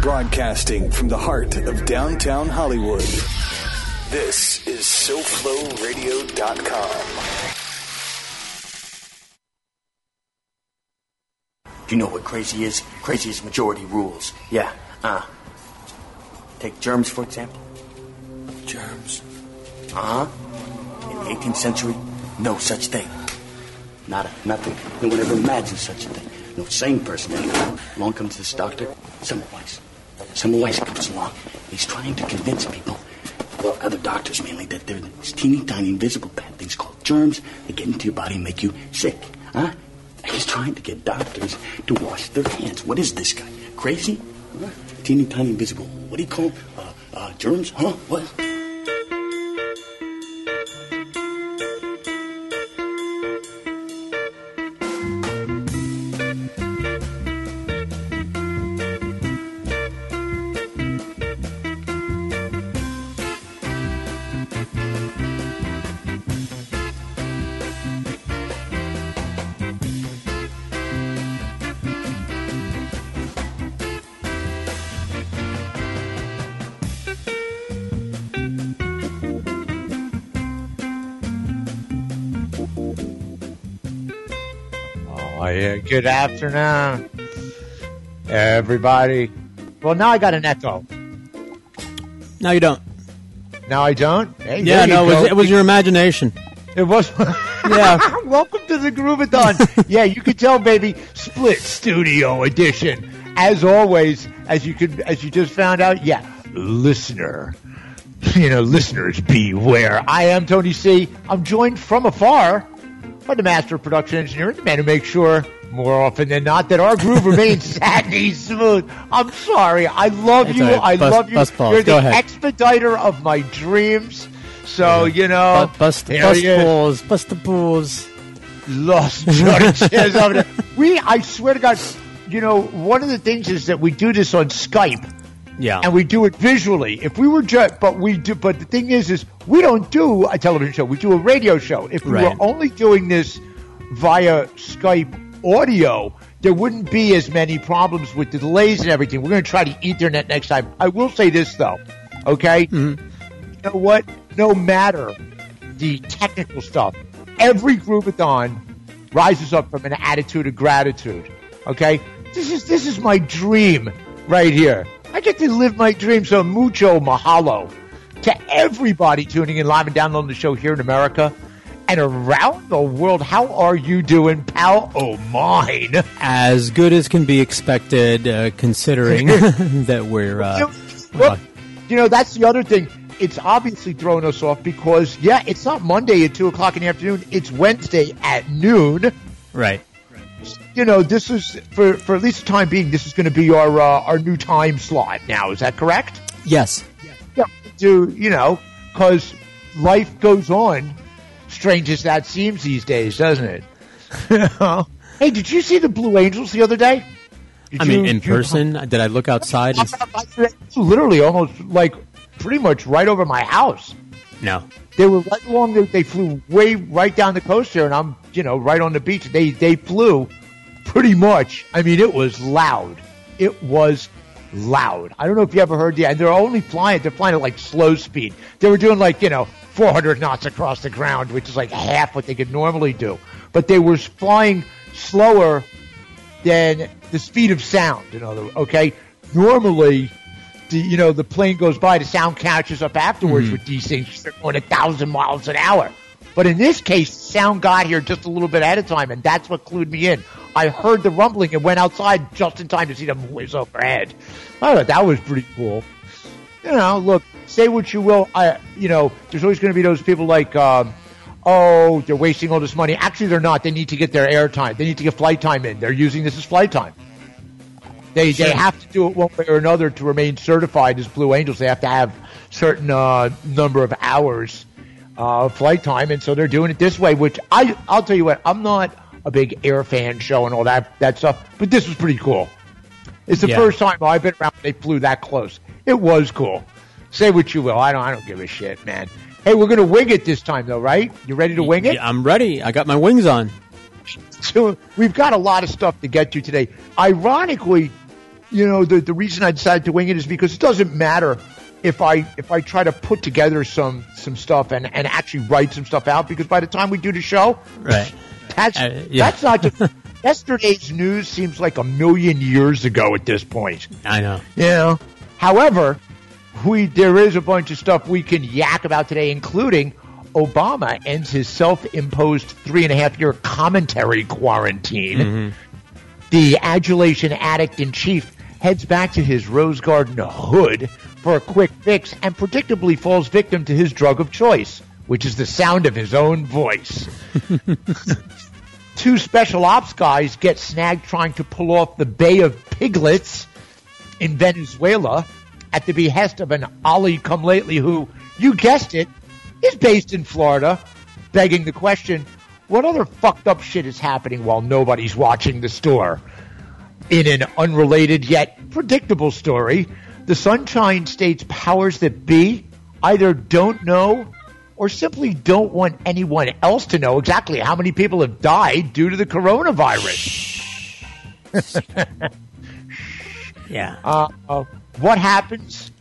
Broadcasting from the heart of downtown Hollywood. This is SoFloRadio.com. Do you know what crazy is? Crazy is majority rules. Yeah. Uh. Take germs, for example. Germs. Uh huh. In the 18th century, no such thing. Nada, nothing. No one ever imagined such a thing. No sane person anyway. Along comes this doctor, Semmelweis. Semmelweis comes along. He's trying to convince people, well, other doctors mainly, that there are these teeny tiny invisible bad things called germs that get into your body and make you sick. Huh? He's trying to get doctors to wash their hands. What is this guy? Crazy? Huh? Teeny tiny invisible. What do you call Uh, uh, germs? Huh? What? Good afternoon, everybody. Well, now I got an echo. No, you don't. Now I don't. Hey, Yeah, no, it was, it was your imagination. It was. Yeah. Welcome to the Groovathon. yeah, you can tell, baby. Split Studio Edition. As always, as you could, as you just found out. Yeah, listener. You know, listeners beware. I am Tony C. I'm joined from afar by the master of production engineer, the man who makes sure more often than not that our groove remains satin smooth. I'm sorry. I love It's you. right. I Bust- love you. You're the ahead. expediter of my dreams. So you know, Bu- bust bust balls, bust the balls. lost Chairs over there. We, I swear to God, you know, one of the things is that we do this on Skype Yeah. and we do it visually. If we were just, but we do, but the thing is, is we don't do a television show. We do a radio show. If we Right. were only doing this via Skype audio, there wouldn't be as many problems with the delays and everything. We're going to try the Ethernet next time. I will say this though, okay? Mm-hmm. You know what? No matter the technical stuff, every Groovathon rises up from an attitude of gratitude. Okay? This is this is my dream right here. I get to live my dream, so mucho mahalo to everybody tuning in live and downloading the show here in America and around the world. How are you doing, pal? Oh, mine. as good as can be expected, uh, considering that we're. Uh, You know, you know, that's the other thing. It's obviously thrown us off because, yeah, it's not Monday at 2 o'clock in the afternoon. It's Wednesday at noon. right. You know, this is, for, for at least the time being, this is going to be our, uh, our new time slot now. Is that correct? Yes. Yeah. Do, you know, because life goes on, strange as that seems these days, doesn't it? hey, did you see the Blue Angels the other day? Did I mean, you- in you- person, did I look outside? And, literally almost like pretty much right over my house. no. They were right along. The, they flew way right down the coast there, and I'm you know right on the beach. They they flew pretty much. I mean, it was loud. It was loud. I don't know if you ever heard the. And they're only flying. They're flying at like slow speed. They were doing like you know 400 knots across the ground, which is like half what they could normally do. But they were flying slower than the speed of sound. In other, words, okay. Normally, the, you know, the plane goes by, the sound catches up afterwards mm-hmm. with these things. They're going a thousand miles an hour. But in this case, sound got here just a little bit ahead of time, and that's what clued me in. I heard the rumbling and went outside just in time to see them whiz overhead. I thought that was pretty cool. You know, look, say what you will. I, you know, there's always going to be those people like, um, oh, they're wasting all this money. Actually, they're not. They need to get their airtime. They need to get flight time in. They're using this as flight time. They they have to do it one way or another to remain certified as Blue Angels. They have to have certain uh, number of hours uh, flight time, and so they're doing it this way. Which I I'll tell you what, I'm not a big air fan show and all that that stuff, but this was pretty cool. It's the Yeah. first time I've been around. They flew that close. It was cool. Say what you will, I don't I don't give a shit, man. Hey, we're gonna wing it this time, though, right? You ready to wing it? Yeah, I'm ready. I got my wings on. So we've got a lot of stuff to get to today. Ironically, you know, the the reason I decided to wing it is because it doesn't matter if I if I try to put together some some stuff and and actually write some stuff out because by the time we do the show, Right. that's Uh, yeah. that's not just yesterday's news seems like a million years ago at this point. I know. You know. However, we there is a bunch of stuff we can yak about today, including Obama ends his self-imposed three and a half year commentary quarantine. Mm-hmm. The adulation addict in chief heads back to his rose garden hood for a quick fix and predictably falls victim to his drug of choice, which is the sound of his own voice. Two special ops guys get snagged trying to pull off the Bay of Piglets in Venezuela at the behest of an Ali come lately who, you guessed it, is based in Florida, begging the question, what other fucked up shit is happening while nobody's watching the store? In an unrelated yet predictable story, the Sunshine State's powers that be either don't know or simply don't want anyone else to know exactly how many people have died due to the coronavirus. Yeah. Uh, uh, what happens?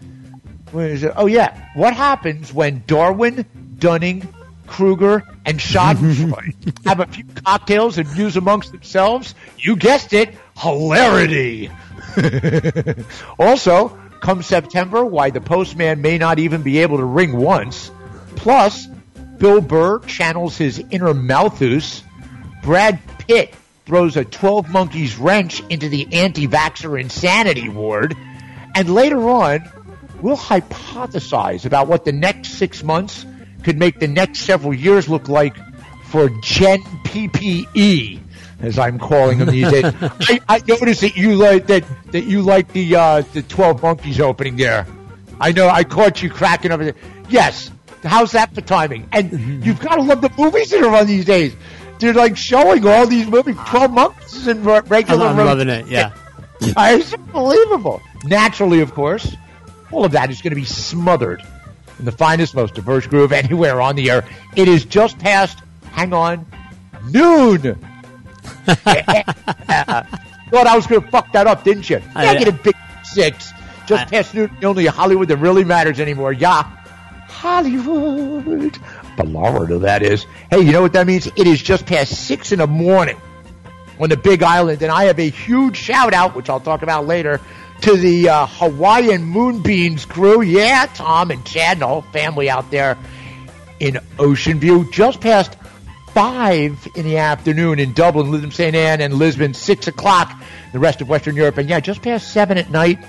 Where is it? Oh yeah, what happens when Darwin, Dunning, Kruger, and Schadenfreude have a few cocktails and muse amongst themselves? You guessed it, hilarity. also, come September, why the postman may not even be able to ring once. Plus, Bill Burr channels his inner Malthus. Brad Pitt throws a 12 monkeys wrench into the anti-vaxxer insanity ward. And later on, we'll hypothesize about what the next six months could make the next several years look like for Gen PPE, as I'm calling them these days. I, I noticed that you like that that you like the uh, the 12 monkeys opening there. I know I caught you cracking up. Yes, how's that for timing? And you've got to love the movies that are on these days. They're like showing all these movies. 12 monkeys in regular. I'm loving it. Yeah. it's unbelievable. Naturally, of course, all of that is going to be smothered in the finest, most diverse groove anywhere on the air. It is just past, hang on, noon. Thought I was going to fuck that up, didn't you? I- Negative big six. Just I- past noon, only Hollywood that really matters anymore. Yeah. Hollywood. Florida, that is. Hey, you know what that means? It is just past six in the morning on the Big Island, and I have a huge shout out, which I'll talk about later, to the uh, Hawaiian Moonbeams crew. Yeah, Tom and Chad and the whole family out there in Ocean View, just past five in the afternoon in Dublin, Lisbon, St. Anne, and Lisbon, six o'clock the rest of Western Europe, and yeah, just past seven at night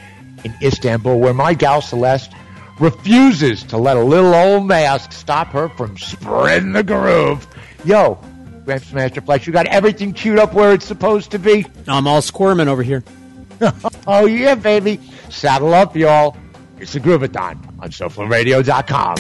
in Istanbul, where my gal Celeste refuses to let a little old mask stop her from spreading the groove. Yo, Gramps Master Flex, you got everything queued up where it's supposed to be? I'm all squirming over here. Oh yeah, baby. Saddle up, y'all. It's the Groovathon on SoFlaRadio.com.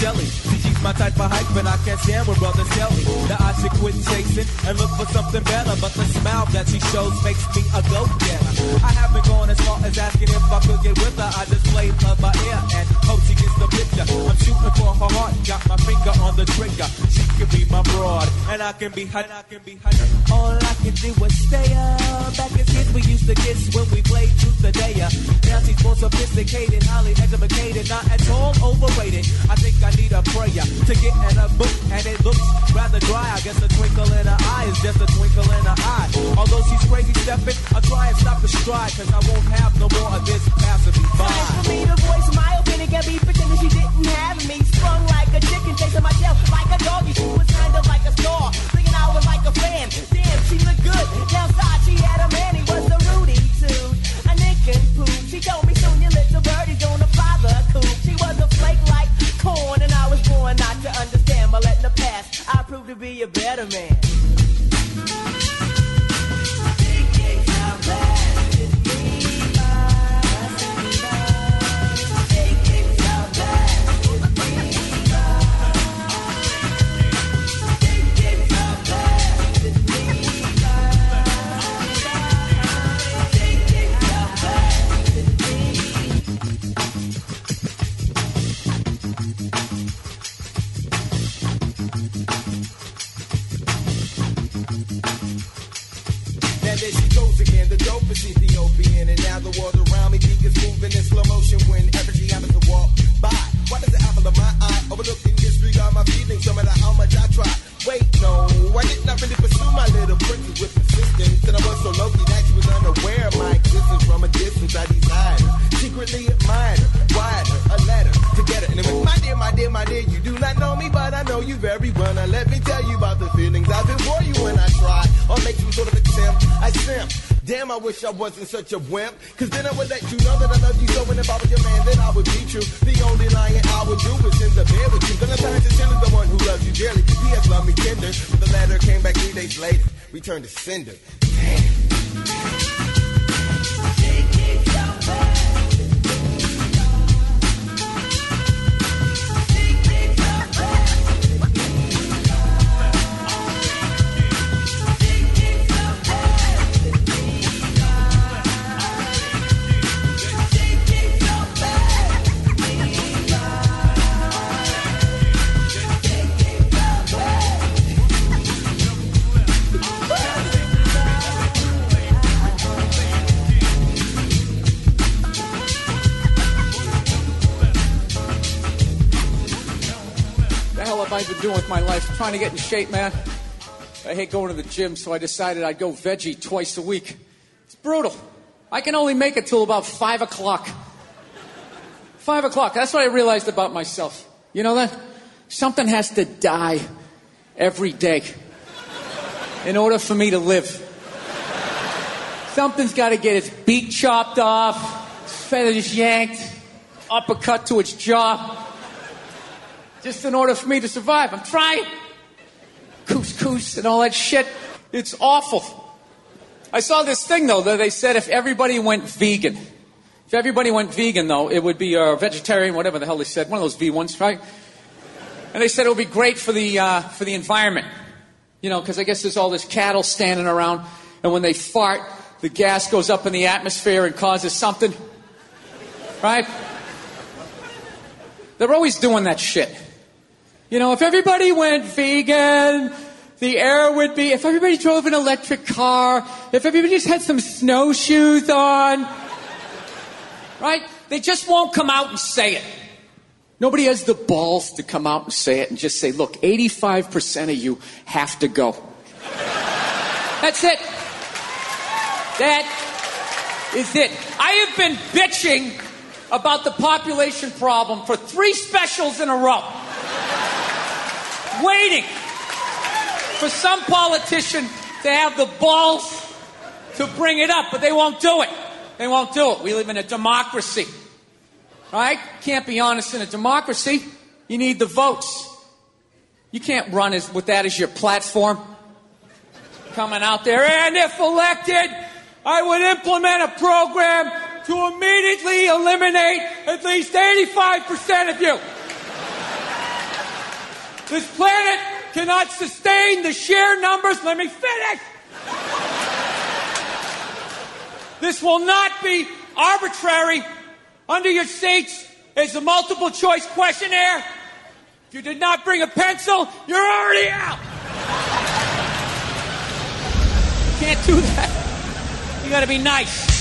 Shelly. wasn't such a wimp. Cause then I would let you know that I love you so, and if I was your man, then I would beat you. The only lying I would do is in the bed with you. Gonna find the tender, the one who loves you dearly. He has loved me tender, but the letter came back three days later, returned to sender. Trying to get in shape, man. I hate going to the gym, so I decided I'd go veggie twice a week. It's brutal. I can only make it till about 5 o'clock. 5 o'clock. That's what I realized about myself. You know that? Something has to die every day in order for me to live. Something's got to get its beak chopped off, its feathers yanked, uppercut to its jaw, just in order for me to survive. I'm trying. And all that shit. It's awful. I saw this thing though that they said if everybody went vegan, if everybody went vegan though, it would be a vegetarian, whatever the hell they said, one of those V ones, right? And they said it would be great for the uh, for the environment, you know, because I guess there's all this cattle standing around, and when they fart, the gas goes up in the atmosphere and causes something, right? They're always doing that shit. You know, if everybody went vegan, the air would be, if everybody drove an electric car, if everybody just had some snowshoes on, right? They just won't come out and say it. Nobody has the balls to come out and say it and just say, look, 85% of you have to go. That's it. That is it. I have been bitching about the population problem for three specials in a row. Waiting for some politician to have the balls to bring it up, but they won't do it. They won't do it. We live in a democracy. Right? Can't be honest in a democracy. You need the votes. You can't run as, with that as your platform. Coming out there, and if elected, I would implement a program to immediately eliminate at least 85% of you. This planet cannot sustain the sheer numbers. Let me finish. This will not be arbitrary. Under your seats is a multiple choice questionnaire. If you did not bring a pencil, you're already out. Can't do that. You gotta be nice.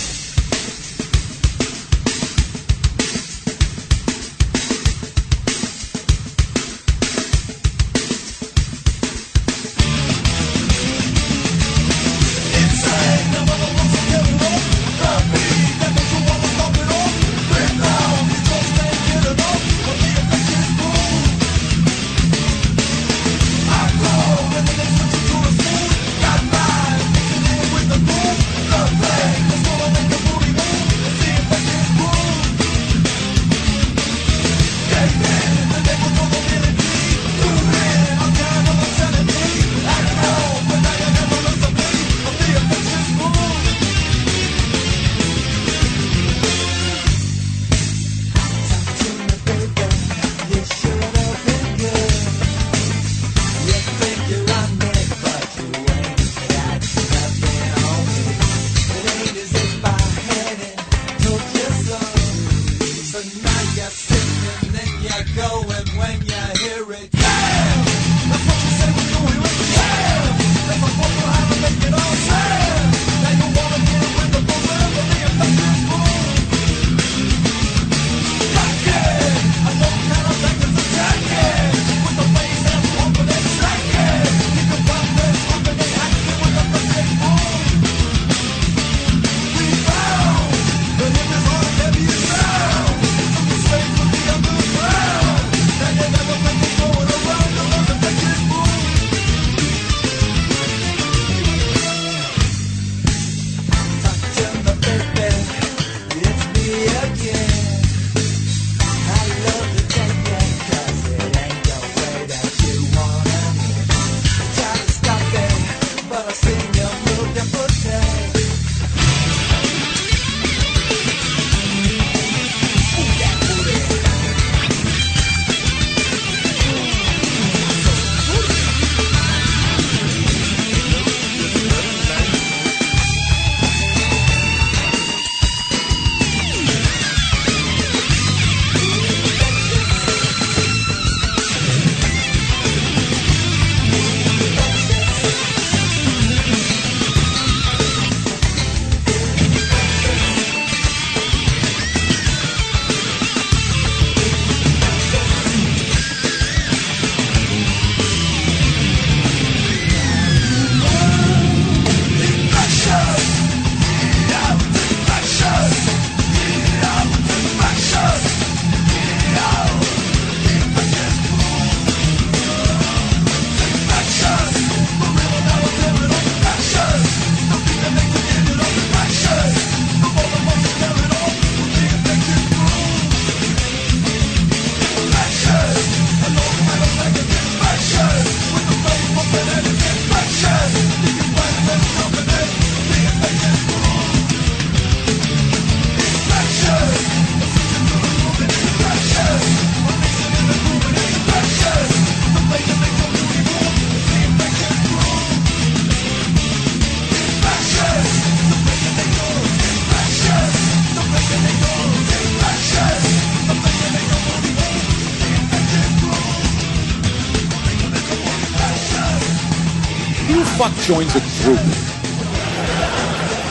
Joins a group?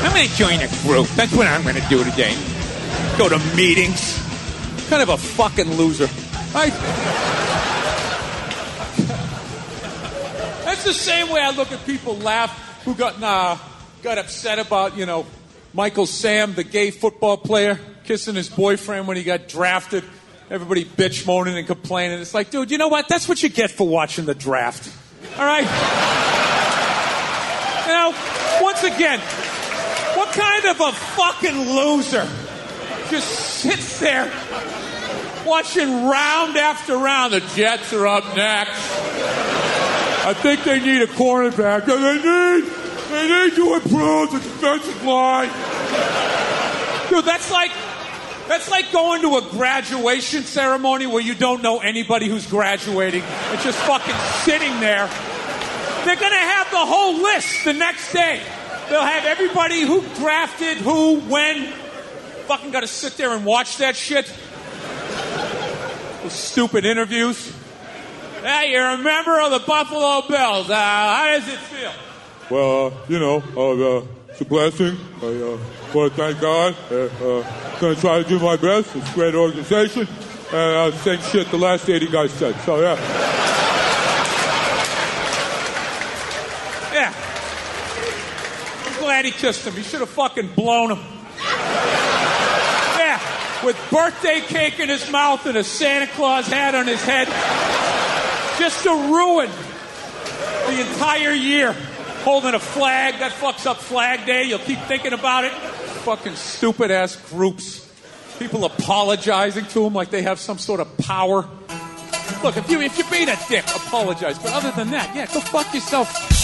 I'm going to join a group. That's what I'm going to do today. Go to meetings. Kind of a fucking loser. I. That's the same way I look at people laugh who got nah, got upset about you know Michael Sam, the gay football player, kissing his boyfriend when he got drafted. Everybody bitch moaning and complaining. It's like, dude, you know what? That's what you get for watching the draft. All right. Now, once again, what kind of a fucking loser just sits there watching round after round? The Jets are up next. I think they need a cornerback. They need, they need to improve the defensive line. Dude, that's like, that's like going to a graduation ceremony where you don't know anybody who's graduating. It's just fucking sitting there. They're gonna have the whole list the next day. They'll have everybody who drafted, who, when. Fucking gotta sit there and watch that shit. Those stupid interviews. Hey, you're a member of the Buffalo Bills. Uh, how does it feel? Well, uh, you know, uh, uh, it's a blessing. I uh, want to thank God. Uh, uh, going to try to do my best. It's a great organization. And uh, same shit the last 80 guys said. So. Yeah. I'm glad he kissed him. He should have fucking blown him. Yeah. With birthday cake in his mouth and a Santa Claus hat on his head. Just to ruin the entire year. Holding a flag. That fucks up Flag Day. You'll keep thinking about it. Fucking stupid ass groups. People apologizing to him like they have some sort of power. Look, if you if you're being a dick, apologize. But other than that, yeah, go fuck yourself.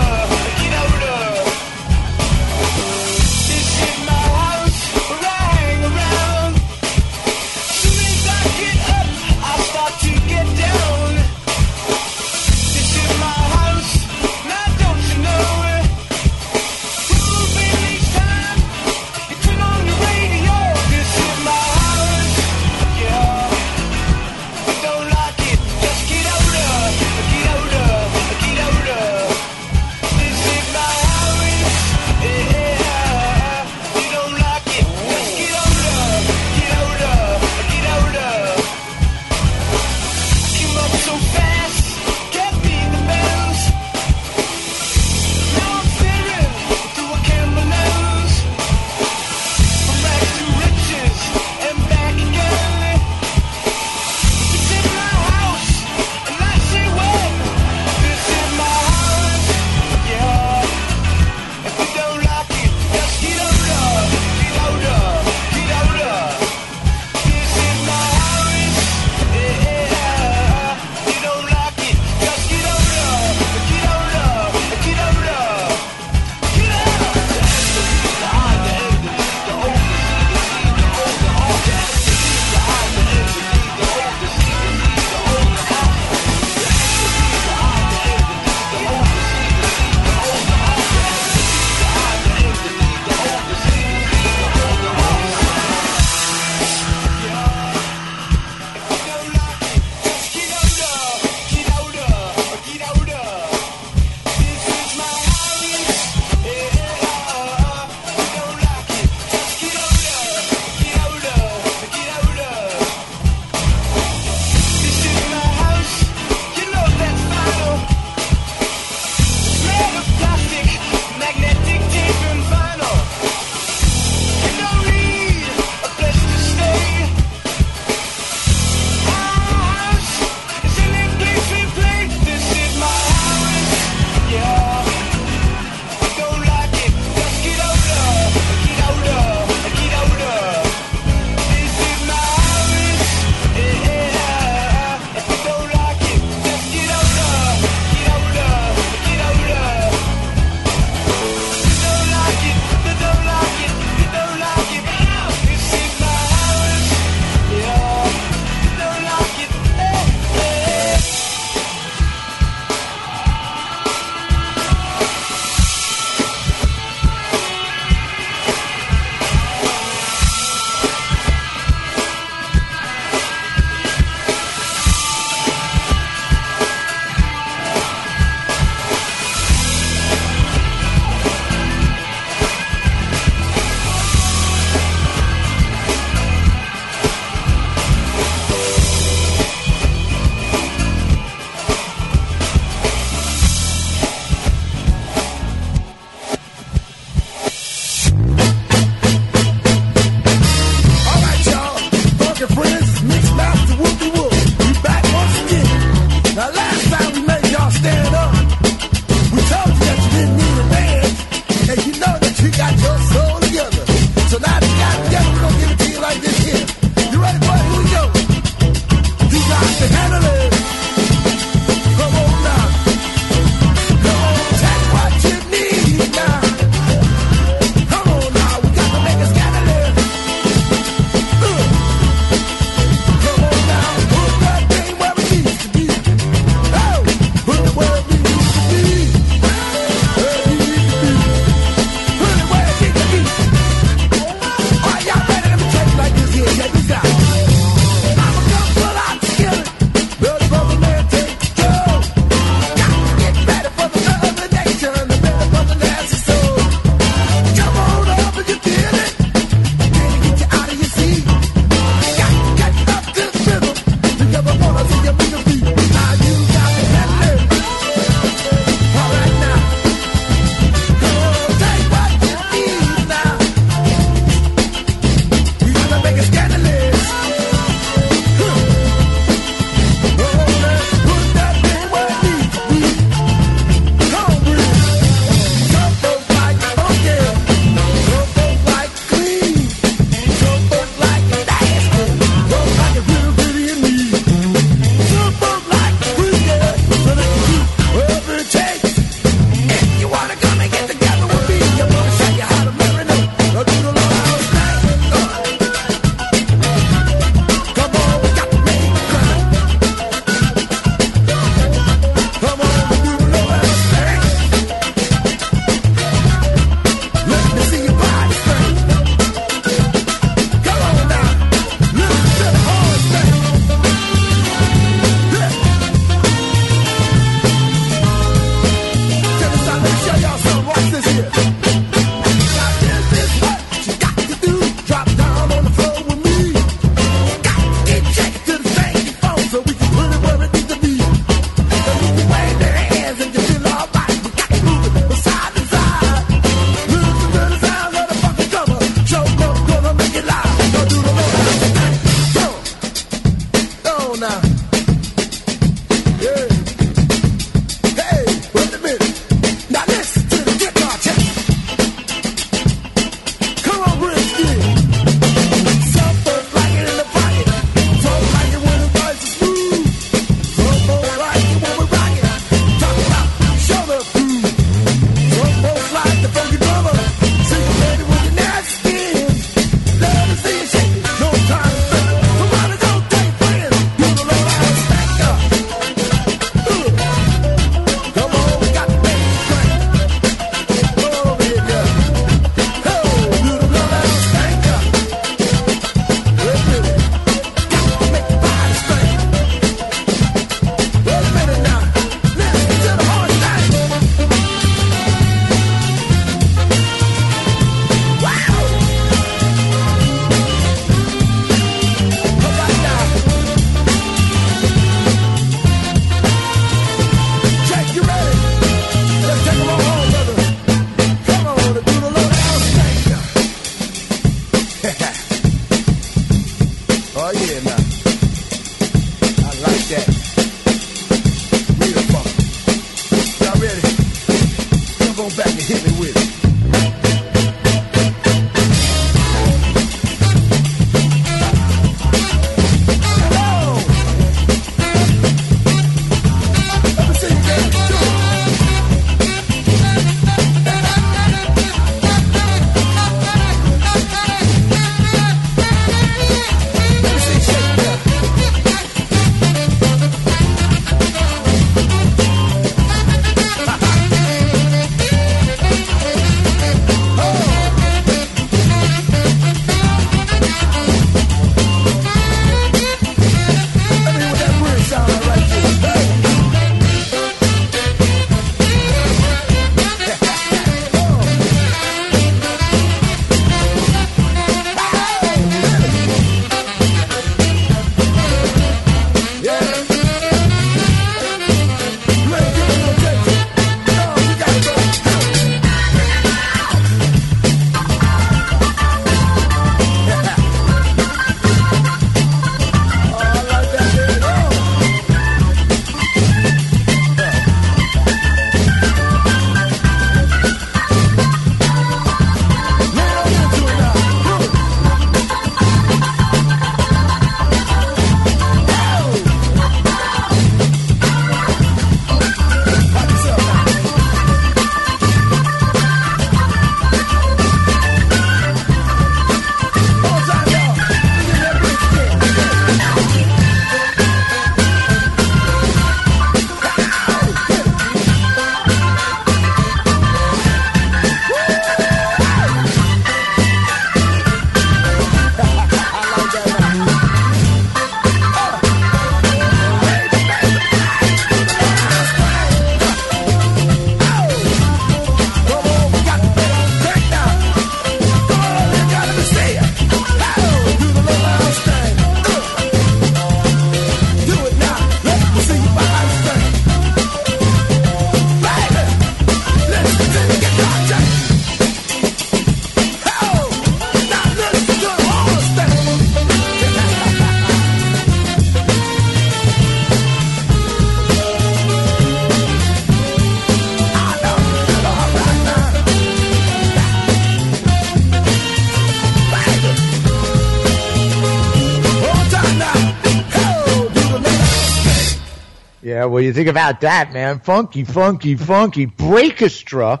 Well, you think about that, man. Funky, funky, funky. Breakestra.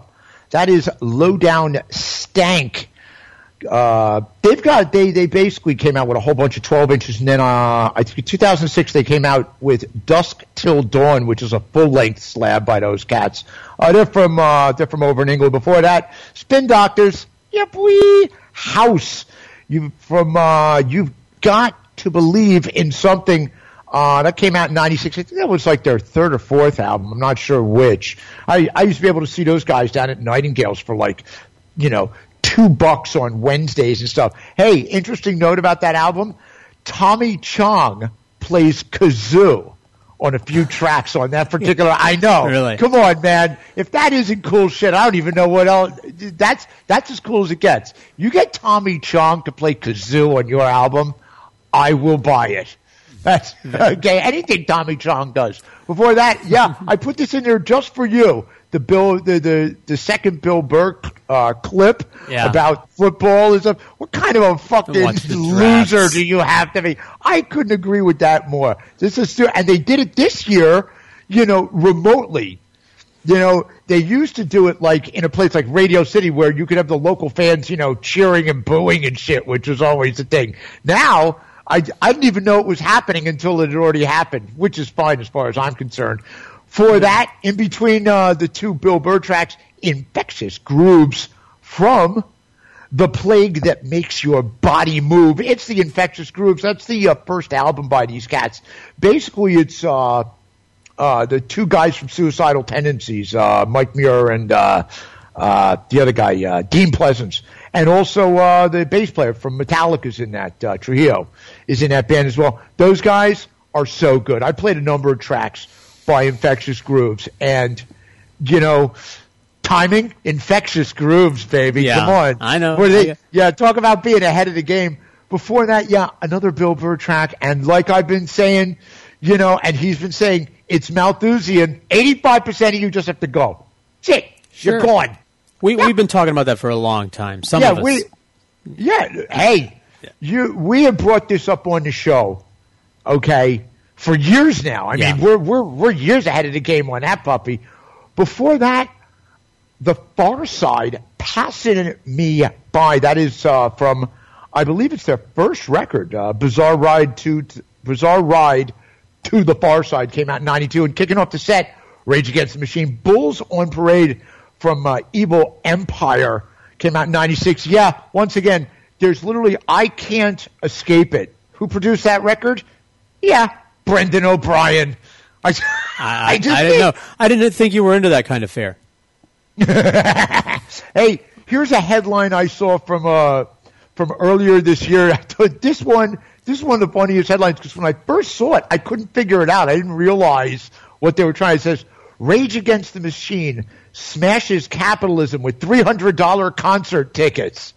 That is low down stank. Uh, they've got they they basically came out with a whole bunch of 12 inches, and then uh, I think in 2006 they came out with Dusk Till Dawn, which is a full length slab by those cats. Uh, they're from uh, they're from over in England. Before that, Spin Doctors. Yep, we house. You from uh, you've got to believe in something. Uh, that came out in '96. I think that was like their third or fourth album. I'm not sure which. I, I used to be able to see those guys down at Nightingales for like, you know, two bucks on Wednesdays and stuff. Hey, interesting note about that album. Tommy Chong plays kazoo on a few tracks on that particular. I know. Really? Come on, man. If that isn't cool shit, I don't even know what else. That's that's as cool as it gets. You get Tommy Chong to play kazoo on your album, I will buy it. That's okay. Anything Tommy Chong does. Before that, yeah, I put this in there just for you. The Bill, the the, the second Bill Burr uh, clip Yeah. about football is stuff. What kind of a fucking loser do you have to be? I couldn't agree with that more. This is and they did it this year, you know, remotely. You know, they used to do it like in a place like Radio City where you could have the local fans, you know, cheering and booing and shit, which was always the thing. Now, I, I didn't even know it was happening until it had already happened, which is fine as far as I'm concerned. For that, in between uh, the two Bill Burr tracks, Infectious Grooves from the plague that makes your body move. It's the Infectious Grooves. That's the uh, first album by these cats. Basically, it's uh, uh, the two guys from Suicidal Tendencies, uh, Mike Muir and uh, uh, the other guy, uh, Dean Pleasants, and also uh, the bass player from Metallica's in that uh, Trujillo is in that band as well. Those guys are so good. I played a number of tracks by Infectious Grooves, and you know. Timing, infectious grooves, baby. Yeah, Come on. I know. Were they- I- yeah, talk about being ahead of the game. Before that, yeah, another Bill Burr track. And like I've been saying, you know, and he's been saying, it's Malthusian. 85% of you just have to go. That's it. You're gone. We, We've been talking about that for a long time. Some yeah, of us. we, yeah, hey, you, we have brought this up on the show, okay, for years now. I Yeah. mean, we're, we're, we're years ahead of the game on that puppy. Before that, the Pharcyde passing me by. That is uh, from, I believe it's their first record, uh, Bizarre Ride to Bizarre Ride II the Pharcyde came out in '92, and kicking off the set, Rage Against the Machine, Bulls on Parade from uh, Evil Empire came out in '96. Yeah, once again, there's literally I can't escape it. Who produced that record? Yeah, Brendan O'Brien. I, I, I, just I didn't know. I didn't think you were into that kind of fare. hey, here's a headline I saw from uh from earlier this year. I thought this one this is one of the funniest headlines because when I first saw it, I couldn't figure it out. I didn't realize what they were trying. It says Rage Against the Machine smashes capitalism with three hundred dollar concert tickets.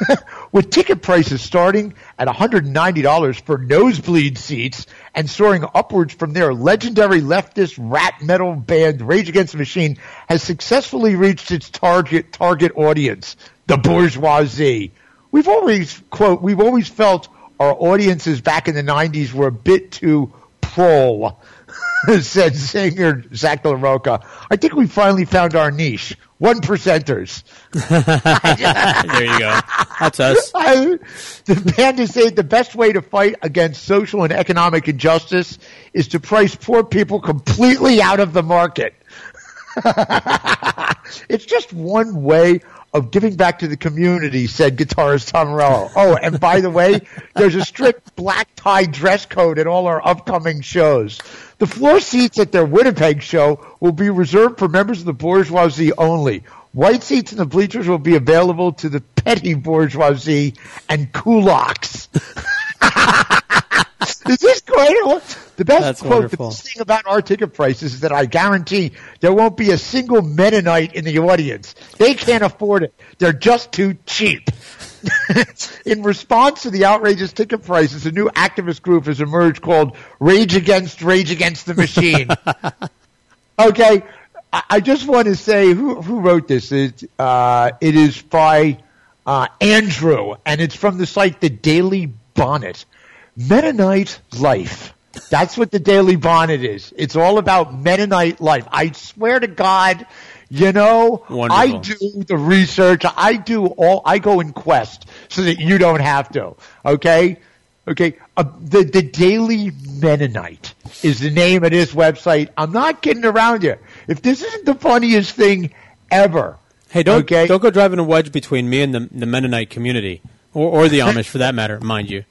with ticket prices starting at $190 for nosebleed seats and soaring upwards from there, legendary leftist rap metal band Rage Against the Machine has successfully reached its target target audience, the bourgeoisie. We've always quote we've always felt our audiences back in the 90s were a bit too prole. said singer Zack La Rocha. I think we finally found our niche. One percenters. there you go. That's us. I, the band is saying the best way to fight against social and economic injustice is to price poor people completely out of the market. it's just one way of giving back to the community, said guitarist Tom Morello. Oh, and by the way, there's a strict black tie dress code at all our upcoming shows. The floor seats at their Winnipeg show will be reserved for members of the bourgeoisie only. White seats in the bleachers will be available to the petty bourgeoisie and kulaks. Is this great? The best That's quote, the best thing about our ticket prices is that I guarantee there won't be a single Mennonite in the audience. They can't afford it. They're just too cheap. in response to the outrageous ticket prices, a new activist group has emerged called Rage Against Rage Against the Machine. okay, I, I just want to say who who wrote this. It, uh, it is by uh, Andrew, and it's from the site The Daily Bonnet. Mennonite life. That's what the Daily Bonnet is. It's all about Mennonite life. I swear to God, you know, Wonderful. I do the research. I do all, I go in quest so that you don't have to. Okay? Okay. Uh, the, the Daily Mennonite is the name of this website. I'm not kidding around you. If this isn't the funniest thing ever. Hey, don't Okay. don't go driving a wedge between me and the, the Mennonite community, or, or the Amish for that matter, mind you.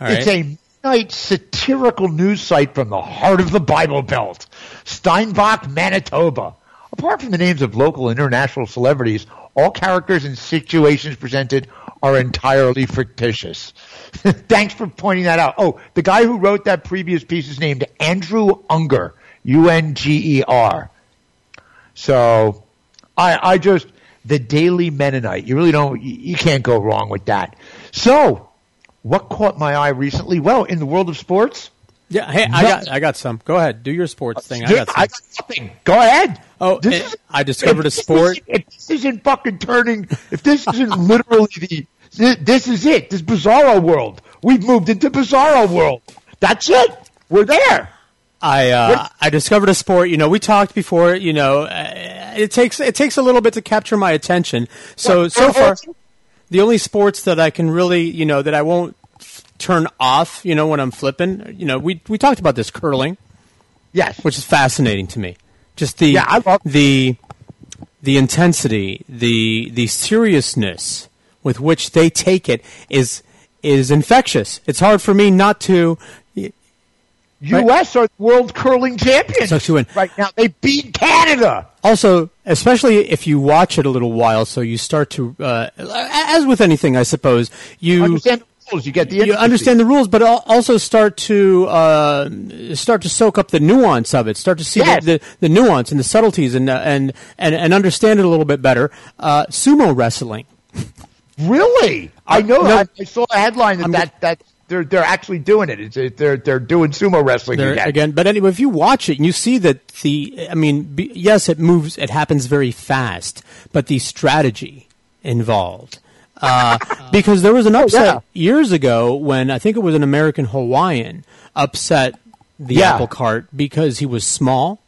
Right. It's a Mennonite satirical news site from the heart of the Bible Belt, Steinbach, Manitoba. Apart from the names of local and international celebrities, all characters and situations presented are entirely fictitious. Thanks for pointing that out. Oh, the guy who wrote that previous piece is named Andrew Unger, U-N-G-E-R. So, I, I just, the Daily Mennonite, you really don't, you can't go wrong with that. So, what caught my eye recently? Well, in the world of sports, yeah. Hey, I got I got some. Go ahead, do your sports thing. I got some. I got nothing. Go ahead. Oh, This eh, I discovered a if this sport. If this isn't fucking turning, if this isn't literally the, thi- this is it. This Bizarro world. We've moved into Bizarro world. That's it. We're there. I uh, I discovered a sport. You know, we talked before. You know, uh, it takes it takes a little bit to capture my attention. So so far, the only sports that I can really, you know, that I won't turn off. You know, when I'm flipping. You know, we we talked about this curling, Yes. which is fascinating to me. Just the Yeah, I love- the the intensity, the the seriousness with which they take it is is infectious. It's hard for me not to. U.S. are world curling champions right now. They beat Canada. Also, especially if you watch it a little while, so you start to, uh, as with anything, I suppose, you understand the rules. You get the you understand the rules, but also start to uh, start to soak up the nuance of it. Start to see Yes. the, the, the nuance and the subtleties, and uh, and and and understand it a little bit better. Uh, sumo wrestling. Really? I know. no. I, I saw a headline that, I'm- that that they're they're actually doing it. It's it, they're they're doing sumo wrestling there again. again. But anyway, if you watch it and you see that the, I mean, be, yes, it moves, it happens very fast, but the strategy involved. Uh, because there was an upset yeah. years ago when I think it was an American Hawaiian upset the Yeah. apple cart because he was small,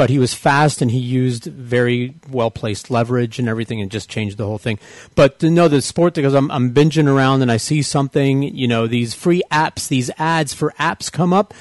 but he was fast and he used very well placed leverage and everything and just changed the whole thing. But to know the sport because I'm, I'm binging around and I see something, you know, these free apps, these ads for apps come up,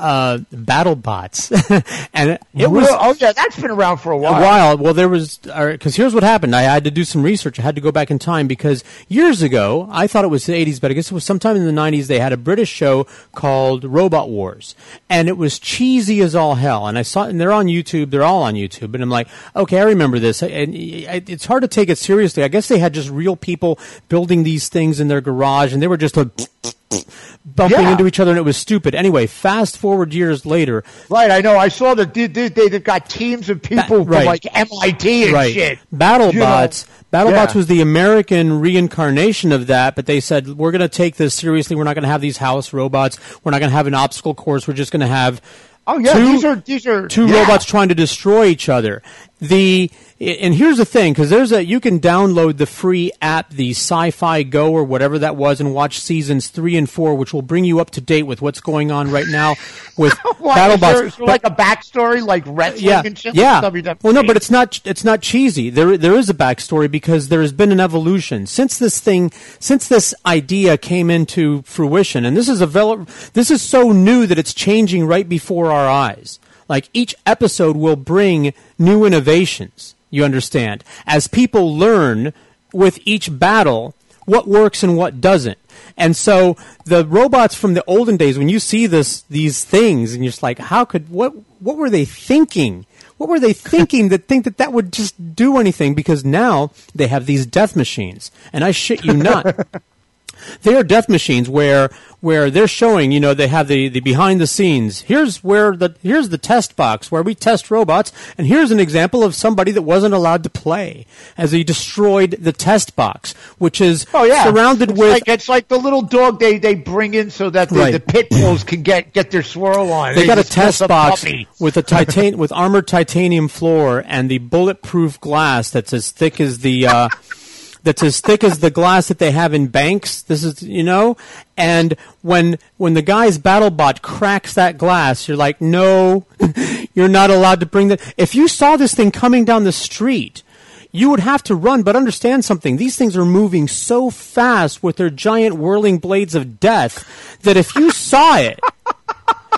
uh, battle bots, and it, was oh yeah, that's been around for a while. a while. Well, there was because here's what happened. I had to do some research. I had to go back in time because years ago, I thought it was the 80s, but I guess it was sometime in the 90s. They had a British show called Robot Wars, and it was cheesy as all hell. And I saw, and they're on YouTube. They're all on YouTube, and I'm like, okay, I remember this. And it's hard to take it seriously. I guess they had just real people building these things in their garage, and they were just like bumping Yeah. into each other, and it was stupid. Anyway, fast forward years later, Right, I know. I saw that they, they, they've got teams of people right. from like MIT and right. shit. BattleBots. BattleBots Yeah. was the American reincarnation of that, but they said we're going to take this seriously. We're not going to have these house robots. We're not going to have an obstacle course. We're just going to have Oh yeah, two, these are these are two yeah. robots trying to destroy each other. The and here's the thing because there's a you can download the free app the Sci-Fi Go or whatever that was and watch seasons three and four, which will bring you up to date with what's going on right now with What, is there- BattleBots. there like a backstory, like wrestling yeah, and shit. yeah. Like WWE? Well, no, but it's not. It's not cheesy. There, there is a backstory because there has been an evolution since this thing, since this idea came into fruition, and this is a vel- this is so new that it's changing right before our eyes. Like each episode will bring new innovations. You understand? As people learn with each battle what works and what doesn't. And so the robots from the olden days, when you see this, these things, and you're just like, how could what? What were they thinking? What were they thinking that think that that would just do anything? Because now they have these death machines, and I shit you not. they are death machines where where they're showing you know they have the, the behind the scenes here's where the here's the test box where we test robots and here's an example of somebody that wasn't allowed to play as he destroyed the test box which is Oh yeah, surrounded it's with like, it's like the little dog they, they bring in so that the, Right. the pit bulls can get get their swirl on. they got a test box puppy. with a titan with armored titanium floor and the bulletproof glass that's as thick as the uh, that's as thick as the glass that they have in banks. This is, you know, and when when the guy's BattleBot cracks that glass, you're like, no, you're not allowed to bring that. If you saw this thing coming down the street, you would have to run. But understand something: these things are moving so fast with their giant whirling blades of death that if you saw it.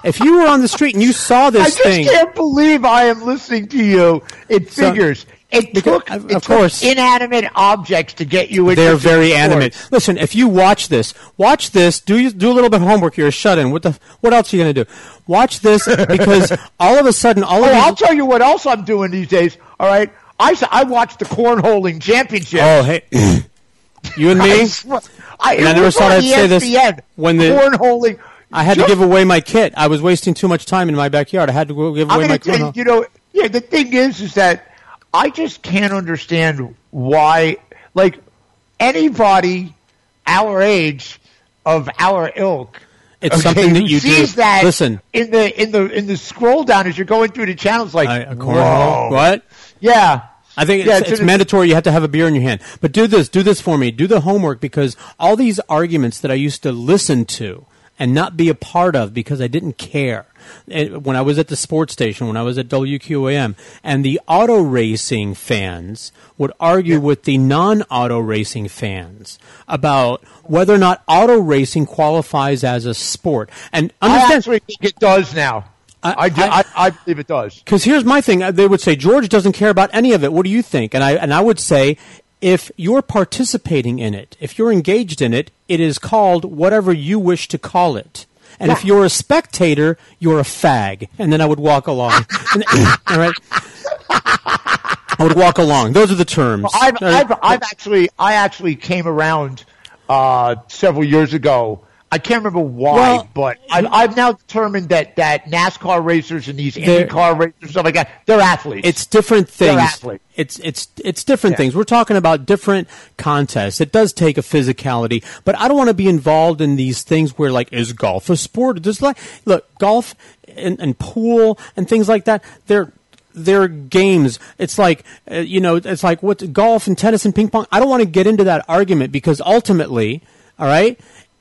If you were on the street and you saw this thing I just thing, can't believe I am listening to you. It So- figures. it Because- took, of it took course. inanimate objects to get you into They're the very animate. Listen, if you watch this, watch this. Do you, do a little bit of homework. You're a shut in. What the? What else are you going to do? Watch this because all of a sudden, all Oh, of I'll these. tell you what else I'm doing these days. All right, I s- I watched the cornholing championship. Oh, hey, you and me. I, swear- I, never was thought on I'd say this ESPN. when the- cornholing. I had to give away my kit. I was wasting too much time in my backyard. I had to go give away my tell you, know, yeah. The thing is, is that I just can't understand why, like, anybody our age of our ilk. It's something that you do. that Listen. in the in the in the scroll down as you're going through the channels, like I- whoa. What? Yeah, I think Yeah, it's, it's it's mandatory. You have to have a beer in your hand. But do this. Do this for me. Do the homework because all these arguments that I used to listen to and not be a part of because I didn't care. When I was at the sports station, when I was at WQAM, and the auto racing fans would argue with the non-auto racing fans about whether or not auto racing qualifies as a sport. And I understand, actually think it does now. I- I, do, I- I, I believe it does. because here's my thing. They would say George doesn't care about any of it. What do you think? And I and I would say if you're participating in it, if you're engaged in it, it is called whatever you wish to call it. And if you're a spectator, you're a fag. And then I would walk along. And- all right. I would walk along. Those are the terms. I've, All right? I've, I've actually, I actually came around uh, several years ago. I can't remember why, Well, but I've, I've now determined that, that NASCAR racers and these IndyCar racers stuff like that, they're athletes. It's different They're things. athletes. It's it's it's different Yeah. things. We're talking about different contests. It does take a physicality, but I don't want to be involved in these things where like is golf a sport? Just like look, golf and, and pool and things like that. They're they're games. It's like uh, you know, it's like what golf and tennis and ping pong. I don't want to get into that argument because ultimately, all right,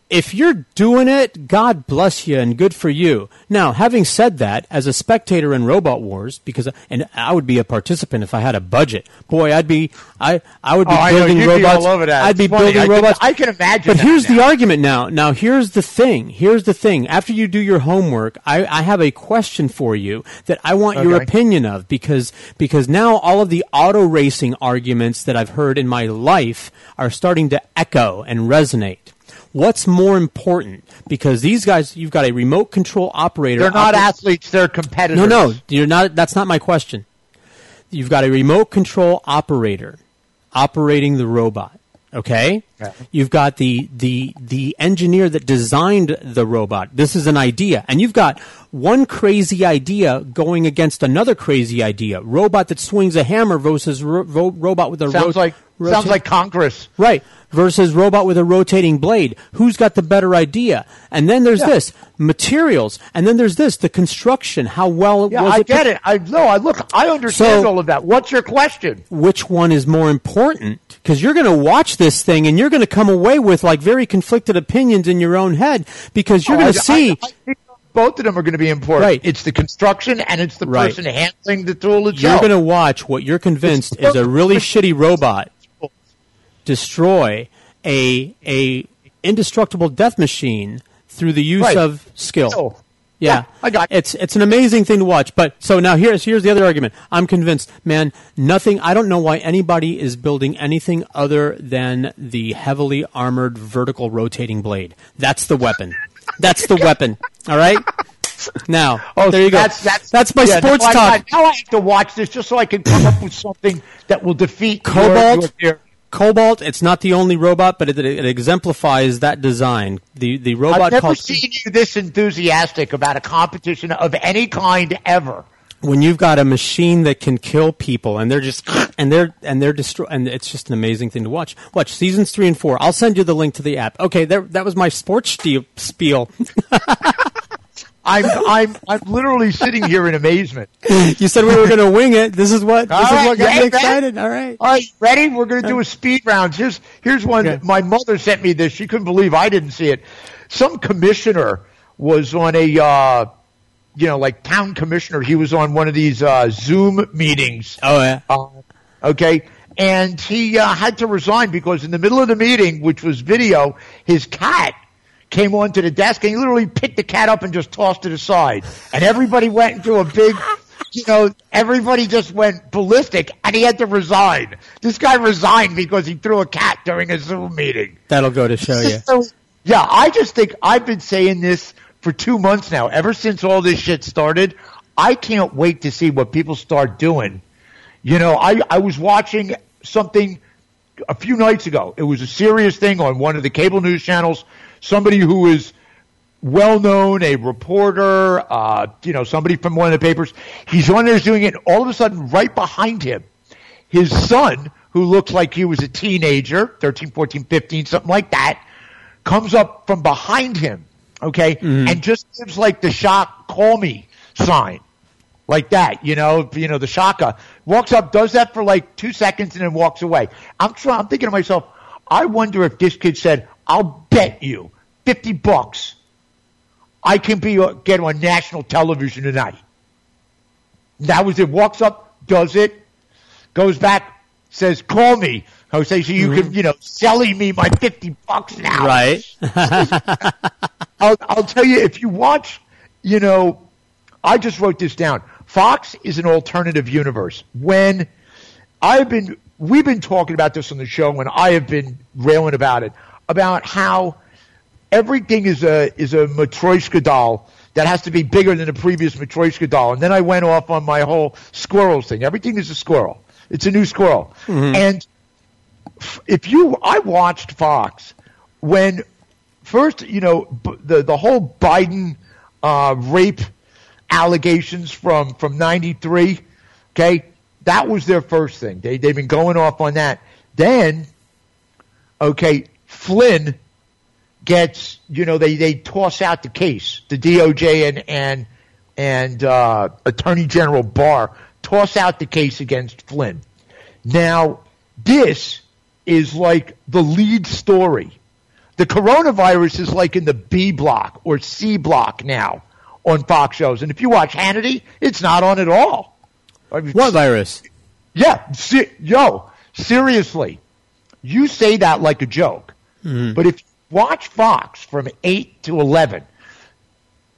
if you're doing it, God bless you and good for you. Now, having said that, as a spectator in Robot Wars, because and I would be a participant if I had a budget. Boy, I'd be I I would be Oh, building be robots. all over that. I'd be funny. building I can- robots. I can imagine But here's the argument now. Now here's the thing. Here's the thing. After you do your homework, I, I have a question for you that I want your opinion of because because now all of the auto racing arguments that I've heard in my life are starting to echo and resonate. What's more important? Because these guys, you've got a remote control operator. they're not oper- athletes, they're competitors. no, no, you're not. That's not my question. You've got a remote control operator operating the robot. Okay. Yeah. You've got the the the engineer that designed the robot. This is an idea, and you've got one crazy idea going against another crazy idea. Robot that swings a hammer versus ro- ro- robot with a Sounds ro- like, sounds like Congress. Right. Versus robot with a rotating blade. Who's got the better idea? And then there's Yeah. this materials. And then there's this the construction. How well Yeah, was I it? get it. I no, I look, I understand So- all of that. What's your question? Which one is more important? Because you're going to watch this thing and you're going to come away with like very conflicted opinions in your own head because you're Oh, going to see. I- I both of them are going to be important. Right. It's the construction and it's the Right. person handling the tool of job. you're going to watch what you're convinced is a really shitty robot destroy a a indestructible death machine through the use Right. of skill. Yeah, Yeah, I got it. it's it's an amazing thing to watch. But so now here's here's the other argument. I'm convinced, man. Nothing. I don't know why anybody is building anything other than the heavily armored vertical rotating blade. That's the weapon. That's the weapon. All right. Now, Oh, there you go. That's that's, my yeah, sports now I- talk. now I have to watch this just so I can come up with something that will defeat Cobalt. your theory. Cobalt. It's not the only robot, but it, it exemplifies that design. The the robot I've never called seen you this enthusiastic about a competition of any kind ever. when you've got a machine that can kill people and they're just and they're and they're destroy and it's just an amazing thing to watch. Watch seasons three and four. I'll send you the link to the app. Okay, there, that was my sports spiel. I'm I'm I'm literally sitting here in amazement. You said we were going to wing it. This is what this All is right, what got me excited. All right. All right, ready? We're going to do a speed round. Here's here's one. Okay. My mother sent me this. She couldn't believe I didn't see it. Some commissioner was on a, uh, you know, like town commissioner. He was on one of these uh, Zoom meetings. Oh yeah. Uh, okay. And he uh, had to resign because in the middle of the meeting, which was video, his cat came onto the desk and he literally picked the cat up and just tossed it aside. And everybody went into a big, you know, everybody just went ballistic and he had to resign. This guy resigned because he threw a cat during a Zoom meeting. That'll go to show you. So, yeah, I just think I've been saying this for two months now. Ever since all this shit started, I can't wait to see what people start doing. You know, I, I was watching something a few nights ago. It was a serious thing on one of the cable news channels. Somebody who is well known, a reporter, uh, you know, somebody from one of the papers. He's on there doing it. And all of a sudden, right behind him, his son, who looks like he was a teenager, 13, 14, 15, something like that, comes up from behind him, okay, and just gives like the shock, call me sign. Like that, you know, you know, the shaka walks up, does that for like two seconds and then walks away. I'm trying, I'm thinking to myself, I wonder if this kid said, I'll bet you 50 bucks I can be, get on national television tonight. That was it. Walks up, does it, goes back, says, call me. Jose, so you can, mm-hmm. you know, selling me my 50 bucks now. Right. I'll, I'll tell you, if you watch, you know, I just wrote this down. Fox is an alternative universe. When I've been, we've been talking about this on the show, and I have been railing about it, about how everything is a is a Matryoshka doll that has to be bigger than the previous Matryoshka doll. And then I went off on my whole squirrels thing. Everything is a squirrel. It's a new squirrel. And if you, I watched Fox when first, you know, b- the the whole Biden uh, rape allegations from from '93. Okay, that was their first thing. They they've been going off on that. Then, okay, Flynn gets you know they they toss out the case. The DOJ and and and uh, Attorney General Barr toss out the case against Flynn. Now, this is like the lead story. The coronavirus is like in the B block or C block now on Fox shows. And if you watch Hannity, it's not on at all. I mean, What virus? yeah, se- yo, seriously, you say that like a joke. But if you watch Fox from 8 to 11,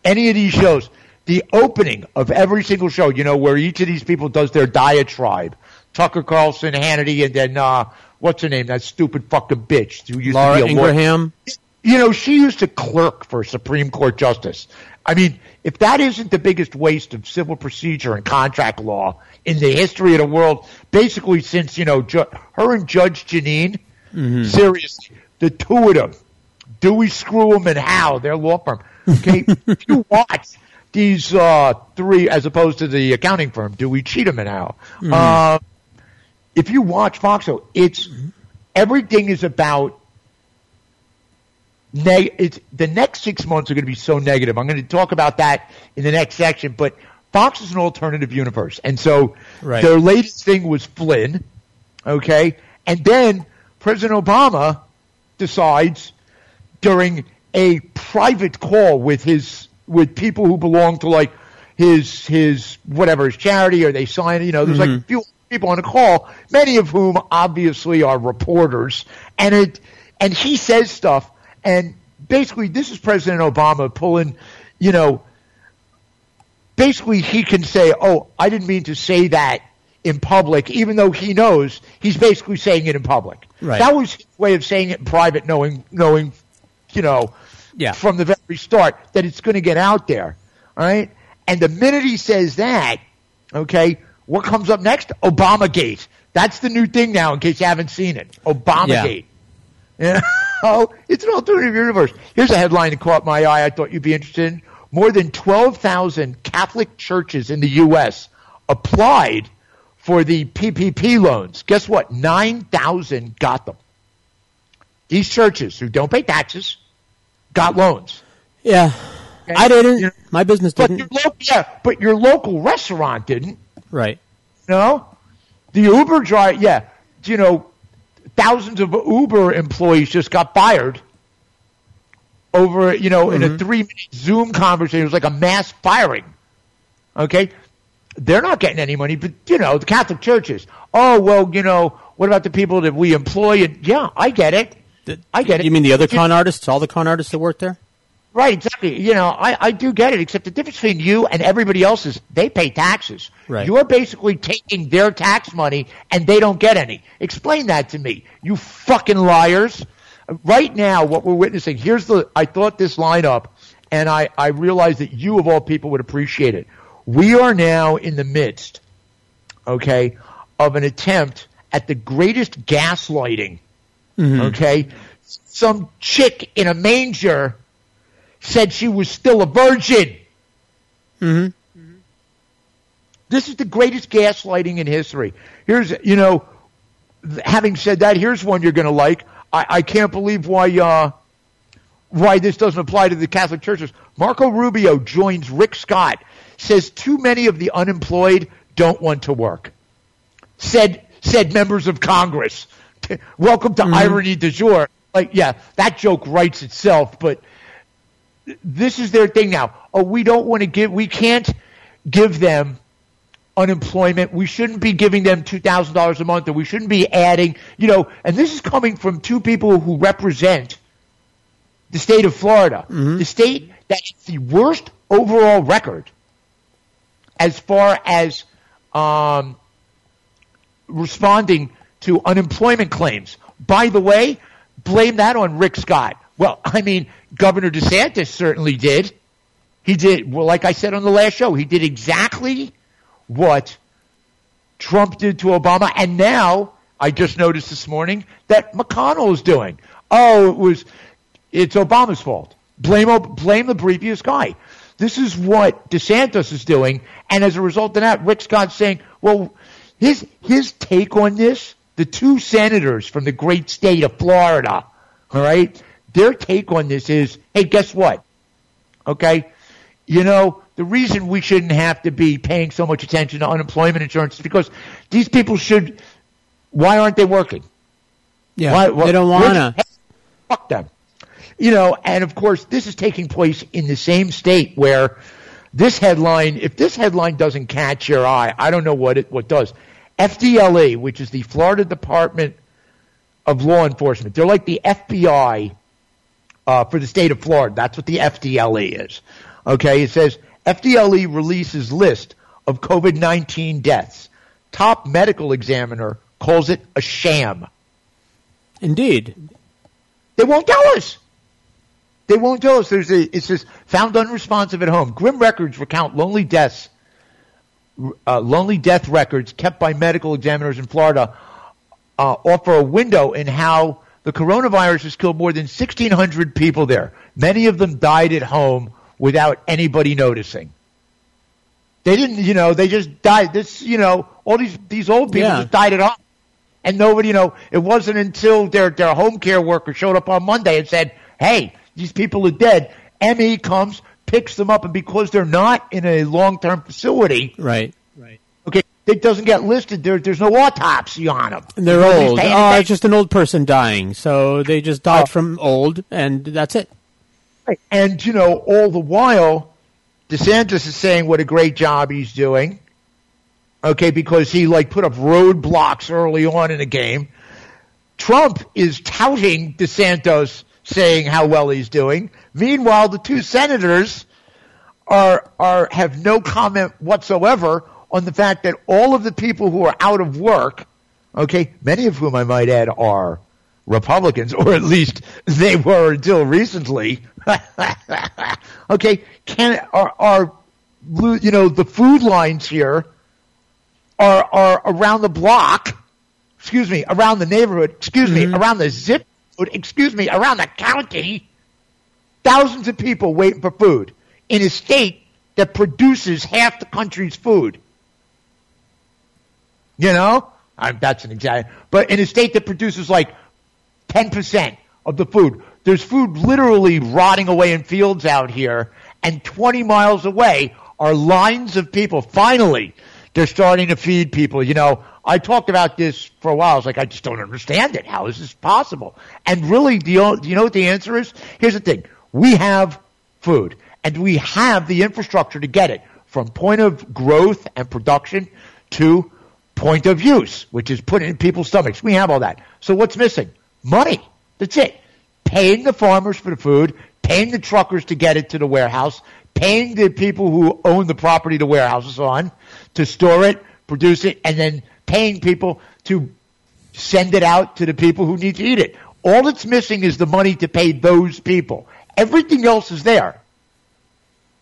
any of these shows, the opening of every single show, you know, where each of these people does their diatribe, Tucker Carlson, Hannity, and then, uh, what's her name? That stupid fucking bitch who used Laura to be a lawyer Ingraham. you know, she used to clerk for Supreme Court justice. I mean, if that isn't the biggest waste of civil procedure and contract law in the history of the world, basically since, you know, ju- her and Judge Jeanine, seriously, the two of them, Dewey, Screw 'em, and Howe, their law firm. Okay, if you watch these uh, three, as opposed to the accounting firm, Dewey, Cheatham, and Howe, uh, if you watch Foxo, it's everything is about neg- it's the next six months are going to be so negative. I'm going to talk about that in the next section, but Fox is an alternative universe. And so Right. their latest thing was Flynn, okay? And then President Obama decides during a private call with his with people who belong to like his his whatever his charity or they sign you know there's like a few people on the call many of whom obviously are reporters and it and he says stuff and basically this is President Obama pulling you know basically he can say oh I didn't mean to say that in public even though he knows he's basically saying it in public Right. that was his way of saying it in private knowing knowing you know Yeah. from the very start that it's going to get out there. All right. And the minute he says that, okay, what comes up next? Obamagate. That's the new thing now, in case you haven't seen it. Obamagate. Yeah. oh, it's an alternative universe. Here's a headline that caught my eye. I thought you'd be interested in. More than 12,000 Catholic churches in the U.S. applied for the PPP loans. Guess what? 9,000 got them. These churches who don't pay taxes got loans. Yeah. I didn't. My business didn't. your local, yeah, but your local restaurant didn't. Right. No, the Uber driver, yeah, you know, thousands of Uber employees just got fired over, you know, in a mm-hmm. three-minute Zoom conversation. It was like a mass firing. Okay, they're not getting any money, but you know, the Catholic churches. Oh well, you know, what about the people that we employ? And yeah, I get it. I get it. You mean the other con artists? All the con artists that work there? Right, exactly. You know, I, I do get it, except the difference between you and everybody else is they pay taxes. Right. You're basically taking their tax money and they don't get any. Explain that to me, you fucking liars. Right now, what we're witnessing, here's the, I thought this line up and I, I realized that you of all people would appreciate it. We are now in the midst, okay, of an attempt at the greatest gaslighting Okay. Some chick in a manger said she was still a virgin. Mm-hmm. This is the greatest gaslighting in history. Here's, you know, having said that, here's one you're going to like. I, I can't believe why, uh, why this doesn't apply to the Catholic churches. Marco Rubio joins Rick Scott, says too many of the unemployed don't want to work. Said, said members of Congress. Welcome to mm-hmm. irony du jour. Like, yeah, that joke writes itself, but this is their thing now. Oh, we don't want to give, we can't give them unemployment. We shouldn't be giving them $2,000 a month, or we shouldn't be adding, you know, and this is coming from two people who represent the state of Florida, mm-hmm. the state that has the worst overall record as far as um, responding to unemployment claims. By the way, blame that on Rick Scott. Well, I mean, Governor DeSantis certainly did. He did, well, like I said on the last show, he did exactly what Trump did to Obama. And now, I just noticed this morning that McConnell is doing. Oh, it was, it's Obama's fault. Blame, blame the previous guy. This is what DeSantis is doing. And as a result of that, Rick Scott's saying, well, his, his take on this, the two senators from the great state of Florida, all right, their take on this is, hey, guess what? Okay, you know, the reason we shouldn't have to be paying so much attention to unemployment insurance is because these people should. Why aren't they working? Yeah. Why, why- they don't want to. Fuck them. You know, and of course, this is taking place in the same state where this headline, if this headline doesn't catch your eye, I don't know what it what does. FDLE, which is the Florida Department of Law Enforcement, they're like the FBI uh, for the state of Florida. That's what the FDLE is. Okay, it says FDLE releases list of COVID 19 deaths. Top medical examiner calls it a sham. Indeed. They won't tell us. They won't tell us. There's a, it says found unresponsive at home. Grim records recount lonely deaths, uh, lonely death records kept by medical examiners in Florida uh, offer a window in how the coronavirus has killed more than 1,600 people there. Many of them died at home without anybody noticing. They didn't, you know, they just died. This, you know, all these these old people Yeah. just died at home, and nobody, you know, it wasn't until their their home care worker showed up on Monday and said, "Hey, these people are dead." ME comes, picks them up, and because they're not in a long term facility, Right. right, okay, it doesn't get listed. There, there's no autopsy on them. And they're Nobody's old. paying Oh, it's just an old person dying. So they just died Oh. from old, and that's it. Right. And, you know, all the while, DeSantis is saying what a great job he's doing. Okay, because he like put up roadblocks early on in the game. Trump is touting DeSantis saying how well he's doing. Meanwhile, the two senators are are have no comment whatsoever on the fact that all of the people who are out of work, okay, many of whom I might add are Republicans, or at least they were until recently. okay, can are are you know the food lines here are are around the block? Excuse me, around the neighborhood. Excuse me, mm-hmm. around the zip. Excuse me, around the county. Thousands of people waiting for food in a state that produces half the country's food. You know, I'm, that's an example. But in a state that produces like 10% of the food, there's food literally rotting away in fields out here. And 20 miles away are lines of people. Finally, they're starting to feed people. You know, I talked about this for a while. I was like, I just don't understand it. How is this possible? And really, do you, do you know what the answer is? Here's the thing. We have food and we have the infrastructure to get it from point of growth and production to point of use, which is put in people's stomachs. We have all that. So what's missing? Money. That's it. Paying the farmers for the food, paying the truckers to get it to the warehouse, paying the people who own the property the warehouse is on to store it, produce it, and then paying people to send it out to the people who need to eat it. All that's missing is the money to pay those people. Everything else is there.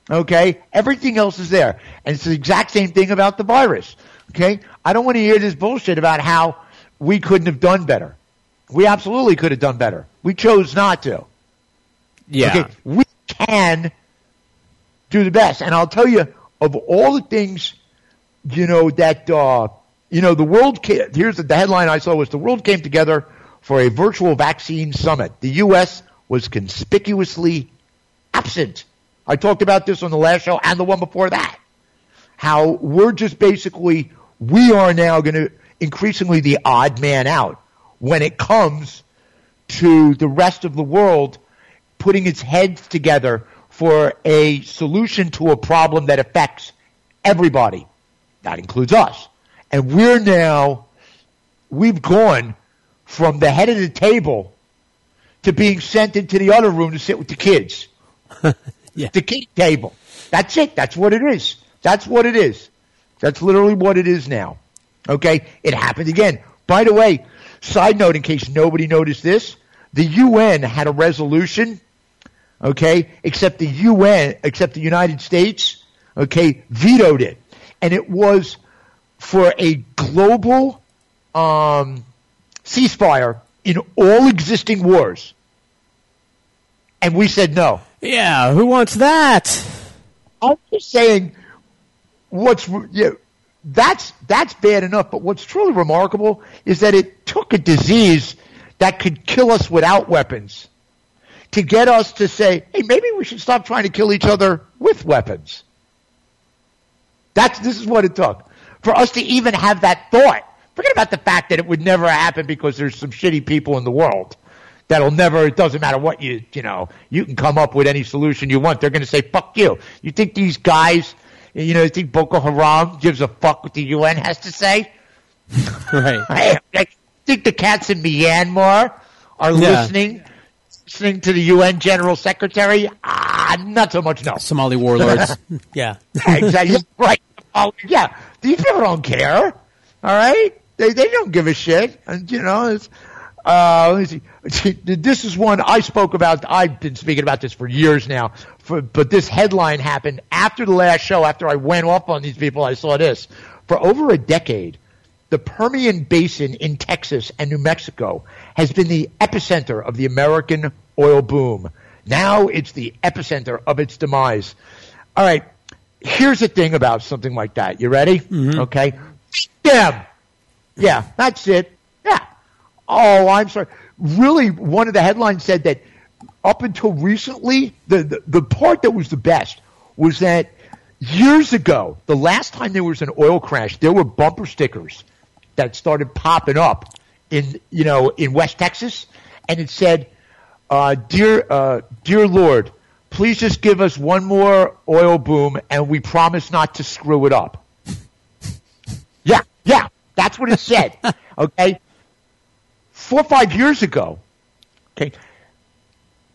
Okay? Everything else is there. And it's the exact same thing about the virus. Okay? I don't want to hear this bullshit about how we couldn't have done better. We absolutely could have done better. We chose not to. Yeah. Okay? We can do the best. And I'll tell you, of all the things, you know, that, uh, you know, the world, here's the, the headline I saw was the world came together for a virtual vaccine summit. The U.S. was conspicuously absent. I talked about this on the last show and the one before that. How we're just basically, we are now going to increasingly the odd man out when it comes to the rest of the world putting its heads together for a solution to a problem that affects everybody. That includes us. And we're now, we've gone from the head of the table to being sent into the other room to sit with the kids. Yeah. The kid table. That's it. That's what it is. That's what it is. That's literally what it is now. Okay? It happened again. By the way, side note in case nobody noticed this, the UN had a resolution, okay, except the UN, except the United States, okay, vetoed it. And it was for a global um, ceasefire in all existing wars. And we said no. Yeah, who wants that? I'm just saying, what's yeah, that's that's bad enough. But what's truly remarkable is that it took a disease that could kill us without weapons to get us to say, "Hey, maybe we should stop trying to kill each other with weapons." That's this is what it took for us to even have that thought. Forget about the fact that it would never happen because there's some shitty people in the world that'll never, it doesn't matter what you, you know, you can come up with any solution you want. They're going to say, fuck you. You think these guys, you know, you think Boko Haram gives a fuck what the UN has to say? Right. I, I think the cats in Myanmar are Yeah. listening, listening to the UN General Secretary. Ah, not so much, no. Somali warlords. yeah. Yeah, exactly. right. Oh, yeah. These people don't care. All right? They, they don't give a shit. And, you know, it's, uh, let me see. This is one I spoke about. I've been speaking about this for years now. For, but this headline happened after the last show, after I went off on these people, I saw this. For over a decade, the Permian Basin in Texas and New Mexico has been the epicenter of the American oil boom. Now it's the epicenter of its demise. All right. Here's the thing about something like that. You ready? Okay. Them. Yeah, that's it. Yeah. Oh, I'm sorry. Really, one of the headlines said that up until recently, the, the, the part that was the best was that years ago, the last time there was an oil crash, there were bumper stickers that started popping up in, you know, in West Texas, and it said, uh, dear, uh, dear Lord, please just give us one more oil boom and we promise not to screw it up. Yeah, yeah, that's what it said. okay. Four or five years ago, okay,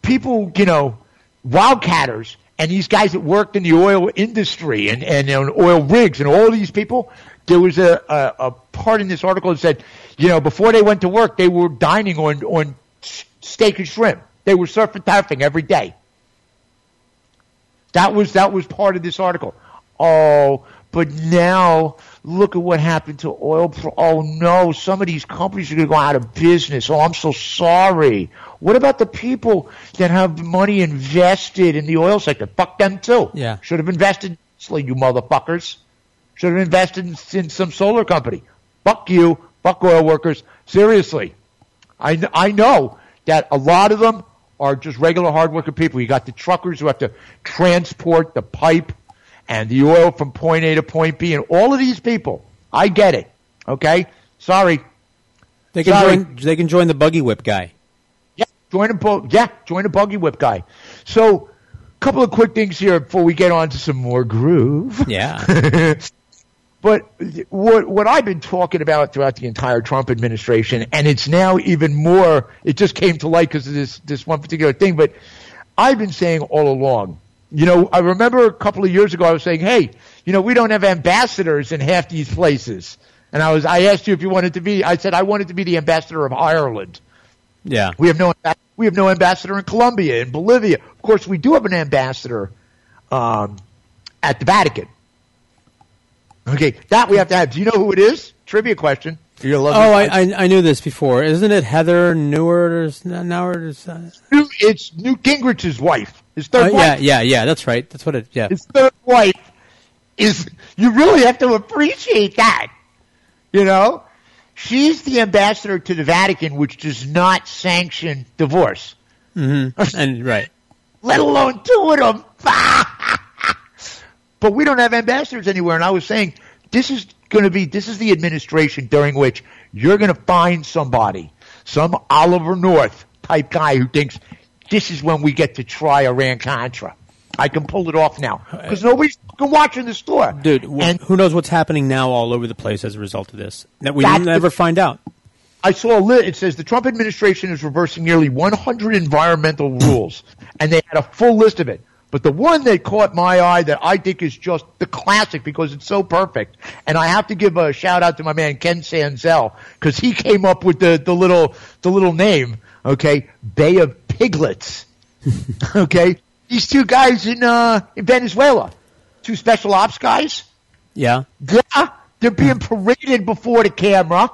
people, you know, wildcatters and these guys that worked in the oil industry and, and on oil rigs and all these people, there was a, a, a part in this article that said, you know, before they went to work, they were dining on, on steak and shrimp. They were surf and turfing every day. That was that was part of this article. Oh, but now look at what happened to oil. Pro- oh no, some of these companies are going to go out of business. Oh, I'm so sorry. What about the people that have money invested in the oil sector? Fuck them too. Yeah. Should have invested, you motherfuckers. Should have invested in, in some solar company. Fuck you. Fuck oil workers. Seriously. I, I know that a lot of them are just regular hardworking people. You got the truckers who have to transport the pipe and the oil from point A to point B, and all of these people. I get it. Okay, sorry. They can Sorry. join. They can join the buggy whip guy. Yeah, join a bu- yeah, join a buggy whip guy. So, a couple of quick things here before we get on to some more groove. Yeah. But what what I've been talking about throughout the entire Trump administration, and it's now even more. It just came to light because of this this one particular thing. But I've been saying all along. You know, I remember a couple of years ago I was saying, "Hey, you know, we don't have ambassadors in half these places." And I was I asked you if you wanted to be. I said I wanted to be the ambassador of Ireland. Yeah. We have no we have no ambassador in Colombia in Bolivia. Of course, we do have an ambassador um, at the Vatican. Okay, that we have to have. Do you know who it is? Trivia question. You're Oh, I, I I knew this before. Isn't it Heather Newart or uh, It's Newt Gingrich's wife. His third uh, wife. yeah, yeah, yeah. That's right. That's what it. Yeah. His third wife is. You really have to appreciate that. You know, she's the ambassador to the Vatican, which does not sanction divorce. Mm-hmm. And right. let alone two of them. But we don't have ambassadors anywhere. And I was saying, this is going to be, this is the administration during which you're going to find somebody, some Oliver North type guy who thinks this is when we get to try Iran Contra. I can pull it off now because nobody's fucking watching the store. Dude, wh- who knows what's happening now all over the place as a result of this? That we never the- find out. I saw a li- it says the Trump administration is reversing nearly 100 environmental rules, and they had a full list of it. But the one that caught my eye that I think is just the classic because it's so perfect, and I have to give a shout out to my man Ken Sanzel because he came up with the, the little the little name. Okay, Bay of Piglets. okay, these two guys in uh, in Venezuela, two special ops guys. Yeah. Yeah, they're being paraded before the camera,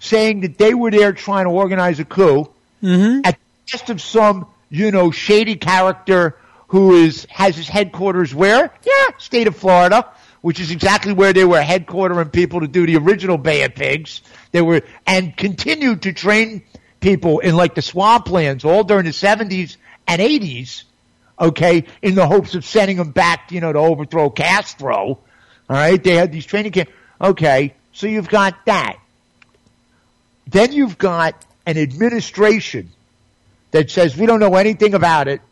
saying that they were there trying to organize a coup Mm-hmm. at the behest of some, you know, shady character who is has his headquarters where? Yeah, state of Florida, which is exactly where they were headquartering people to do the original Bay of Pigs. They were and continued to train people in like the swamplands all during the seventies and eighties. Okay, in the hopes of sending them back, you know, to overthrow Castro. All right, they had these training camps. Okay, so you've got that. Then you've got an administration that says we don't know anything about it.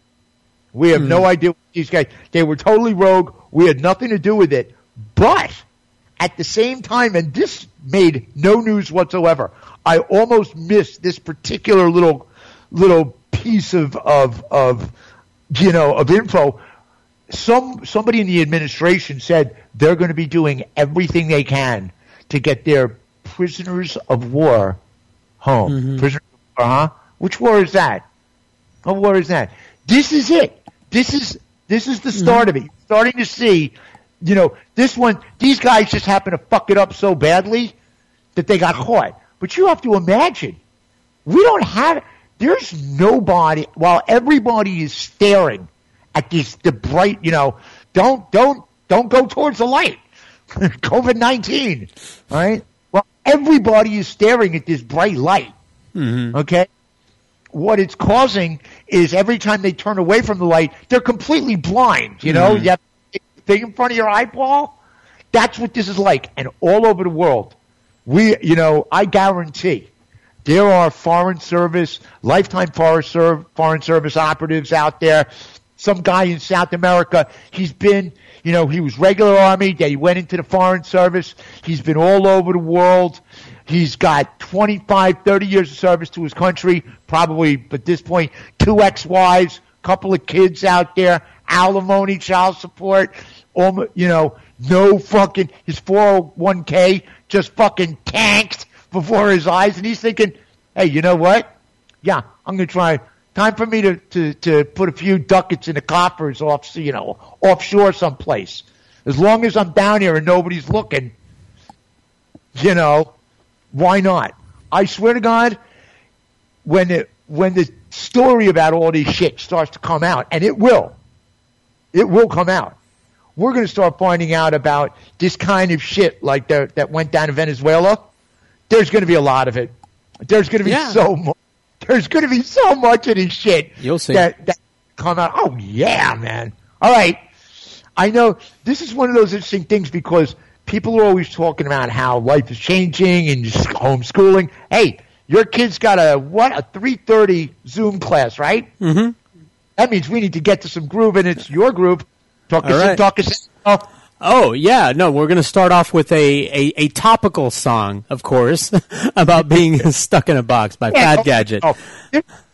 We have no mm-hmm. idea what these guys. They were totally rogue. We had nothing to do with it. But at the same time, and this made no news whatsoever. I almost missed this particular little little piece of of of you know of info. Some somebody in the administration said they're going to be doing everything they can to get their prisoners of war home. Mm-hmm. Prisoners of war, huh? Which war is that? What war is that? This is it. This is this is the start mm-hmm. of it. Starting to see, you know, this one. These guys just happen to fuck it up so badly that they got caught. But you have to imagine, we don't have. There's nobody. While everybody is staring at this, the bright, you know, don't don't don't go towards the light. COVID nineteen, right? Well, everybody is staring at this bright light. Mm-hmm. Okay, what it's causing is every time they turn away from the light, they're completely blind. You know, Mhm. you have thing in front of your eyeball. That's what this is like, and all over the world, we, you know, I guarantee there are foreign service, lifetime foreign serv foreign service operatives out there. Some guy in South America, he's been, you know, he was regular army, then he went into the foreign service. He's been all over the world. He's got 25, 30 years of service to his country, probably at this point, two ex-wives, a couple of kids out there, alimony, child support, almo- you know, no fucking, his 401k just fucking tanked before his eyes, and he's thinking, hey, you know what? Yeah, I'm going to try. Time for me to, to, to put a few ducats in the coffers off, you know, offshore someplace. As long as I'm down here and nobody's looking, you know, why not? I swear to God, when it, when the story about all this shit starts to come out, and it will, it will come out. We're going to start finding out about this kind of shit like that that went down in Venezuela. There's going to be a lot of it. There's going to be Yeah. so much. there's going to be so much of this shit. You'll see. That, that come out. Oh yeah, man. All right. I know this is one of those interesting things because people are always talking about how life is changing and just homeschooling. Hey, your kid's got a what a three thirty Zoom class, right? Mm-hmm. That means we need to get to some groove, and it's your groove. Talk us All in, talk us in. Oh, Oh yeah, no, we're going to start off with a, a, a topical song, of course, about being stuck in a box by Yeah, Fad oh, Gadget. oh.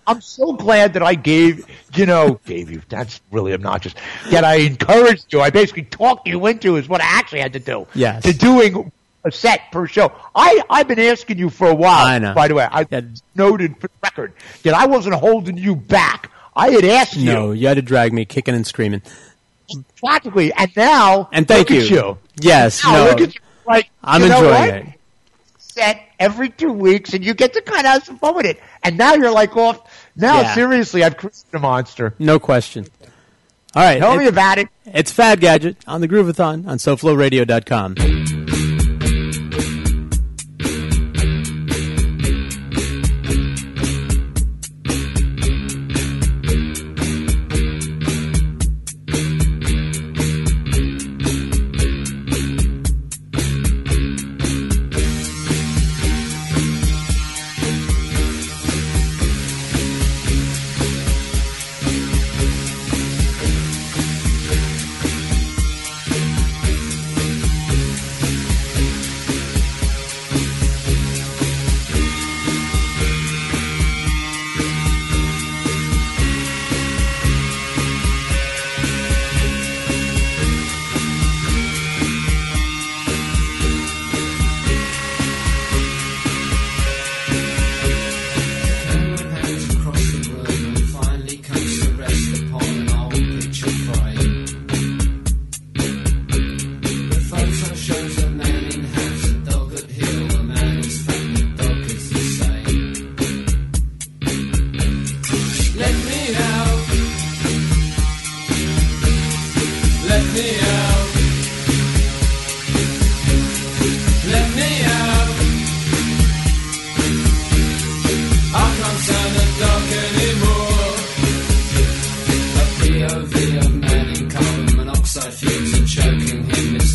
I'm so glad that I gave, you know, gave you, that's really obnoxious, that I encouraged you. I basically talked you into is what I actually had to do. Yes. To doing a set per show. I, I've been asking you for a while, I know. by the way. I noted for the record that I wasn't holding you back. I had asked you. No, you had to drag me kicking and screaming. practically, and now, And thank look at you. you. Yes, Now, no. look at you. Like, I'm you enjoying it. set every two weeks, and you get to kind of have some fun with it. And now you're like off. Now, Yeah. seriously, I've created a monster. No question. All right. Tell me about it. It's Fad Gadget on the Groovathon on SoFloRadio.com.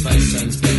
pink. And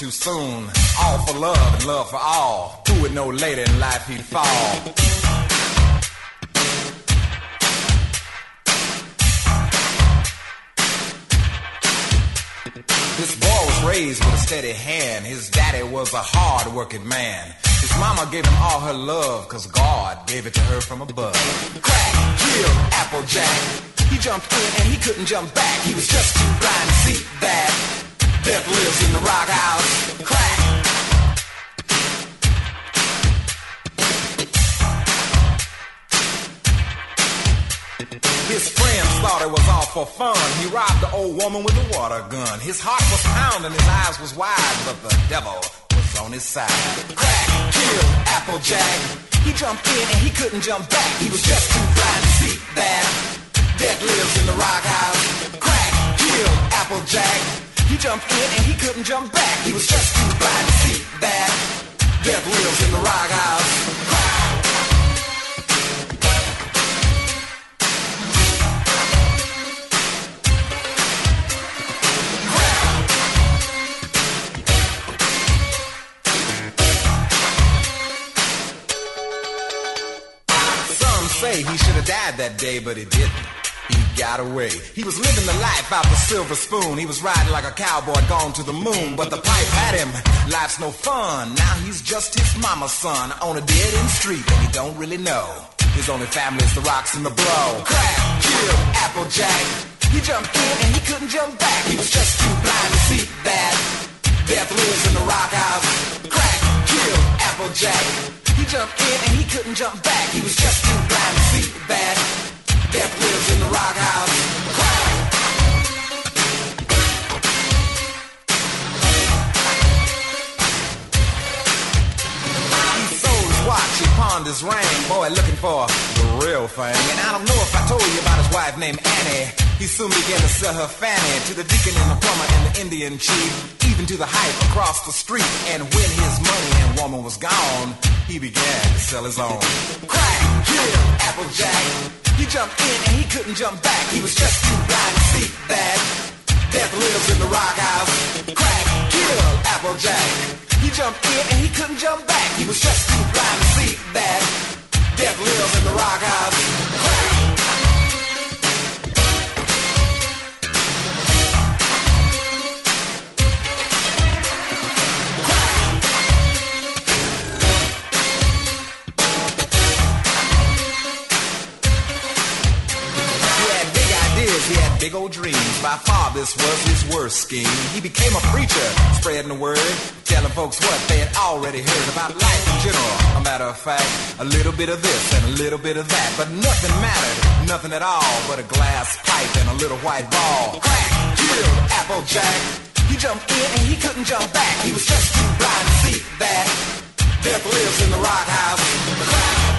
too soon. All for love and love for all. Who would know later in life he'd fall? This boy was raised with a steady hand. His daddy was a hard working man. His mama gave him all her love, cause God gave it to her from above. Crack, kill, Applejack. He jumped in and he couldn't jump back. He was just too blind to see that. Death lives in the rock house. Crack. His friends thought it was all for fun. He robbed the old woman with a water gun. His heart was pounding, his eyes was wide, but the devil was on his side. Crack, kill, Applejack. He jumped in and he couldn't jump back. He was just too blind to see that. Death lives in the rock house. Crack, kill, Applejack. He jumped in and he couldn't jump back. He was just too blind to see that. Death lives in the rock house. Some say he should have died that day, but he didn't. He got away. He was living the life out the silver spoon. He was riding like a cowboy gone to the moon, but the pipe had him. Life's no fun. Now he's just his mama's son on a dead end street, and he don't really know. His only family is the rocks and the blow. Crack, kill, Applejack. He jumped in and he couldn't jump back. He was just too blind to see that. Death lives in the rock house. Crack, kill, Applejack. He jumped in and he couldn't jump back. He was just too blind to see that. Death lives in the rock house. Boy, looking for the real thing. And I don't know if I told you about his wife named Annie. He soon began to sell her fanny to the deacon and the and the Indian chief, even to the hype across the street. And when his money and woman was gone, he began to sell his own. Crack, kill, Applejack. He jumped in and he couldn't jump back. He was just too blind to see that. Death lives in the rock house. Crack, kill, Applejack. He jumped in and he couldn't jump back. He was just too blind to see that. Death lives in the rock house. Crack. Big old dreams. By far, this was his worst scheme. He became a preacher, spreading the word, telling folks what they had already heard about life in general. A matter of fact, a little bit of this and a little bit of that, but nothing mattered, nothing at all, but a glass pipe and a little white ball. Crack, killed Applejack. He jumped in and he couldn't jump back. He was just too blind to see that. Death lives in the rock house. Crack.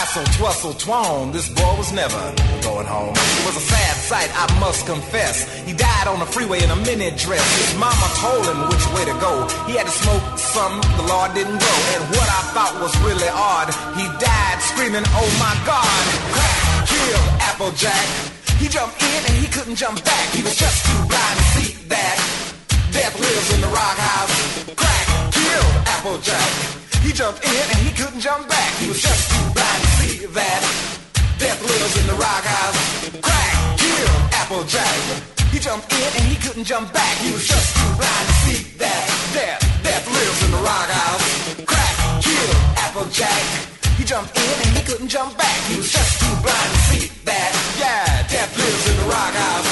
Twassle, twassle, twone. This boy was never going home. It was a sad sight, I must confess. He died on the freeway in a mini dress. His mama told him which way to go. He had to smoke something the Lord didn't grow. And what I thought was really odd, he died screaming, oh my God. Crack, kill, Applejack. He jumped in and he couldn't jump back. He was just too blind to see that. Death lives in the rock house. Crack, kill, Applejack. He jumped in and he couldn't jump back. He was just too blind to see that. Death lives in the rock house. Crack, kill, Applejack. He jumped in and he couldn't jump back. He was just too blind to see that. Death, death lives in the rock house. Crack, kill, Applejack. He jumped in and he couldn't jump back. He was just too blind to see that. Yeah, death lives in the rock house.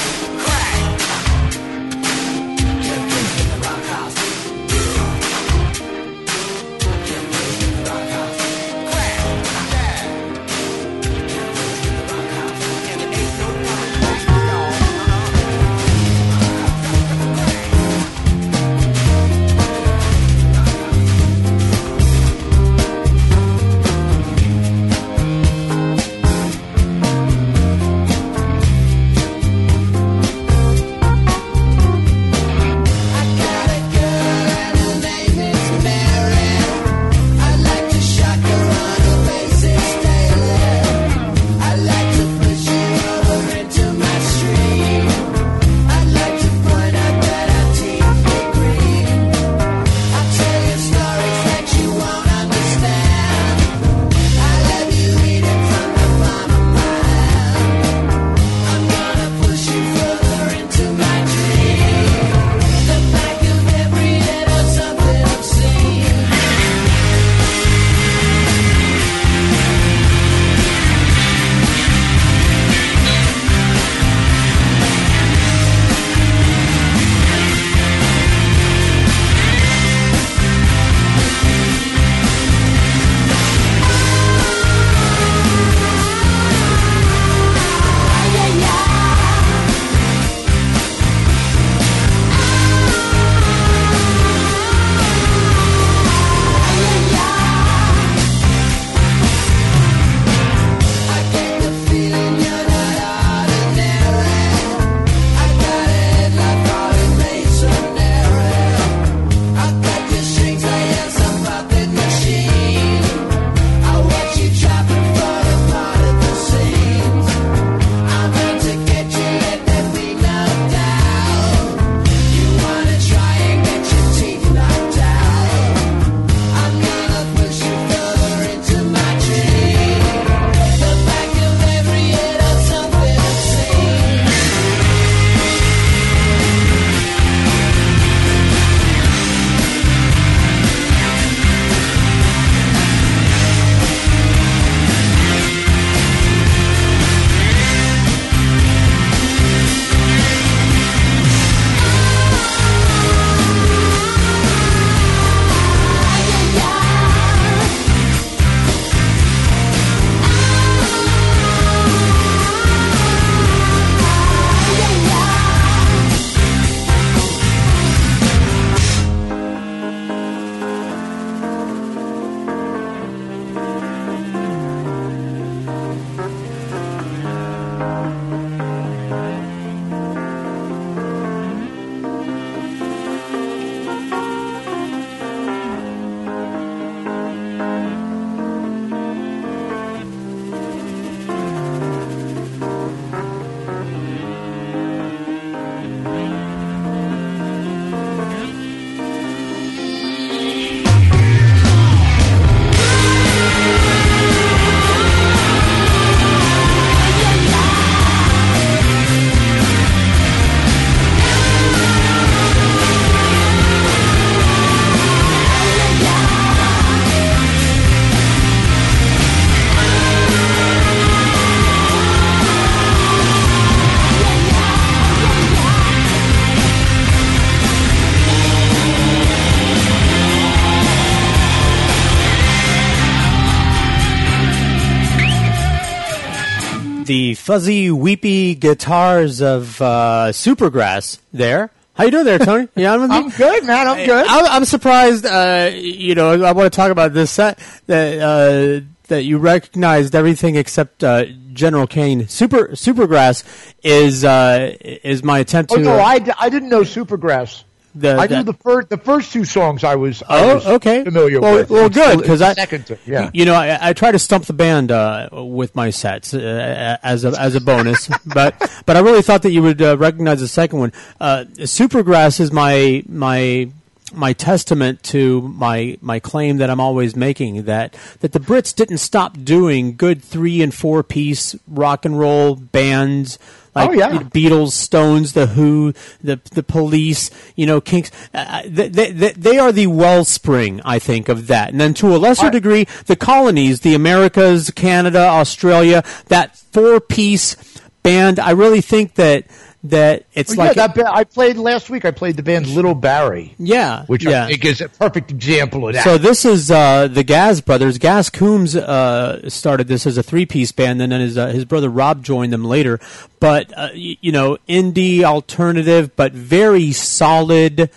Fuzzy, weepy guitars of uh, Supergrass. There, how you doing there, Tony? Yeah, I'm, I'm good, man. I'm good. I'm, I'm surprised. Uh, you know, I want to talk about this set that uh, that you recognized everything except uh, General Kane. Super Supergrass is uh, is my attempt Oh to. no, I, d- I didn't know Supergrass. The- I knew the first the first two songs I was, I was Oh, okay. familiar well, with. Well, It's good because I, second two, yeah. you know, I, I try to stump the band uh, with my sets uh, as a as a bonus, but but I really thought that you would uh, recognize the second one. Uh, Supergrass is my my my testament to my my claim that I'm always making that that the Brits didn't stop doing good three and four piece rock and roll bands like Oh, yeah. Beatles, Stones, The Who, the the Police, you know, Kinks. Uh, they, they, they are the wellspring, I think, of that. And then to a lesser degree, the colonies, the Americas, Canada, Australia, that four piece band. I really think that that it's Well, like yeah, that ba- I played last week. I played the band Little Barrie, yeah, which yeah. I think is a perfect example of that. So this is uh, the Gaz brothers. Gaz Coombs uh, started this as a three-piece band, and then his uh, his brother Rob joined them later. But uh, y- you know, indie alternative, but very solid,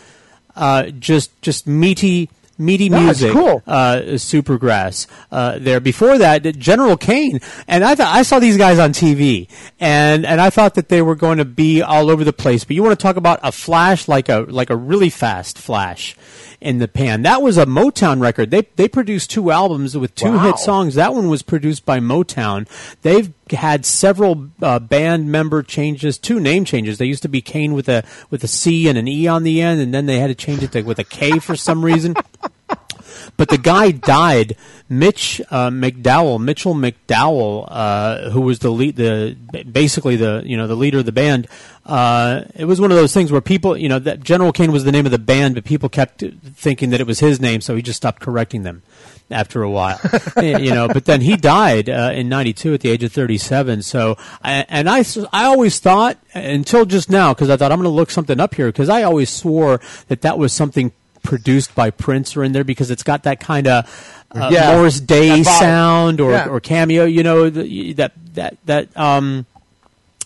uh, just just meaty. Meaty music, cool. uh, Supergrass. Uh, there before that, General Kane, and I thought I saw these guys on TV, and and I thought that they were going to be all over the place. But you want to talk about a flash, like a like a really fast flash in the pan. That was a Motown record. They they produced two albums with two Wow. hit songs. That one was produced by Motown. They've had several uh, band member changes, two name changes. They used to be Caine with a with a C and an E on the end, and then they had to change it to with a K for some reason. But the guy died. Mitch uh, McDowell, Mitchell McDowell, uh, who was the lead, the basically the you know the leader of the band. Uh, it was one of those things where people, you know, that General Kane was the name of the band, but people kept thinking that it was his name, so he just stopped correcting them after a while. you know, but then he died uh, in '92 at the age of 37. So, and I, I always thought until just now because I thought I'm going to look something up here because I always swore that that was something produced by Prince or in there because it's got that kind of uh, Yeah. Morris Day sound or, Yeah. or cameo. You know the, that that that um.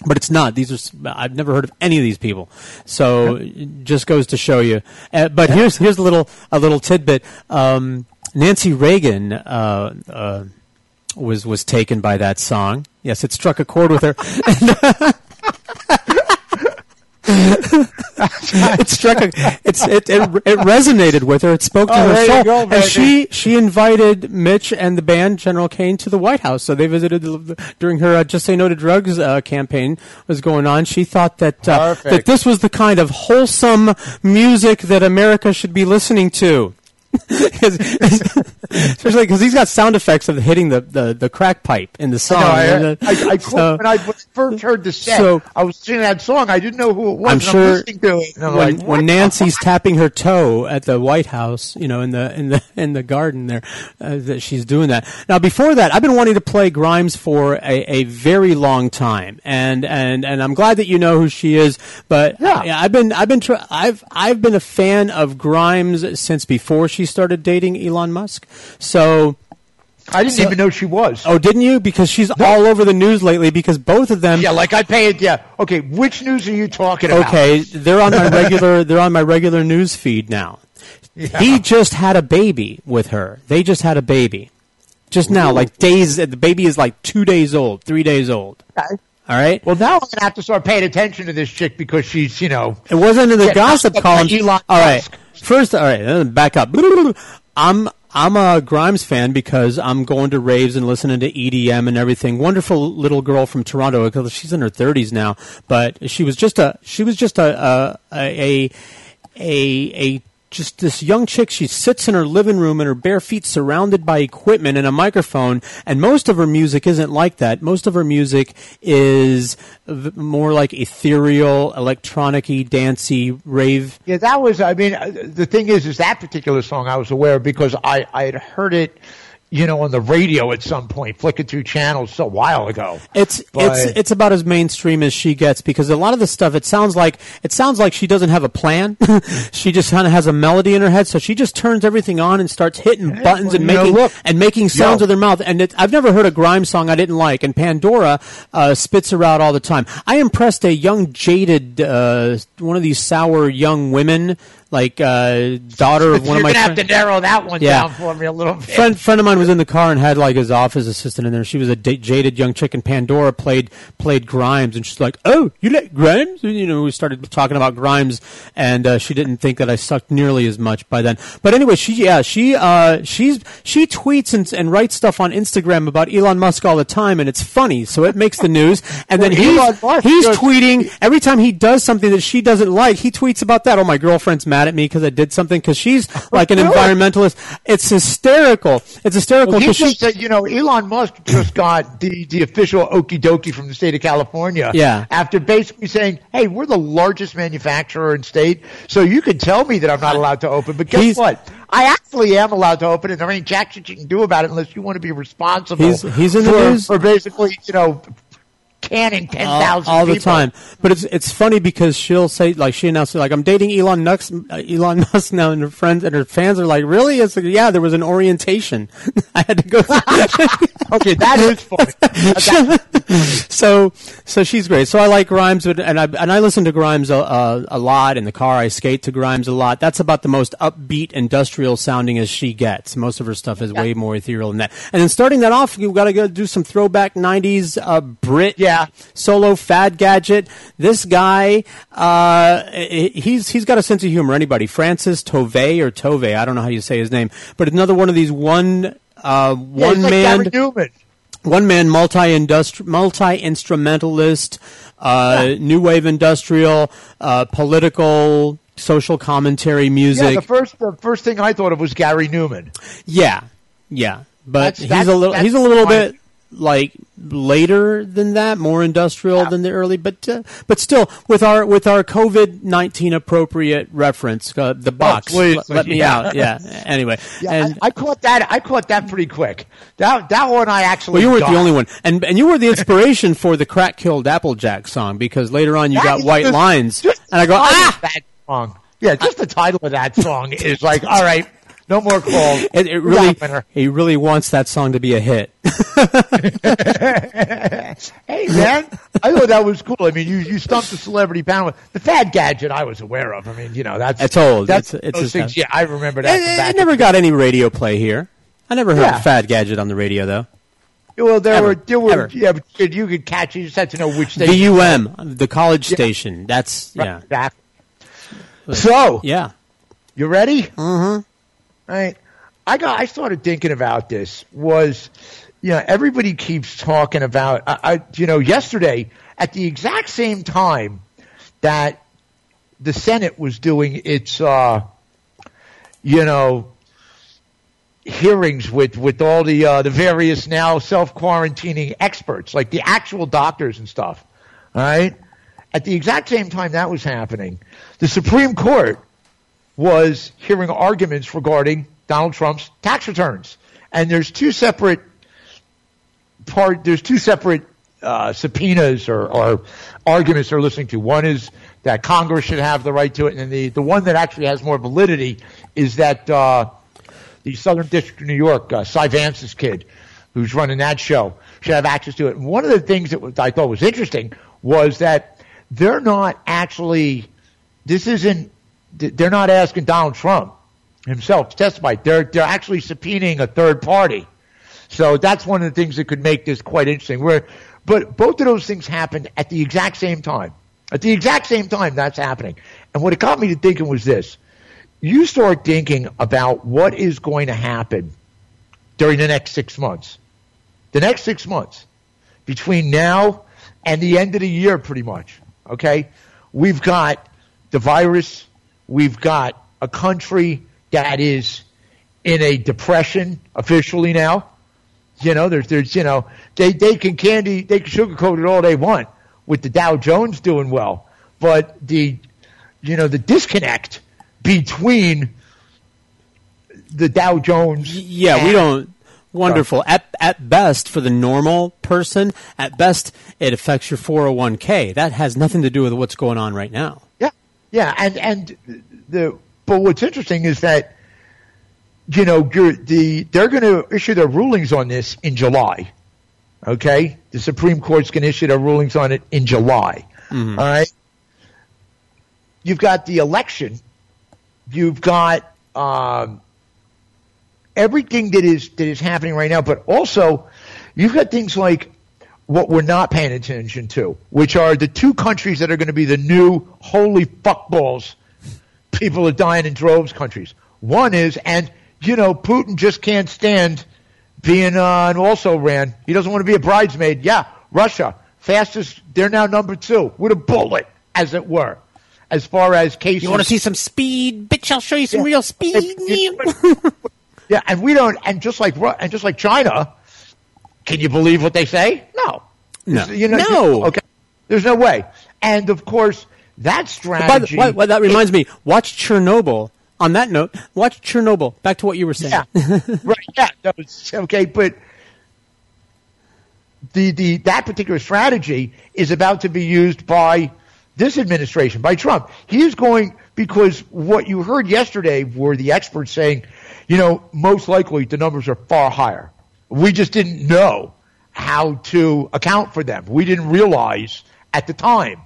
But it's not. These are. I've never heard of any of these people. So it just goes to show you. Uh, but here's here's a little a little tidbit. Um, Nancy Reagan uh, uh, was was taken by that song. Yes, it struck a chord with her. it struck a, it's it, it it resonated with her. It spoke to Oh, her soul, go, and she she invited Mitch and the band General Kane to the White House. So they visited during her uh, "Just Say No to Drugs" uh, campaign was going on. She thought that uh, that this was the kind of wholesome music that America should be listening to. Especially because he's got sound effects of hitting the, the, the crack pipe in the song. No, I, And, I, I, I so- when I first heard the set, So- I was singing that song. I didn't know who it was. I'm sure listening to it. I'm when, like, when? Nancy's tapping her toe at the White House, you know, in the in the in the garden there, uh, that she's doing that. Now, before that, I've been wanting to play Grimes for a, a very long time, and and and I'm glad that you know who she is. But Yeah. I've been I've been tr- I've I've been a fan of Grimes since before she started dating Elon Musk. So. I didn't so- even know she was. Oh, didn't you? Because she's all over the news lately. Because both of them, yeah, like I pay it. Yeah. Okay, which news are you talking about? Okay, they're on my regular they're on my regular news feed now. He just had a baby with her. They just had a baby. Just now, like days the baby is like 2 days old, 3 days old. Okay. All right? Well, now I'm gonna have to start paying attention to this chick because she's, you know, It wasn't in the gossip column. Elon all right. First, all right, back up. I'm I'm a Grimes fan because I'm going to raves and listening to EDM and everything. Wonderful little girl from Toronto because she's in her 30s now, but she was just a she was just a a a, a, a just this young chick. She sits in her living room in her bare feet, surrounded by equipment and a microphone. And most of her music isn't like that. Most of her music is more like ethereal, electronic-y, dancey, rave. yeah, that was. I mean, uh, the thing is, is that particular song I was aware of because I I had heard it you know, on the radio at some point, flicking through channels a while ago. It's But- it's it's about as mainstream as she gets because a lot of the stuff it sounds like it sounds like she doesn't have a plan. she just kind of has a melody in her head, so she just turns everything on and starts hitting buttons and well, know, making look. and making sounds Yo. with her mouth. And it, I've never heard a grime song I didn't like, and Pandora uh, spits her out all the time. I impressed a young jaded uh, one of these sour young women. Like uh, daughter of one You're of my gonna have to narrow that one Yeah. down for me a little bit. friend friend of mine was in the car and had like his office assistant in there. She was a d- jaded young chick, and Pandora played played Grimes, and she's like, "Oh, you like Grimes?" And, you know, we started talking about Grimes, and uh, she didn't think that I sucked nearly as much by then. But anyway, she yeah she uh, she's she tweets and, and writes stuff on Instagram about Elon Musk all the time, and it's funny, so it makes the news. And then Well, he's Musk he's just- tweeting every time he does something that she doesn't like. He tweets about that. Oh, my girlfriend's mad at me because I did something because she's like an environmentalist. It's hysterical. It's hysterical Well, because she just said, you know, Elon Musk just got the, the official okie dokie from the state of California. Yeah. After basically saying, hey, we're the largest manufacturer in state, so you can tell me that I'm not allowed to open. But guess He's- what? I actually am allowed to open, and there ain't jack shit you can do about it unless you want to be responsible. He's- he's in the news. for basically, you know, ten all, all the time. But it's it's funny because she'll say like she announced like I'm dating Elon Musk, uh, Elon Musk now, and her friends and her fans are like, really? It's like yeah, there was an orientation. I had to go. okay, that is funny. so so she's great. So I like Grimes, but- and I and I listen to Grimes a, a, a lot in the car. I skate to Grimes a lot. That's about the most upbeat, industrial sounding as she gets. Most of her stuff is way more ethereal than that. And then starting that off, you've got to go do some throwback '90s uh, Brit Yeah. Solo Fad Gadget. This guy, uh, he- he's he's got a sense of humor. Anybody, Francis Tovey or Tovey, I don't know how you say his name, but another one of these one uh, one like man one man multi multi instrumentalist, uh, new wave industrial, uh, political, social commentary music. Yeah, the first the first thing I thought of was Gary Numan. Yeah, yeah, but That's- he's that's- a little that's he's a little bit like later than that, more industrial than the early, but uh, but still with our with our COVID nineteen appropriate reference, uh, the box. please, let, let me yeah. out. Yeah. Anyway, Yeah, and I, I caught that. I caught that pretty quick. That that one I actually. Well, you weren't the only one, and and you were the inspiration for the "Crack Killed Applejack" song because later on you That got white just- lines, just and I go, ah, that song. Yeah, just the title of that song is like, all right, no more calls. it, it really, he really wants that song to be a hit. hey man, I thought that was cool. I mean, you you stumped the celebrity panel. The Fad Gadget I was aware of. I mean, you know that's It's old. That's It's- it's those a- things. Yeah, I remember that. It, it never in- got any radio play here. I never heard Yeah. of Fad Gadget on the radio though. Well, there Ever. were there were Ever. yeah, but you could, catch. it. You just had to know which station. VUM, the college station. That's yeah, Exactly. So yeah. You ready? Mm-hmm. Right. I got. I started thinking about this. Was you know everybody keeps talking about. I, I you know yesterday at the exact same time that the Senate was doing its uh, you know hearings with with all the uh, the various now self quarantining experts, like the actual doctors and stuff. All right. At the exact same time that was happening, the Supreme Court was hearing arguments regarding Donald Trump's tax returns, and there's two separate part. There's two separate uh, subpoenas or, or arguments they're listening to. One is that Congress should have the right to it, and the the one that actually has more validity is that uh, the Southern District of New York, uh, Cy Vance's kid, who's running that show, should have access to it. And one of the things that I thought was interesting was that they're not actually. This isn't. They're not asking Donald Trump himself to testify. They're they're actually subpoenaing a third party. So that's one of the things that could make this quite interesting. Where, but both of those things happened at the exact same time. At the exact same time that's happening. And what it got me to thinking was this. You start thinking about what is going to happen during the next six months. The next six months. Between now and the end of the year, pretty much. Okay? We've got the virus. We've got a country that is in a depression officially now. You know, there's, there's, you know, they, they can candy, they can sugarcoat it all they want with the Dow Jones doing well. But the, you know, the disconnect between the Dow Jones. Yeah, we don't Wonderful. At at best, for the normal person, at best it affects your 401k. That has nothing to do with what's going on right now. Yeah, and and the but what's interesting is that you know the they're going to issue their rulings on this in July. Okay, the Supreme Court's going to issue their rulings on it in July. All right, you've got the election, you've got um, everything that is that is happening right now, but also you've got things like what we're not paying attention to, which are the two countries that are going to be the new holy fuckballs. People are dying in droves countries. One is, and you know, Putin just can't stand being uh, an also ran. He doesn't want to be a bridesmaid. Yeah, Russia, fastest. They're now number two with a bullet, as it were, as far as cases. You want to see some speed, bitch? I'll show you some real speed. Yeah, and we don't. And just like and just like China, can you believe what they say? No, No. You know, No. Okay, there's no way. And of course, that By the, strategy. why- that reminds me. Watch Chernobyl. On that note, watch Chernobyl. Back to what you were saying. Yeah, right. Yeah, it's okay, but the the that particular strategy is about to be used by this administration, by Trump. He is going because what you heard yesterday were the experts saying, you know, most likely the numbers are far higher. We just didn't know how to account for them. We didn't realize at the time,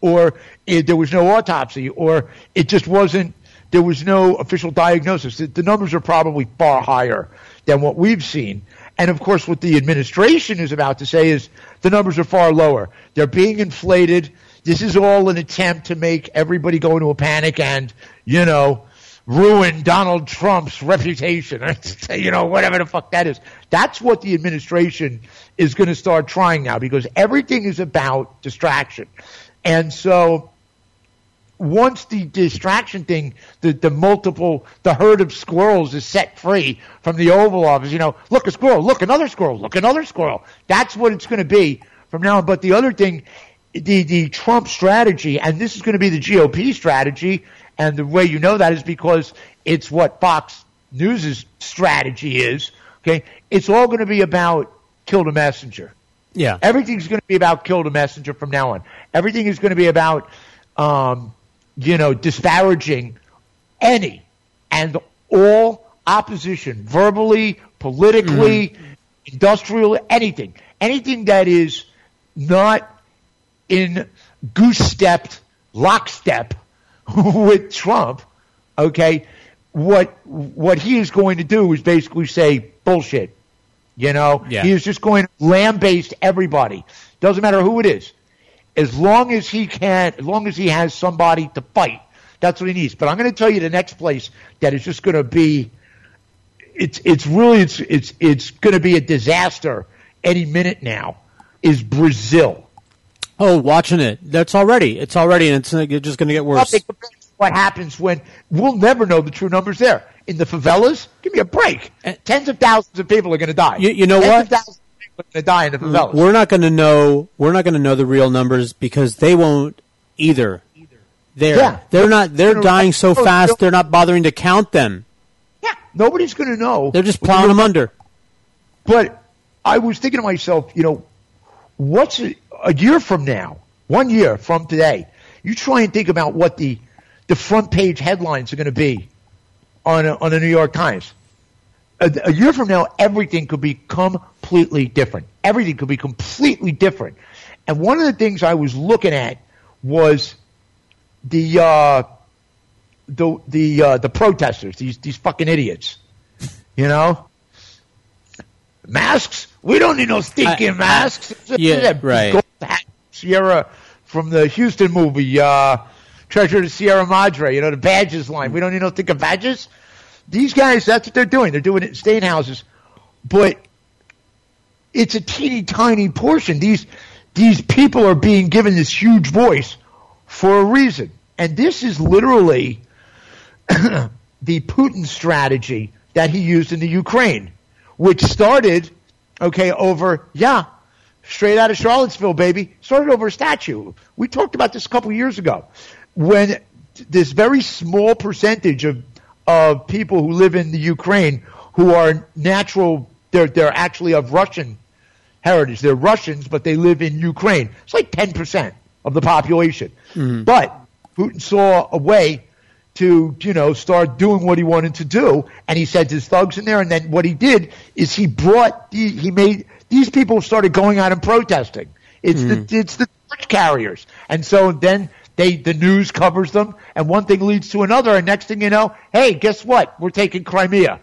or it, there was no autopsy, or it just wasn't. There was no official diagnosis. The, the numbers are probably far higher than what we've seen. And of course, what the administration is about to say is the numbers are far lower. They're being inflated. This is all an attempt to make everybody go into a panic and, you know, ruin Donald Trump's reputation. you know, whatever the fuck that is. That's what the administration is going to start trying now because everything is about distraction. And so once the distraction thing, the, the multiple, the herd of squirrels is set free from the Oval Office, you know, look a squirrel, look another squirrel, look another squirrel. That's what it's going to be from now on. But the other thing, the, the Trump strategy, and this is going to be the GOP strategy, and the way you know that is because it's what Fox News' strategy is, okay? It's all going to be about kill the messenger. Yeah. Everything's going to be about kill the messenger from now on. Everything is going to be about, um, you know, disparaging any and all opposition, verbally, politically, industrial, anything, anything that is not in goose stepped, lockstep with Trump. Okay, what what he is going to do is basically say bullshit. You know, Yeah. he is just going to lambaste everybody. Doesn't matter who it is. As long as he can, as long as he has somebody to fight, that's what he needs. But I'm going to tell you the next place that is just going to be, it's it's really it's it's it's going to be a disaster any minute now. Is Brazil? Oh, watching it. That's already. It's already, and it's uh, just going to get worse. Nothing compared to What happens when we'll never know the true numbers there in the favelas? Give me a break. Tens of thousands of people are going to die. You- you know Tens what? of thousands are going to die in the favelas. We're not going to know. We're not going to know the real numbers because they won't either. They're Yeah. they're not. They're dying so fast. They're not bothering to count them. Yeah, nobody's going to know. They're just plowing them under. But I was thinking to myself, you know, what's a, a year from now, one year from today, you try and think about what the the front page headlines are going to be on a, on the New York Times. A, a year from now, everything could be completely different. Everything could be completely different. And one of the things I was looking at was the uh, the the uh, the protesters, these these fucking idiots, you know. Masks? We don't need no stinking I- masks. yeah, right. Sierra from the Huston movie, uh, Treasure of Sierra Madre. You know the badges line. We don't even think of badges. These guys, that's what they're doing. They're doing it in state houses, but it's a teeny tiny portion. These these people are being given this huge voice for a reason, and this is literally the Putin strategy that he used in the Ukraine, which started okay over yeah, straight out of Charlottesville, baby. Started over a statue. We talked about this a couple years ago when this very small percentage of of people who live in the Ukraine who are natural they're they're actually of Russian heritage. They're Russians, but they live in Ukraine. It's like ten percent of the population. Hmm. But Putin saw a way to, you know, start doing what he wanted to do, and he sent his thugs in there. And then what he did is he brought, the, he made these people started going out and protesting. It's the hmm. it's the torch carriers, and so then they the news covers them, and one thing leads to another, and next thing you know, hey, guess what? We're taking Crimea.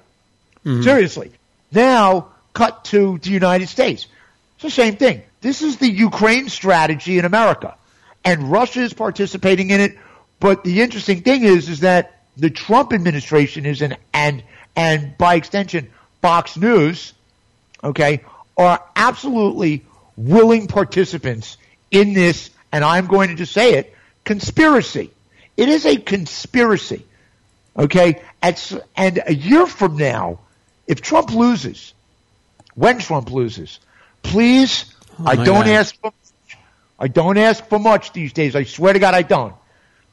Hmm. Seriously. Now, cut to the United States. It's the same thing. This is the Ukraine strategy in America. And Russia is participating in it. But the interesting thing is, is that the Trump administration is an, and, and by extension, Fox News, okay, are absolutely willing participants in this, and I'm going to just say it, conspiracy. It is a conspiracy. Okay? And, and a year from now, if Trump loses, when Trump loses, please, oh I don't God. ask for much. I don't ask for much these days. I swear to God I don't.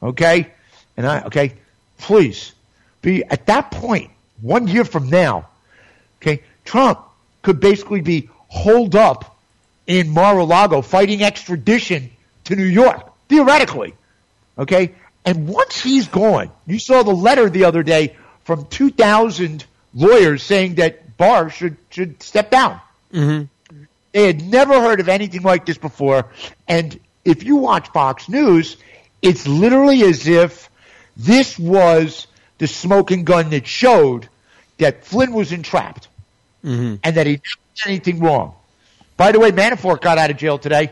Okay? And I, okay, please, be at that point, one year from now, okay, Trump could basically be holed up in Mar-a-Lago fighting extradition to New York, theoretically. Okay? And once he's gone, you saw the letter the other day from 2,000 lawyers saying that Barr should, should step down. Mm-hmm. They had never heard of anything like this before. And if you watch Fox News, it's literally as if this was the smoking gun that showed that Flynn was entrapped Mm-hmm. and that he anything wrong. By the way, Manafort got out of jail today.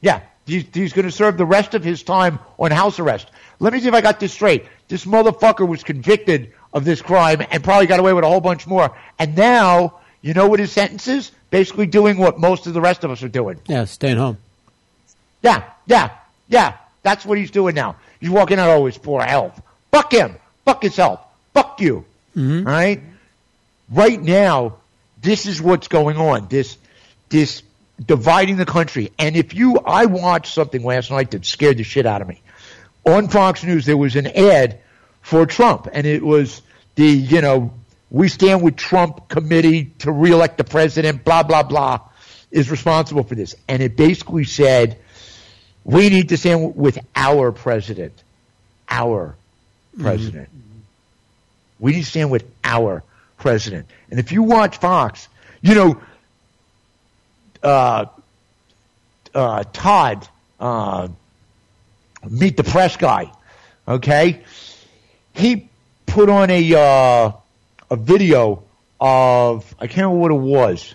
Yeah, he's, he's going to serve the rest of his time on house arrest. Let me see if I got this straight. This motherfucker was convicted of this crime and probably got away with a whole bunch more. And now, you know what his sentence is? Basically doing what most of the rest of us are doing. Yeah, staying home. Yeah, yeah, yeah. That's what he's doing now. He's walking out, his poor health. Fuck him. Fuck his health. Fuck you. Mm-hmm. All right? Right now, this is what's going on. This, this dividing the country. And if you, I watched something last night that scared the shit out of me. On Fox News, there was an ad for Trump, and it was the, you know, we stand with Trump committee to reelect the president, blah, blah, blah, is responsible for this. And it basically said, we need to stand with our president. Our mm-hmm. president. We need to stand with our president. And if you watch Fox, you know, uh, uh, Todd, uh, meet the press guy, okay? He put on a uh, a video of I can't remember what it was,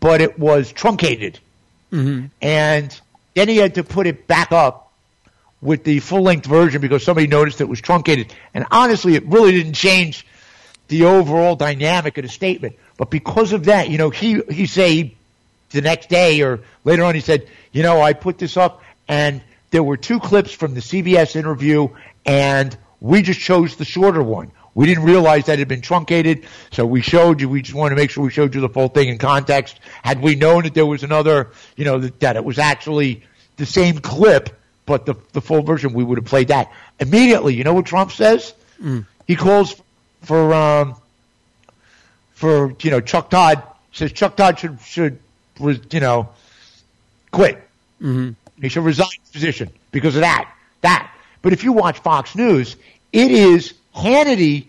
but it was truncated, Mm-hmm. and then he had to put it back up with the full length version because somebody noticed it was truncated. And honestly, it really didn't change the overall dynamic of the statement. But because of that, you know, he he say the next day or later on, he said, you know, I put this up and there were two clips from the CBS interview and we just chose the shorter one. We didn't realize that it had been truncated, so we showed you. We just wanted to make sure we showed you the full thing in context. Had we known that there was another, you know, that, that it was actually the same clip, but the the full version, we would have played that immediately. You know what Trump says? Mm. He calls for um for you know Chuck Todd says Chuck Todd should should you know quit. Mm-hmm. He should resign his position because of that. That. But if you watch Fox News, it is Hannity,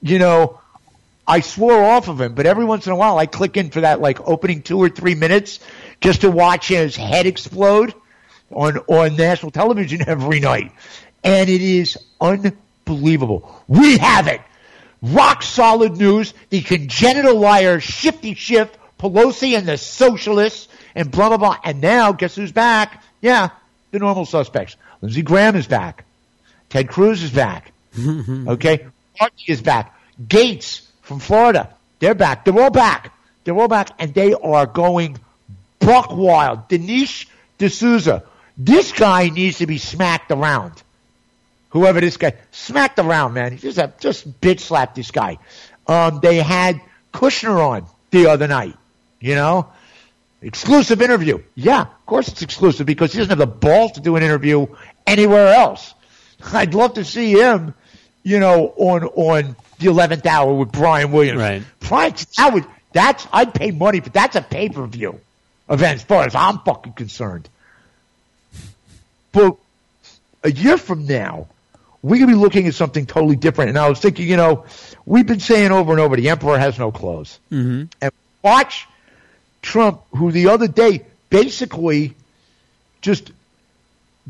you know, I swore off of him, but every once in a while I click in for that like opening two or three minutes just to watch his head explode on, on national television every night. And it is unbelievable. We have it. Rock solid news. The congenital liar, Shifty Schiff, Pelosi and the socialists and blah, blah, blah. And now guess who's back? Yeah, the normal suspects. Lindsey Graham is back. Ted Cruz is back. Okay? Markey is back. Gaetz from Florida, they're back. They're all back. They're all back, and they are going buck wild. Dinesh D'Souza, this guy needs to be smacked around. Whoever this guy, smacked around, man. He just have, just bitch slapped this guy. Um, they had Kushner on the other night. You know, exclusive interview. Yeah, of course it's exclusive because he doesn't have the balls to do an interview anywhere else. I'd love to see him, you know, on on the eleventh hour with Brian Williams. Right. Brian, that would That's I'd pay money for that's a pay per view event as far as I'm fucking concerned. But a year from now, we're gonna be looking at something totally different. And I was thinking, you know, we've been saying over and over, the emperor has no clothes. Mm-hmm. And watch Trump, who the other day basically just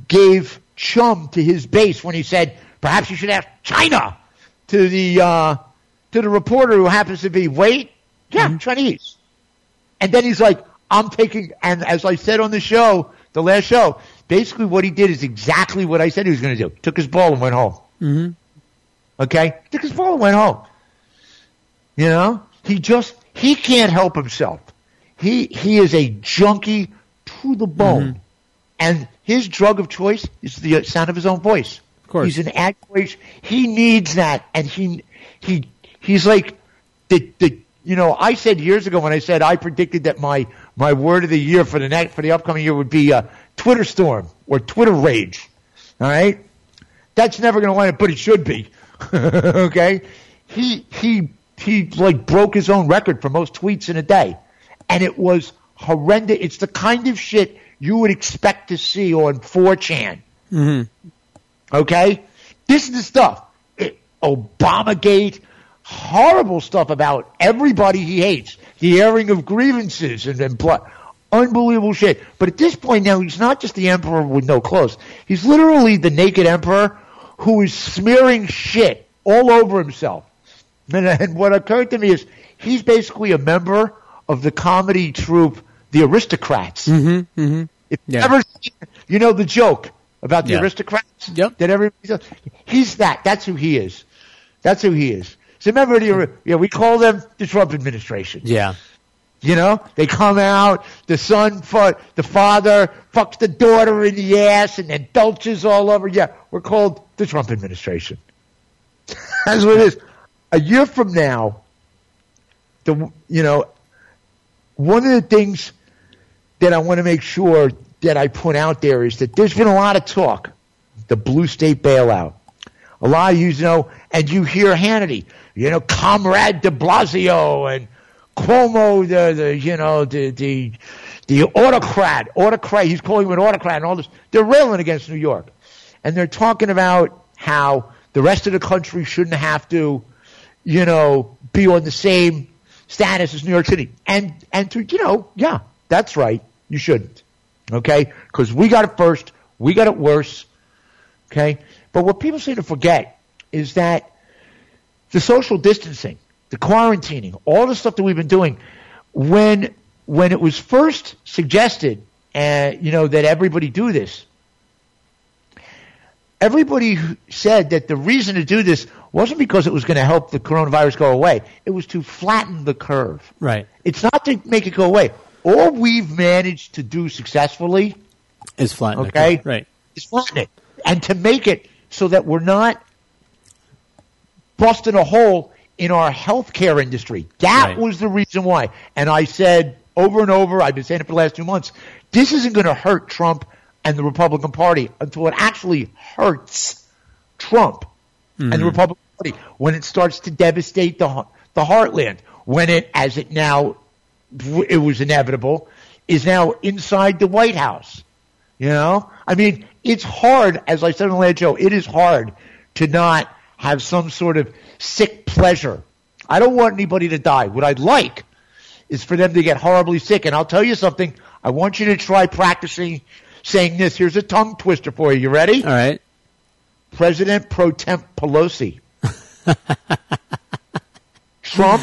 gave chum to his base when he said, perhaps you should ask China to the uh, to the reporter who happens to be wait, yeah, Chinese. And then he's like, I'm taking and as I said on the show, the last show, basically what he did is exactly what I said he was gonna do. Took his ball and went home. Mm-hmm. Okay? Took his ball and went home. You know? He just he can't help himself. He he is a junkie to the bone. And his drug of choice is the sound of his own voice. Of course. He's an admiration. He needs that and he he he's like the the you know, I said years ago when I said I predicted that my my word of the year for the next for the upcoming year would be uh, Twitter storm or Twitter rage. All right? That's never going to up, but it should be. okay? He he he like broke his own record for most tweets in a day, and it was horrendous. It's the kind of shit you would expect to see on 4chan. Mm-hmm. Okay, this is the stuff. It, Obamagate, horrible stuff about everybody he hates, the airing of grievances and and blood. Unbelievable shit. But at this point now, he's not just the emperor with no clothes. He's literally the naked emperor who is smearing shit all over himself. And, and what occurred to me is he's basically a member of the comedy troupe, The Aristocrats. Mm-hmm. Mm-hmm. If you Yeah. ever seen, you know the joke about the Yeah. aristocrats? Yep. That everybody does? He's that. That's who he is. That's who he is. So remember, the, yeah, we call them the Trump administration. Yeah. You know, they come out, the son, fu- the father fucks the daughter in the ass and then belches all over. Yeah, we're called the Trump administration. That's what it is. A year from now, the you know, one of the things that I want to make sure that I put out there is that there's been a lot of talk, the blue state bailout. A lot of you know, and you hear Hannity, you know, Comrade De Blasio and Cuomo, the, the you know, the the the autocrat, autocrat. He's calling him an autocrat and all this. They're railing against New York, and they're talking about how the rest of the country shouldn't have to, you know, be on the same status as New York City. And and to you know, yeah, that's right. You shouldn't. Okay, because we got it first. We got it worse. Okay, but what people seem to forget is that the social distancing, the quarantining, all the stuff that we've been doing, when when it was first suggested, uh, you know, that everybody do this, everybody said that the reason to do this wasn't because it was going to help the coronavirus go away. It was to flatten the curve. Right. It's not to make it go away. All we've managed to do successfully Is flat. Okay. Right. is flatten it and to make it so that we're not busting a hole in our healthcare industry. That Right. was the reason why. And I said over and over, I've been saying it for the last two months, this isn't going to hurt Trump and the Republican Party until it actually hurts Trump and the Mhm. Republican Party when it starts to devastate the the heartland. When it, as it now, it was inevitable, is now inside the White House. You know, I mean, it's hard. As I said on the last show, it is hard to not have some sort of sick pleasure. I don't want anybody to die. What I'd like is for them to get horribly sick. And I'll tell you something. I want you to try practicing saying this. Here's a tongue twister for you. You ready? All right. President pro temp Pelosi. Trump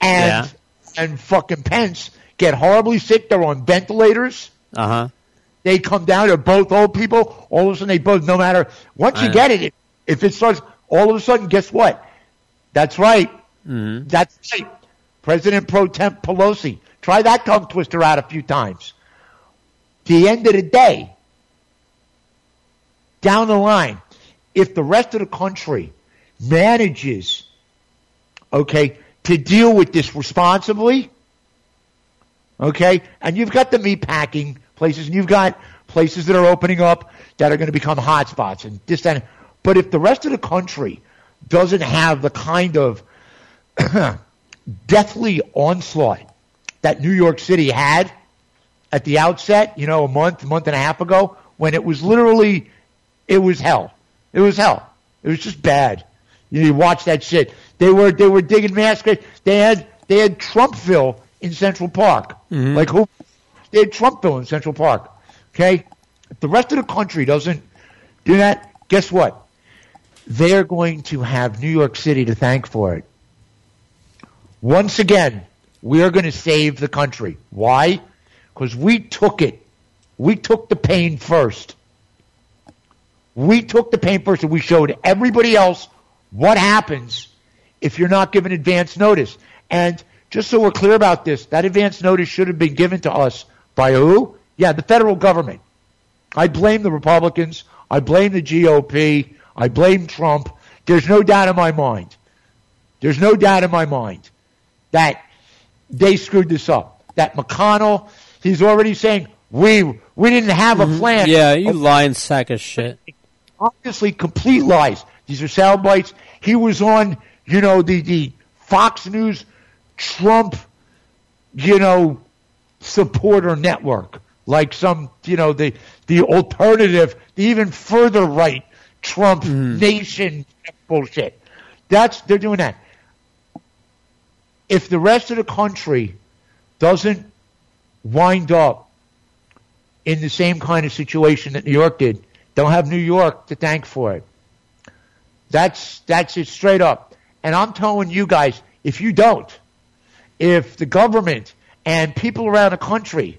and and fucking Pence get horribly sick. They're on ventilators. Uh huh. They come down. They're both old people. All of a sudden, they both. No matter once you I- get it, if it starts, all of a sudden, guess what? That's right. Mm-hmm. That's right. President pro temp Pelosi. Try that tongue twister out a few times. The end of the day, down the line, if the rest of the country manages, okay, to deal with this responsibly, okay, and you've got the meat packing places, and you've got places that are opening up that are going to become hotspots, and this that. But if the rest of the country doesn't have the kind of deathly onslaught that New York City had at the outset, you know, a month, month and a half ago, when it was literally, it was hell. It was hell. It was just bad. You, know, you watch that shit. They were they were digging mass graves. They had they had Trumpville in Central Park. Mm-hmm. Like who? They had Trumpville in Central Park. Okay, if the rest of the country doesn't do that, guess what? They're going to have New York City to thank for it. Once again, we are going to save the country. Why? Because we took it. We took the pain first. We took the pain first and we showed everybody else what happens if you're not given advance notice. And just so we're clear about this, that advance notice should have been given to us by who? Yeah, the federal government. I blame the Republicans. I blame the GOP. I blame Trump. There's no doubt in my mind. There's no doubt in my mind that they screwed this up. That McConnell, he's already saying we we didn't have a mm-hmm. plan. Yeah, you lying sack of shit. Obviously, complete lies. These are sound bites. He was on, you know, the the Fox News Trump, you know, supporter network, like some, you know, the the alternative, the even further right Trump hmm. nation bullshit. That's they're doing that. If the rest of the country doesn't wind up in the same kind of situation that New York did, they'll have New York to thank for it. That's that's it straight up. And I'm telling you guys, if you don't, if the government and people around the country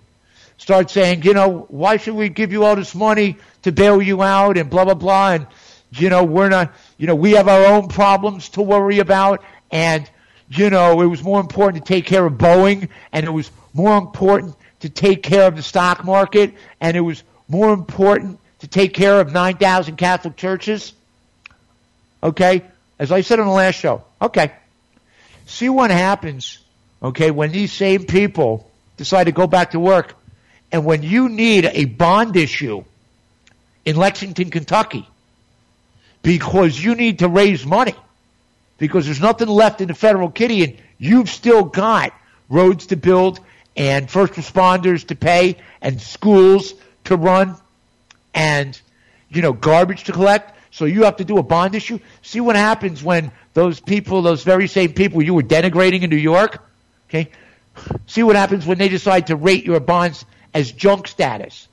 start saying, you know, why should we give you all this money to bail you out and blah blah blah and you know, we're not you know, we have our own problems to worry about and you know, it was more important to take care of Boeing and it was more important to take care of the stock market and it was more important to take care of 9,000 Catholic churches. Okay? As I said on the last show. Okay. See what happens, okay, when these same people decide to go back to work and when you need a bond issue in Lexington, Kentucky, because you need to raise money, because there's nothing left in the federal kitty and you've still got roads to build and first responders to pay and schools to run and you know garbage to collect. So you have to do a bond issue. See what happens when those people those very same people you were denigrating in New York okay? See what happens when they decide to rate your bonds as junk status.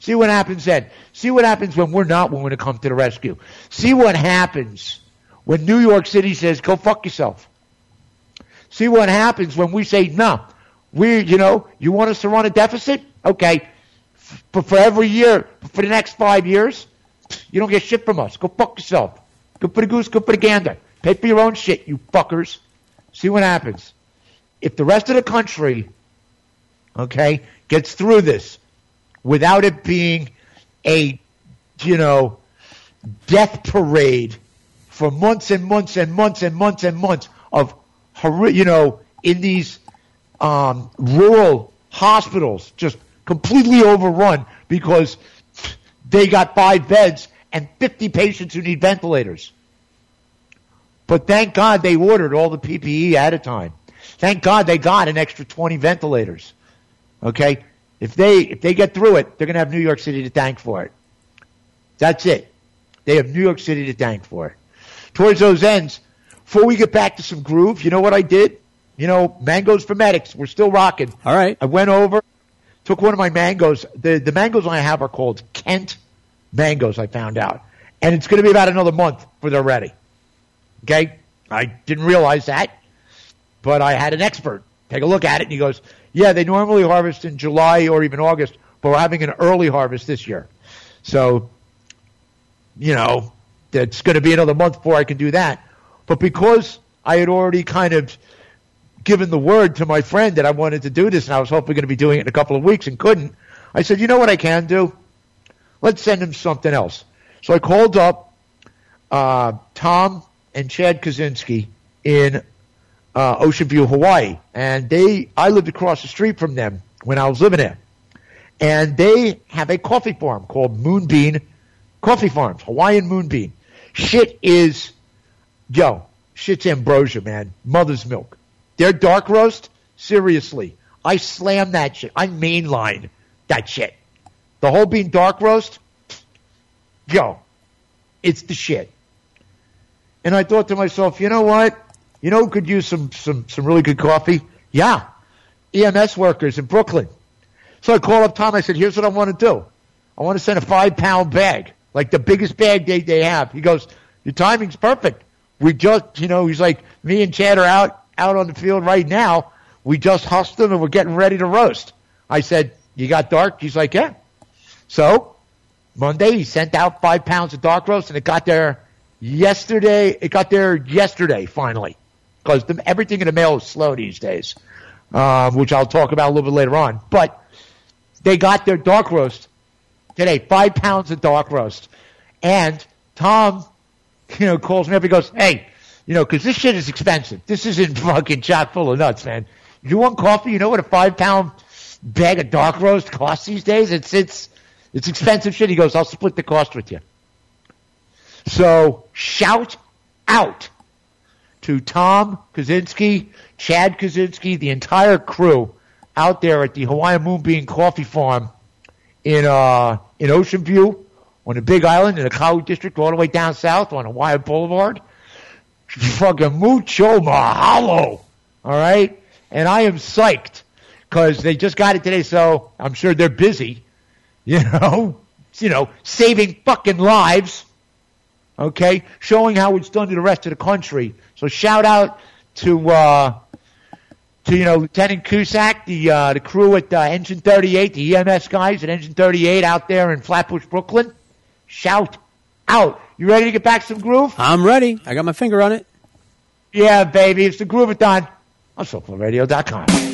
See what happens then. See what happens when we're not willing to come to the rescue. See what happens when New York City says go fuck yourself. See what happens when we say no we you know you want us to run a deficit? Okay. But for every year for the next five years you don't get shit from us. Go fuck yourself. Go for the goose go for the gander. Pay for your own shit you fuckers. See what happens. If the rest of the country okay gets through this without it being a you know death parade for months and months and months and months and months of you know in these um, rural hospitals just completely overrun because they got five beds and 50 patients who need ventilators. But thank God they ordered all the PPE at a time. Thank God they got an extra 20 ventilators. Okay? If they if they get through it, they're going to have New York City to thank for it. That's it. They have New York City to thank for it. Towards those ends, before we get back to some groove, you know what I did? You know, mangoes for medics. We're still rocking. All right. I went over, took one of my mangoes. The the mangoes I have are called Kent mangoes. I found out, and it's going to be about another month before they're ready. Okay, I didn't realize that, but I had an expert take a look at it, and he goes, "Yeah, they normally harvest in July or even August, but we're having an early harvest this year, so you know it's going to be another month before I can do that." But because I had already kind of given the word to my friend that I wanted to do this, and I was hoping going to be doing it in a couple of weeks and couldn't. I said, you know what I can do? Let's send him something else. So I called up uh, Tom and Chad Kaczynski in uh, Ocean View, Hawaii, and they I lived across the street from them when I was living there, and they have a coffee farm called Moonbeam Coffee Farms, Hawaiian Moonbeam. Shit is, yo, shit's ambrosia, man. Mother's milk. Their dark roast, seriously, I slam that shit. I mainline that shit. The whole bean dark roast, yo, it's the shit. And I thought to myself, you know what? You know who could use some some some really good coffee? Yeah, EMS workers in Brooklyn. So I called up Tom. I said, "Here's what I want to do. I want to send a five pound bag, like the biggest bag they they have." He goes, "Your timing's perfect. We just, you know, he's like, me and Chad are out out on the field right now. We just hustled them and we're getting ready to roast." I said, "You got dark?" He's like, "Yeah." So Monday he sent out five pounds of dark roast, and it got there yesterday. It got there yesterday finally, because everything in the mail is slow these days, um, which I'll talk about a little bit later on. But they got their dark roast today, five pounds of dark roast, and Tom, you know, calls me up. He goes, "Hey, you know, because this shit is expensive. This isn't fucking chock full of nuts, man. You want coffee? You know what a five pound bag of dark roast costs these days? It's it's it's expensive shit." He goes, "I'll split the cost with you." So shout out to Tom Kaczynski, Chad Kaczynski, the entire crew out there at the Hawaiian Moonbeam Coffee Farm in uh in Ocean View on the Big Island in the Kau District, all the way down south on Hawaii Boulevard. Fucking mucho mahalo. All right, and I am psyched because they just got it today, so I'm sure they're busy. You know, you know, saving fucking lives okay, showing how it's done to the rest of the country. So shout out to uh, to you know Lieutenant Cusack, the uh, the crew at uh, Engine 38, the EMS guys at Engine 38 out there in Flatbush, Brooklyn. Shout out! You ready to get back some groove? I'm ready. I got my finger on it. Yeah, baby, it's the Groovathon on SoulfulRadio.com.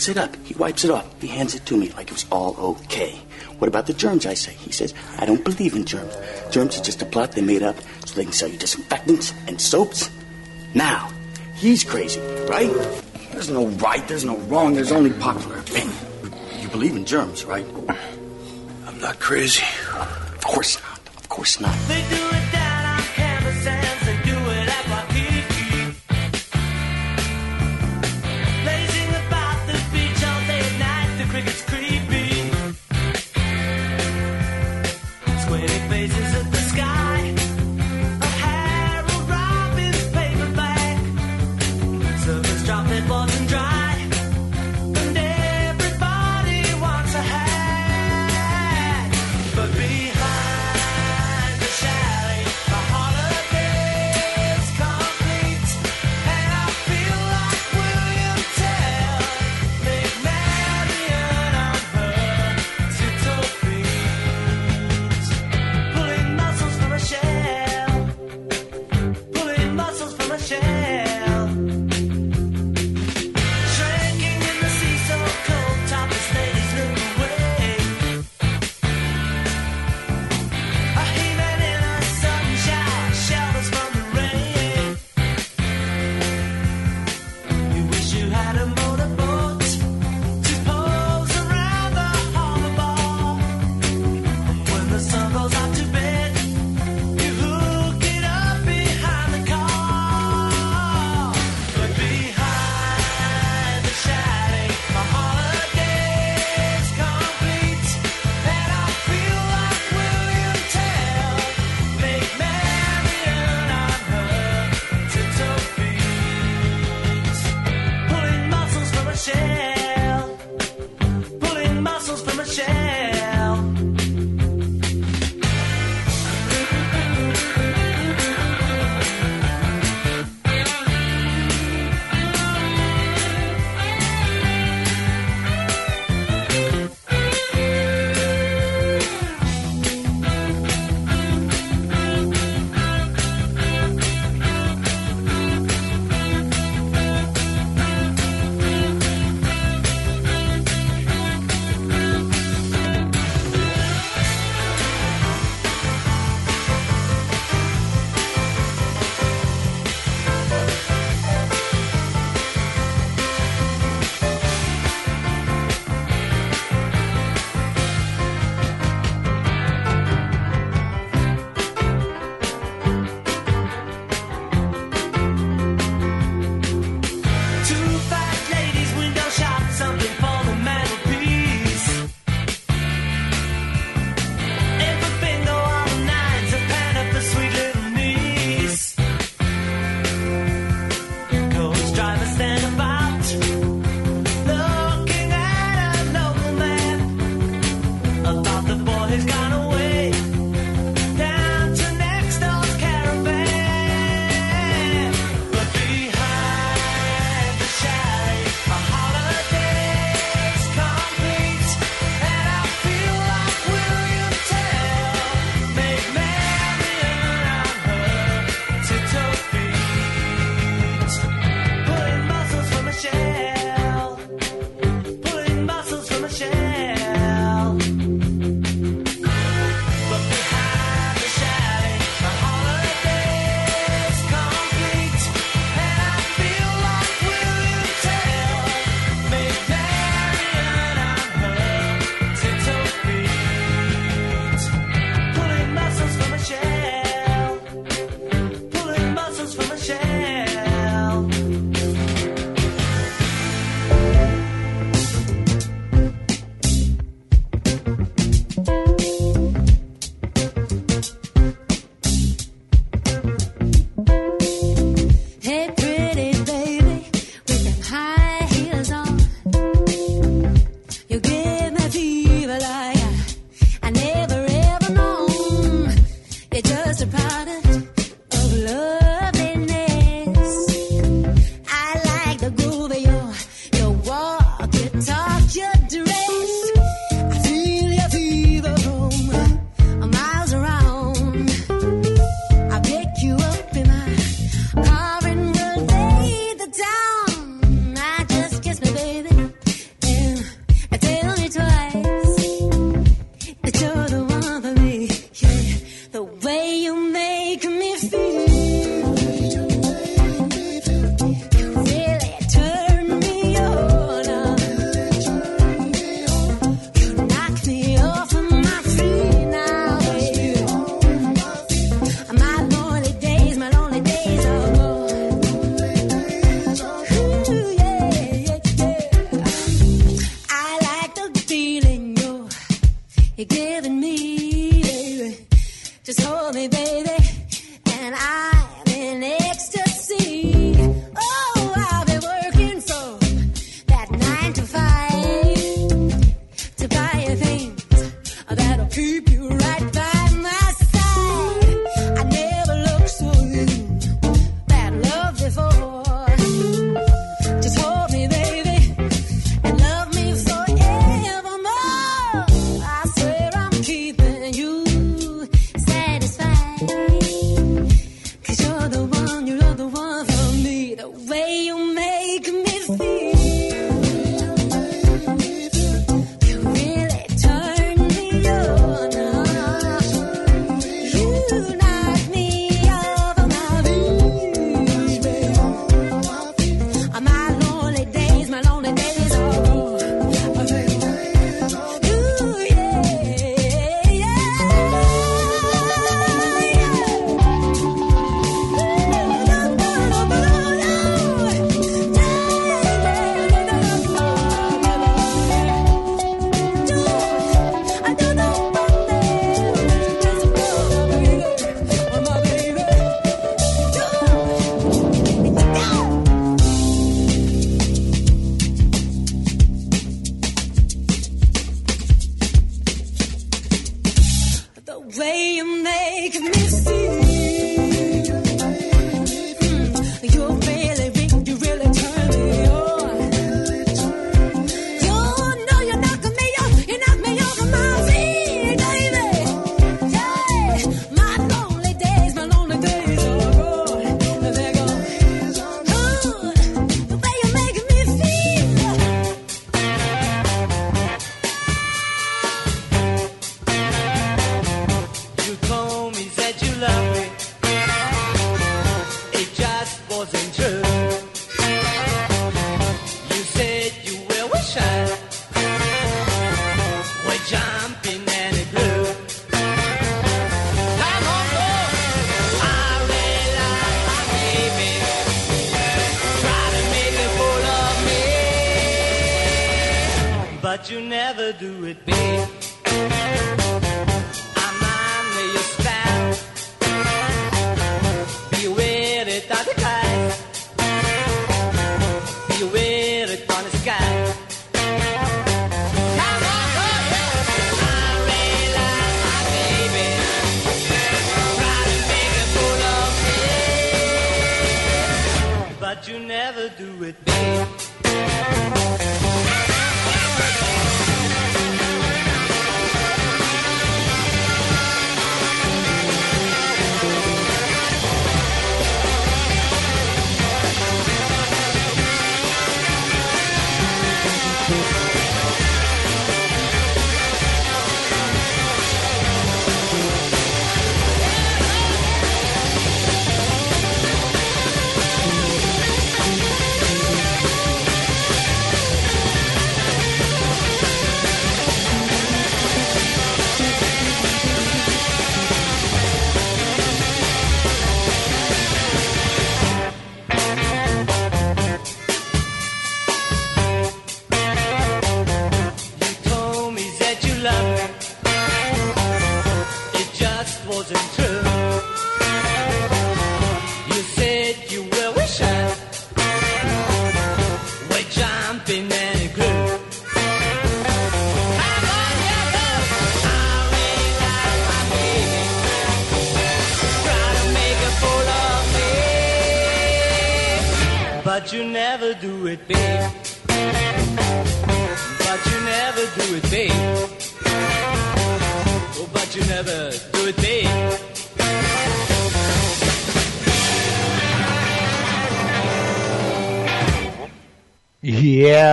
picks it up. He wipes it off. He hands it to me like it was all okay. What about the germs, I say? He says, I don't believe in germs. Germs are just a plot they made up so they can sell you disinfectants and soaps. Now, he's crazy, right? There's no right, there's no wrong, there's only popular opinion. You believe in germs, right? I'm not crazy.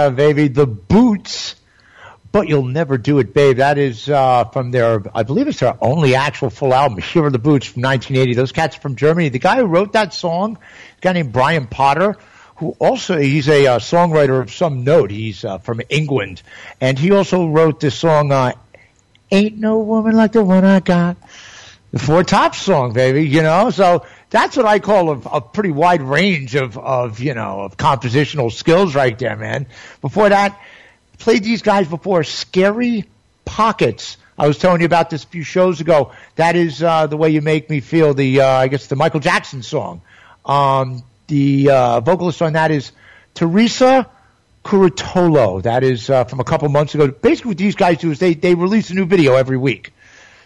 Yeah, baby, the boots. But you'll never do it, babe. That is uh, from their, I believe it's their only actual full album, Here Are the Boots from 1980. Those cats from Germany. The guy who wrote that song, a guy named Brian Potter, who also he's a uh, songwriter of some note. He's uh, from England, and he also wrote this song, uh, "Ain't No Woman Like the One I Got." The Four Tops song, baby. You know, so that's what I call a, a pretty wide range of of you know of compositional skills right there, man. Before that, played these guys before. Scary Pockets. I was telling you about this a few shows ago. That is uh, the way you make me feel. The uh, I guess the Michael Jackson song. Um, the uh, vocalist on that is Teresa Curatolo. That is uh, from a couple months ago. Basically, what these guys do is they they release a new video every week.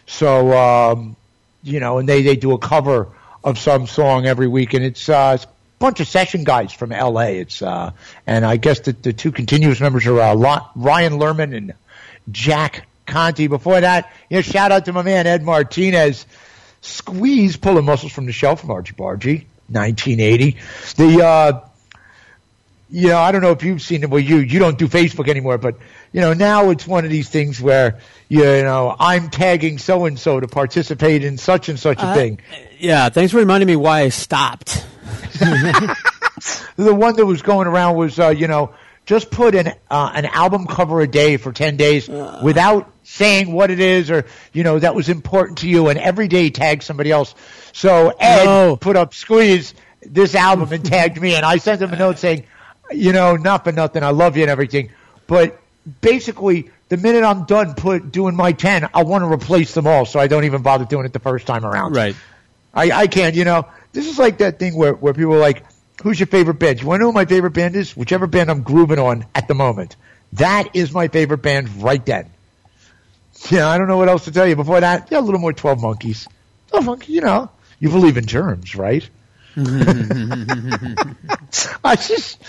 So um, you know, and they they do a cover of some song every week, and it's uh, it's a bunch of session guys from L.A. It's uh, and I guess the the two continuous members are uh, Ryan Lerman and Jack Conte. Before that, you know, shout out to my man Ed Martinez. Squeeze pulling muscles from the shelf from Argybargy, 1980. The uh, you know, I don't know if you've seen it. Well, you you don't do Facebook anymore, but you know, now it's one of these things where you know I'm tagging so and so to participate in such and such a Uh, thing. Yeah, thanks for reminding me why I stopped. the one that was going around was uh, you know just put an uh, an album cover a day for 10 days without saying what it is or you know that was important to you and every day tag somebody else. So ed put up squeeze this album and tagged me and i sent him a note saying you know not for nothing i love you and everything. But basically the minute i'm done put doing my 10 i want to replace them all so i don't even bother doing it the first time around Right. I, I can't, you know. This is like that thing where, where people are like, who's your favorite band? You want to know who my favorite band is? Whichever band I'm grooving on at the moment. That is my favorite band right then. Yeah, I don't know what else to tell you. Before that, yeah, a little more Twelve Monkeys. Twelve Monkeys, you know, you believe in germs, right? I just,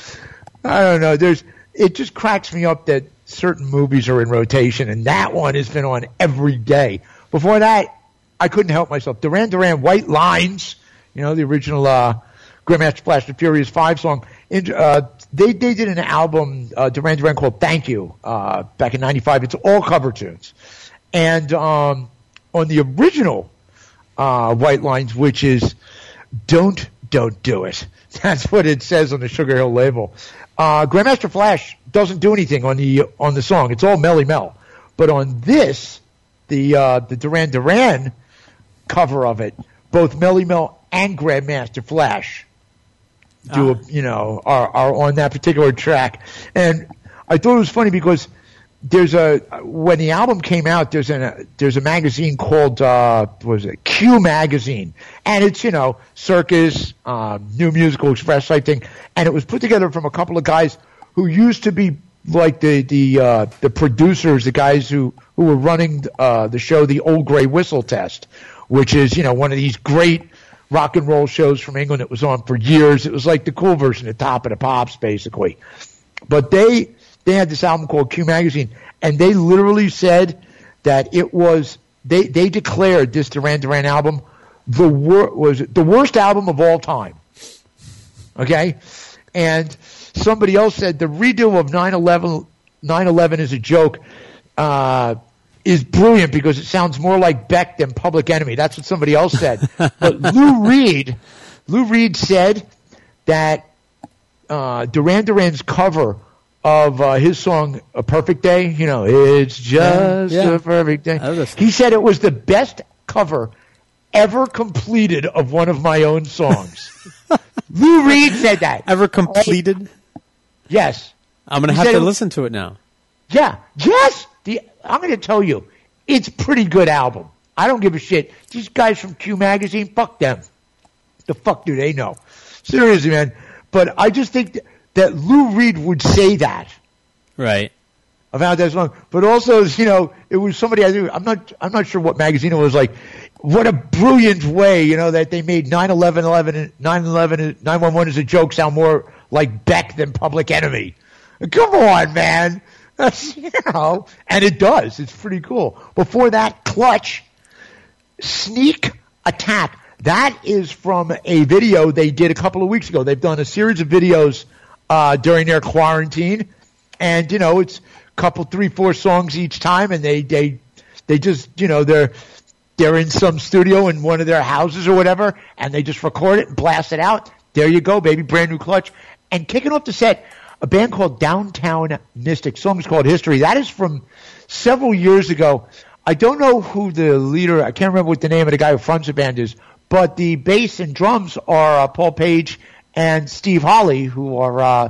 I don't know. There's, it just cracks me up that certain movies are in rotation, and that one has been on every day. Before that, I couldn't help myself. Duran Duran, White Lines, you know, the original uh, Grandmaster Flash and Furious Five song. And, uh, they they did an album, uh, Duran Duran called "Thank You" uh, back in '95. It's all cover tunes, and um, on the original uh, White Lines, which is "Don't Don't Do It." That's what it says on the Sugar Hill label. Uh, Grandmaster Flash doesn't do anything on the on the song. It's all Melle Mel. But on this, the uh, the Duran Duran cover of it, both Melle Mel and Grandmaster Flash do a, you know are are on that particular track. And I thought it was funny because there's a when the album came out there's a there's a magazine called uh what was it Q magazine and it's you know circus um, new musical express type thing and it was put together from a couple of guys who used to be like the the uh the producers the guys who who were running uh the show the old gray whistle test which is you know one of these great rock and roll shows from England that was on for years. It was like the cool version of Top of the Pops basically. But they they had this album called Q Magazine, and they literally said that it was they they declared this Duran Duran album the wor- was the worst album of all time. Okay, and somebody else said the redo of 9/11 9/11 is a joke. Uh, is brilliant because it sounds more like Beck than Public Enemy. That's what somebody else said. but Lou Reed, Lou Reed said that uh, Duran Duran's cover of uh, his song "A Perfect Day," you know, it's just Yeah, yeah. a perfect day. He said it was the best cover ever completed of one of my own songs. Lou Reed said that. Ever completed? Yes. I'm going to have to it- listen to it now. Yeah. Yes. The, I'm going to tell you, it's pretty good album. I don't give a shit. These guys from Q Magazine, fuck them. The fuck do they know? Seriously, man. But I just think that, that Lou Reed would say that Right. about that song. But also, you know, it was somebody I knew. I'm not. I'm not sure what magazine it was. Like, what a brilliant way, you know, that they made 9/11, 11, 9/11, 911 as a joke sound more like Beck than Public Enemy. Come on, man. You know, and it does. It's pretty cool. Before that, Clutch, Sneak Attack. That is from a video they did a couple of weeks ago. They've done a series of videos uh, during their quarantine, and you know it's a couple, three, four songs each time, and they they they just you know they're they're in some studio in one of their houses or whatever, and they just record it and blast it out. There you go, baby, brand new clutch. And kicking off the set, a band called Downtown Mystic. Song is called History. That is from several years ago. I don't know who the leader. I can't remember what the name of the guy who fronts the band is, but the bass and drums are uh, Paul Page and Steve Holley, who are uh,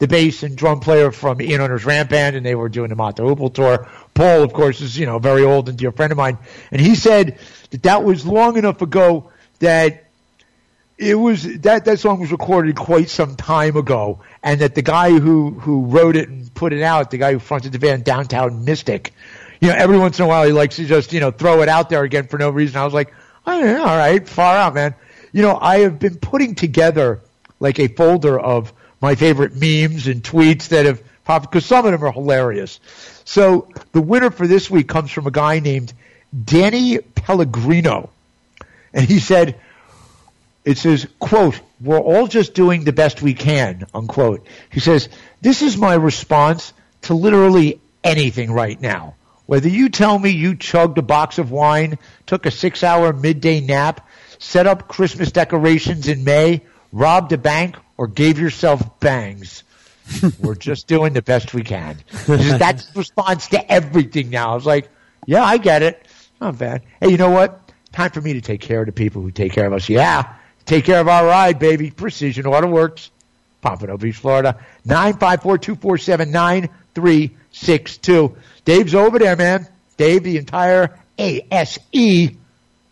the bass and drum player from Ian Hunter's Rant Band, and they were doing the Mott the Hoople tour. Paul, of course, is you know very old and dear friend of mine, and he said that that was long enough ago that it was that that song was recorded quite some time ago, and that the guy who who wrote it and put it out, the guy who fronted the band Downtown Mystic, you know, every once in a while he likes to just you know throw it out there again for no reason. I was like, oh, all right, far out, man. You know, I have been putting together like a folder of my favorite memes and tweets that have popped because some of them are hilarious. So the winner for this week comes from a guy named Danny Pellegrino, and he said. It says, quote, we're all just doing the best we can, unquote. He says, this is my response to literally anything right now. Whether you tell me you chugged a box of wine, took a six hour midday nap, set up Christmas decorations in May, robbed a bank, or gave yourself bangs. We're just doing the best we can. Just That's the response to everything now. I was like, yeah, I get it. Not bad. Hey, you know what? Time for me to take care of the people who take care of us. Yeah. Take care of our ride, baby. Precision Auto Works. Pompano Beach, Florida. 954-247-9362. Dave's over there, man. Dave, the entire ASE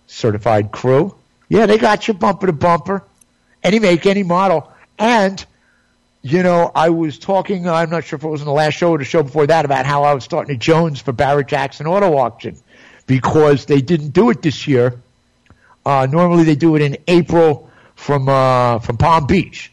certified crew. Yeah, they got you bumper to bumper. Any make, any model. And you know, I was talking, I'm not sure if it was in the last show or the show before that, about how I was starting to Jones for Barrett Jackson Auto Auction because they didn't do it this year. Uh, normally they do it in April from, uh, from Palm Beach.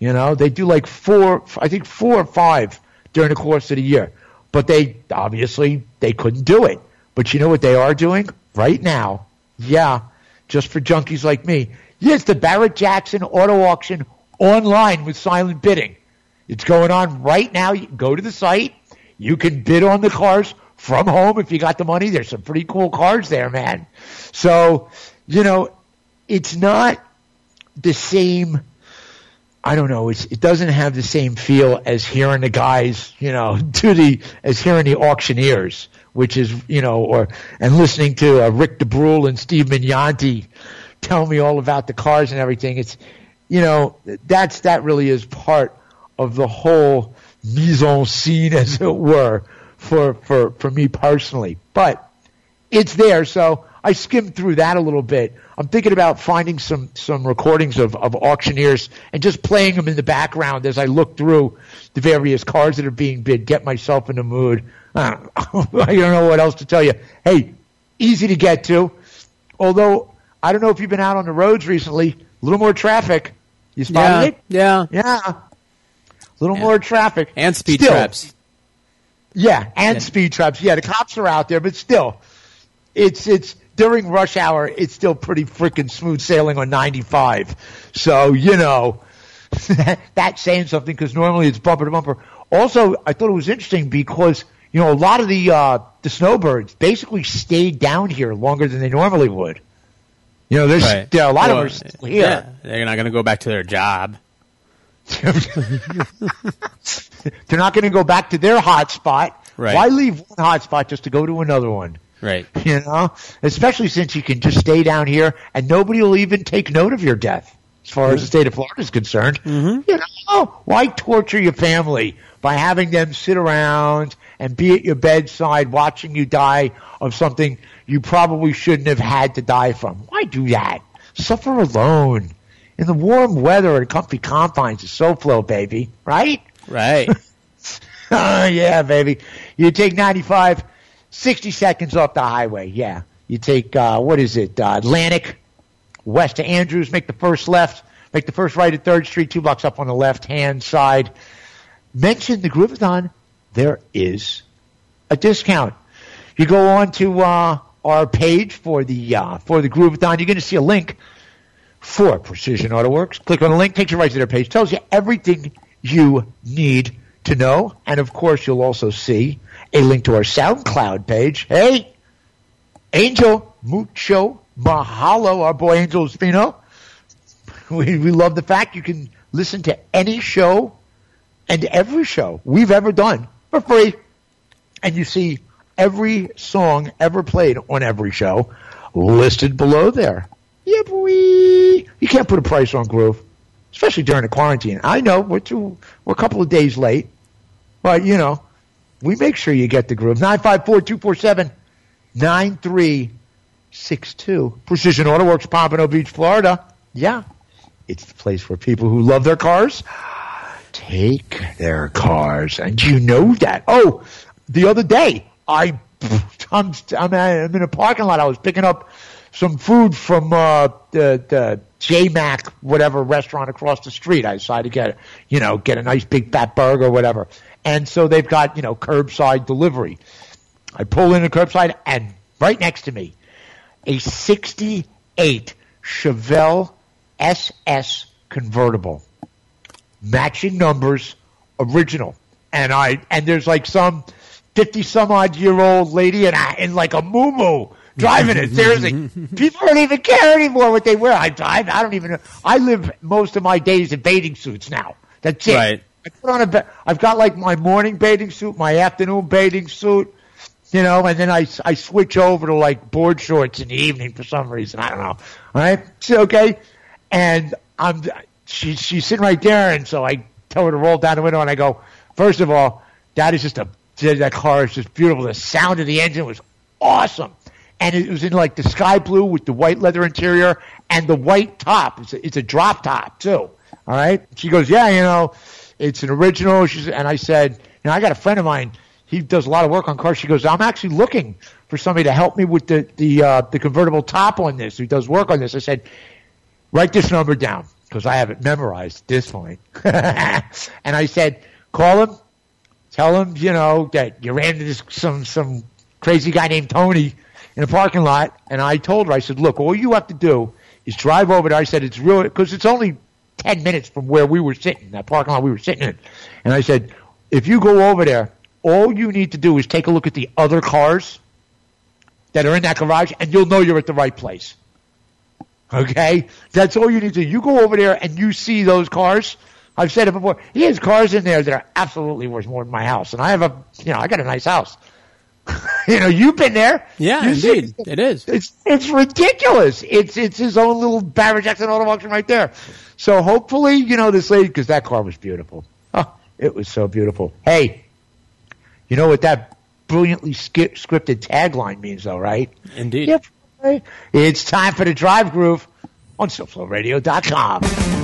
You know, they do like four, I think four or five during the course of the year. But they, obviously, they couldn't do it. But you know what they are doing right now? Yeah, just for junkies like me. Yes, the Barrett Jackson Auto Auction online with silent bidding. It's going on right now. You can go to the site. You can bid on the cars from home if you got the money. There's some pretty cool cars there, man. So, you know, it's not the same. I don't know. It doesn't have the same feel as hearing the guys, you know, to the as hearing the auctioneers, which is, you know, or and listening to uh, Rick DeBruhl and Steve Magnante tell me all about the cars and everything. It's, you know, that's that really is part of the whole mise en scene, as it were, for for for me personally. But it's there, so I skimmed through that a little bit. I'm thinking about finding some some recordings of, of auctioneers and just playing them in the background as I look through the various cars that are being bid, get myself in the mood. I don't, I don't know what else to tell you. Hey, easy to get to. Although I don't know if you've been out on the roads recently, a little more traffic. You spotted Yeah, it? yeah. Yeah. A little more traffic. And speed Still, traps. yeah, and speed traps. Yeah, the cops are out there, but still, it's it's during rush hour. It's still pretty freaking smooth sailing on 95. So you know, that's saying something because normally it's bumper to bumper. Also, I thought it was interesting because you know a lot of the uh, the snowbirds basically stayed down here longer than they normally would. You know, there's Right. a lot Well, of them are still here. Yeah, they're not going to go back to their job. They're not going to go back to their hot spot. Right. Why leave one hot spot just to go to another one? Right. You know, especially since you can just stay down here and nobody will even take note of your death. As far as the state of Florida is concerned, Mm-hmm. you know, why torture your family by having them sit around and be at your bedside watching you die of something you probably shouldn't have had to die from? Why do that? Suffer alone in the warm weather and comfy confines of SoFlo, baby. Right? Right. Oh, yeah, baby. You take 95, 60 seconds off the highway. Yeah. You take, uh, what is it, uh, Atlantic, west to Andrews, make the first left, make the first right at 3rd Street, two blocks up on the left hand side. Mention the Groovathon. There is a discount. You go on to uh, our page for the uh, for the Groovathon. You're going to see a link for Precision Auto Works. Click on the link, takes you right to their page, tells you everything you need to know, and of course, you'll also see a link to our SoundCloud page. Hey, Angel Mucho Mahalo, our boy Angel Espino. We, we love the fact you can listen to any show and every show we've ever done for free. And you see every song ever played on every show listed below there. Yep, we. You can't put a price on Groove, especially during the quarantine. I know we're two, we're a couple of days late, but you know, we make sure you get the Groove. 954-247-9362. Precision Auto Works, Pompano Beach, Florida. Yeah. It's the place for people who love their cars. Take their cars. And you know that. Oh, the other day, I, I'm, I'm, I'm in a parking lot. I was picking up some food from uh, the, the J Mac whatever restaurant across the street. I decided to get you know get a nice big fat burger or whatever. And so they've got you know curbside delivery. I pull in the curbside and right next to me, a '68 Chevelle SS convertible, matching numbers, original. And I and there's like some fifty some odd year old lady and I in like a moo driving it. Seriously, people don't even care anymore what they wear. I drive. I don't even. know. I live most of my days in bathing suits now. That's it. Right. I put on a. ba- I've got like my morning bathing suit, my afternoon bathing suit, you know, and then I, I switch over to like board shorts in the evening for some reason. I don't know. All right, okay, and I'm she, she's sitting right there, and so I tell her to roll down the window, and I go, first of all, that is just a that car is just beautiful. The sound of the engine was awesome. And it was in like the sky blue with the white leather interior and the white top. It's a, it's a drop top too. All right. She goes, yeah, you know, It's an original. She's, and I said, you know, I got a friend of mine. He does a lot of work on cars. She goes, I'm actually looking for somebody to help me with the the uh, the convertible top on this. Who does work on this? I said, write this number down because I have it memorized at this point. and I said, call him, tell him, you know, that you ran into some some crazy guy named Tony in a parking lot. And I told her, I said, look, all you have to do is drive over there. I said, it's really because it's only ten minutes from where we were sitting, that parking lot we were sitting in. And I said, if you go over there, all you need to do is take a look at the other cars that are in that garage, and you'll know you're at the right place. Okay, that's all you need to. do. You go over there and you see those cars. I've said it before. He has cars in there that are absolutely worth more than my house, and I have a, you know, I got a nice house. you know, you've been there. Yeah, You see- indeed, it is. It's it's ridiculous. It's it's his own little Barrett Jackson auto auction right there. So hopefully, you know, this lady because that car was beautiful. Oh, it was so beautiful. Hey, you know what that brilliantly skip, scripted tagline means, though, right? Indeed. Yep. It's time for the Drive Groove on SoFloRadio.com.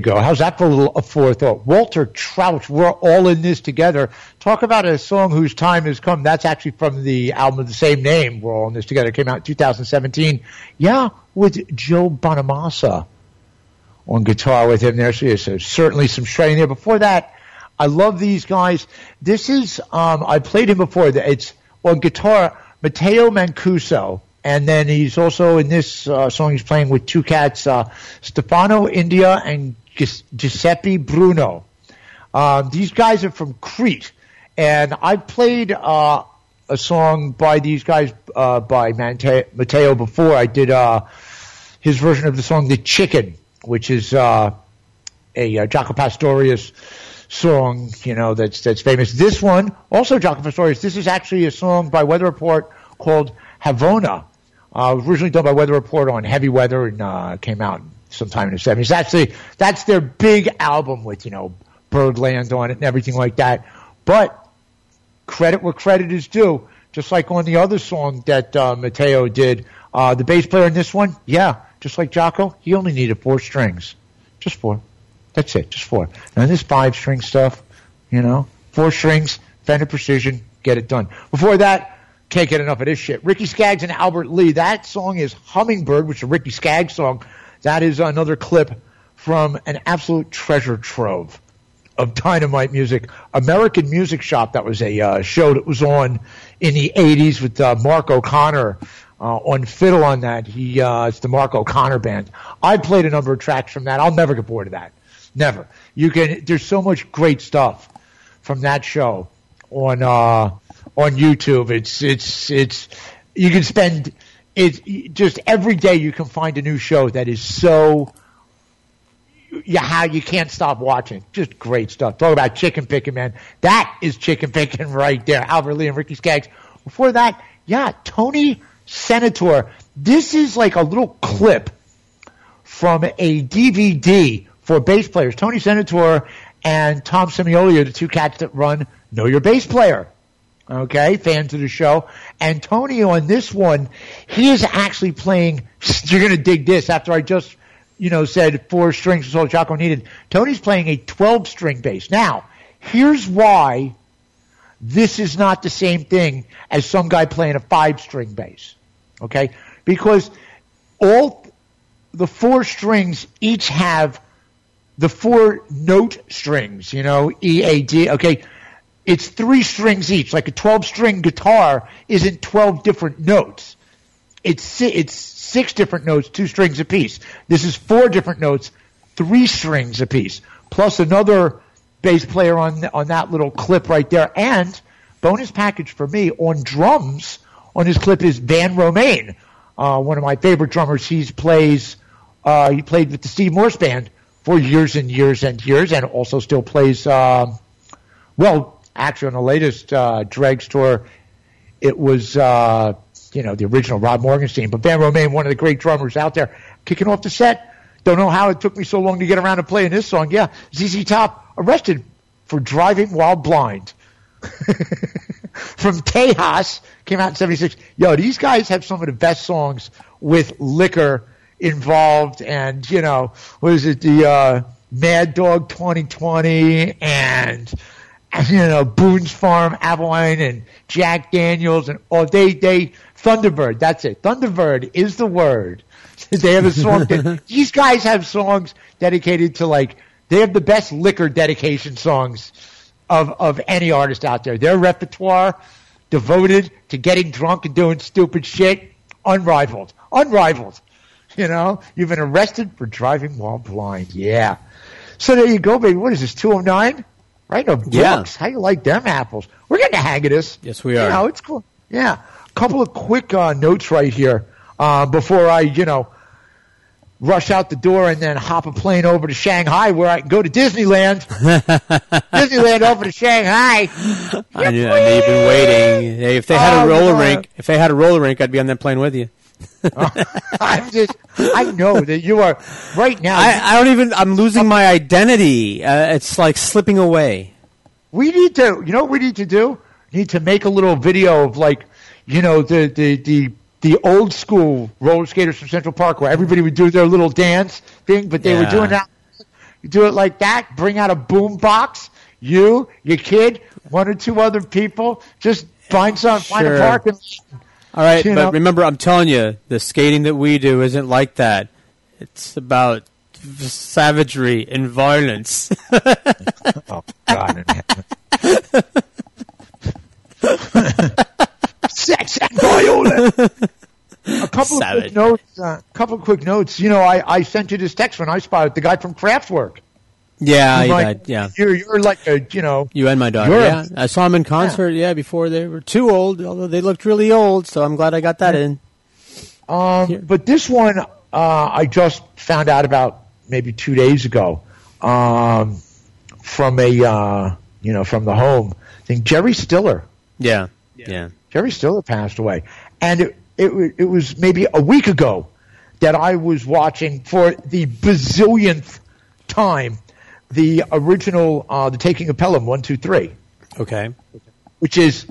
go. How's that for a little forethought? Walter Trout. We're all in this together. Talk about a song whose time has come. That's actually from the album of the same name. We're all in this together. It came out in 2017. Yeah, with Joe Bonamassa on guitar with him there. So yes, there's certainly some shredding there. Before that, I love these guys. This is um, I played him before. It's on guitar, Matteo Mancuso, and then he's also in this uh, song. He's playing with two cats, uh, Stefano India and Giuseppe Bruno. Um, these guys are from Crete, and I played uh, a song by these guys uh, by Mante- Matteo before. I did uh, his version of the song "The Chicken," which is uh, a uh, Jaco Pastorius song, you know, that's that's famous. This one, also Jaco Pastorius. This is actually a song by Weather Report called Havona. Uh, originally done by Weather Report on Heavy Weather and uh, came out sometime in the seventies. That's the that's their big album with you know Birdland on it and everything like that. But credit where credit is due. Just like on the other song that uh, Matteo did, uh, the bass player in this one, yeah, just like Jaco, he only needed four strings, just four. That's it, just four. Now this five string stuff, you know, four strings, Fender Precision, get it done. Before that, can't get enough of this shit. Ricky Skaggs and Albert Lee. That song is Hummingbird, which is a Ricky Skaggs song. That is another clip from an absolute treasure trove of dynamite music. American Music Shop. That was a uh, show that was on in the '80s with uh, Mark O'Connor uh, on fiddle. On that, he uh, it's the Mark O'Connor band. I played a number of tracks from that. I'll never get bored of that. Never. You can. There's so much great stuff from that show on uh, on YouTube. It's it's it's you can spend it's just every day you can find a new show that is so yeah, how you can't stop watching. Just great stuff. Talk about chicken picking, man. That is chicken picking right there. Albert Lee and Ricky Skaggs. Before that, yeah, Tony Senatore. This is like a little clip from a DVD for bass players. Tony Senatore and Tom Semioli are the two cats that run Know Your Bass Player. Okay, fans of the show. Antonio on this one, he is actually playing, you're going to dig this after I just, you know, said four strings is all needed. Tony's playing a 12 string bass. Now, here's why this is not the same thing as some guy playing a five string bass. Okay? Because all the four strings each have the four note strings, you know, E, A, D. Okay, it's three strings each. Like a 12 string guitar isn't 12 different notes. It's it's six different notes, two strings apiece. This is four different notes, three strings apiece, plus another bass player on on that little clip right there. And bonus package for me on drums on his clip is Van Romaine, uh, one of my favorite drummers. He plays uh, he played with the Steve Morse band for years and years and years, and also still plays. um well, actually, on the latest uh, Dregs tour, it was uh, you know the original Rod Morgenstein, but Van Romaine, one of the great drummers out there, kicking off the set. Don't know how it took me so long to get around to playing this song. Yeah, ZZ Top arrested for driving while blind. From Tejas came out in '76. Yo, these guys have some of the best songs with liquor involved, and you know, what is it? The uh, Mad Dog 2020 and you know, Boone's Farm, Avalon, and Jack Daniels, and oh, they they Thunderbird. That's it. Thunderbird is the word. they have a song. That, these guys have songs dedicated to like they have the best liquor dedication songs of of any artist out there. Their repertoire devoted to getting drunk and doing stupid shit, unrivaled, unrivaled. You know, you've been arrested for driving while blind. Yeah. So there you go, baby. What is this? Two oh nine. Right? No, Brooks. Yeah. How you like them apples? We're getting the hang of this. Yes, we are. You know, it's cool. Yeah. A couple of quick uh, notes right here uh, before I, you know, rush out the door and then hop a plane over to Shanghai where I can go to Disneyland. Disneyland over to Shanghai. I knew, I knew you've been waiting. Hey, if they had Oh, a roller God. rink, if they had a roller rink, I'd be on that plane with you. I'm just, I know that you are right now. I, I don't even. I'm losing my identity. Uh, it's like slipping away. we need to, you know what we need to do? We need to make a little video of like, you know, the, the, the the old school roller skaters from Central Park where everybody would do their little dance thing, but they were doing that. Do it like that. Bring out a boom box. You, your kid, one or two other people. Just find some, find a Sure. park and All right, You but know- remember, I'm telling you, the skating that we do isn't like that. It's about savagery and violence. oh God! Sex and violence. A couple of quick notes. A uh, couple of quick notes. You know, I, I sent you this text when I spotted the guy from Kraftwerk. Yeah, You he might- died. Yeah, You're you're like a you know you and my daughter. Yeah, I saw him in concert. Yeah. before they were too old, although they looked really old. So I'm glad I got that in. Um, but this one uh, I just found out about maybe two days ago um, from a uh, you know from the home thing. Jerry Stiller, Yeah, yeah. Jerry Stiller passed away, and it, it it was maybe a week ago that I was watching for the bazillionth time the original uh, The Taking of Pelham one two three Okay. which is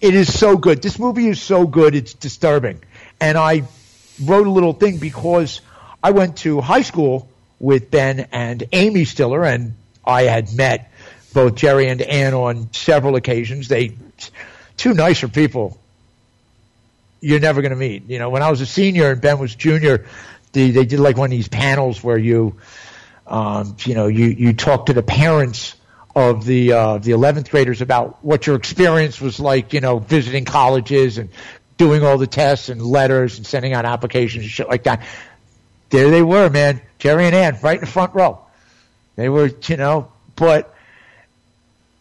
it is so good. This movie is so good, it's disturbing. And I wrote a little thing because I went to high school with Ben and Amy Stiller, and I had met both Jerry and Anne on several occasions. They two nicer people you're never going to meet. You know, when I was a senior and Ben was junior, they they did like one of these panels where you um, you know, you, you talk to the parents of the uh, the 11th graders about what your experience was like, you know, visiting colleges and doing all the tests and letters and sending out applications and shit like that. There they were, man, Jerry and Anne, right in the front row. They were, you know, but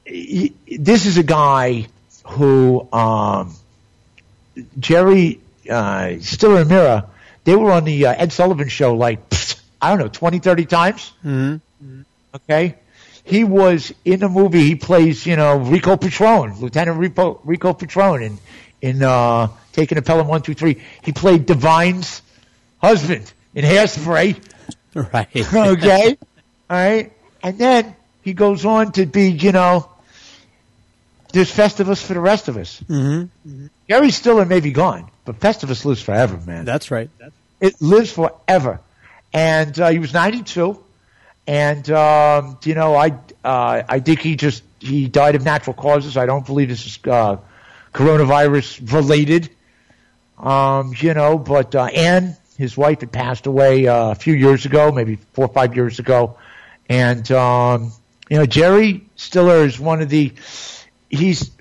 y- this is a guy who um, Jerry uh, Stiller and Meara, they were on the uh, Ed Sullivan show like pfft, I don't know 20, 30 times. Mm-hmm. Okay, he was in the movie. He plays you know Rico Patrone, Lieutenant Rico, Rico Patrone, in in uh, Taking a Pelham One Two Three. He played Divine's husband in Hairspray. Right. okay, all right, and then he goes on to be you know. There's Festivus for the rest of us. Mm-hmm. Jerry Stiller may be gone, but Festivus lives forever, man. That's right. It lives forever. And uh, he was 92. And, um, you know, I, uh, I think he just, he died of natural causes. I don't believe this is, uh, coronavirus related. Um, you know, but, uh, Anne, his wife had passed away, uh, a few years ago, maybe four or five years ago. And, um, you know, Jerry Stiller is one of the, he's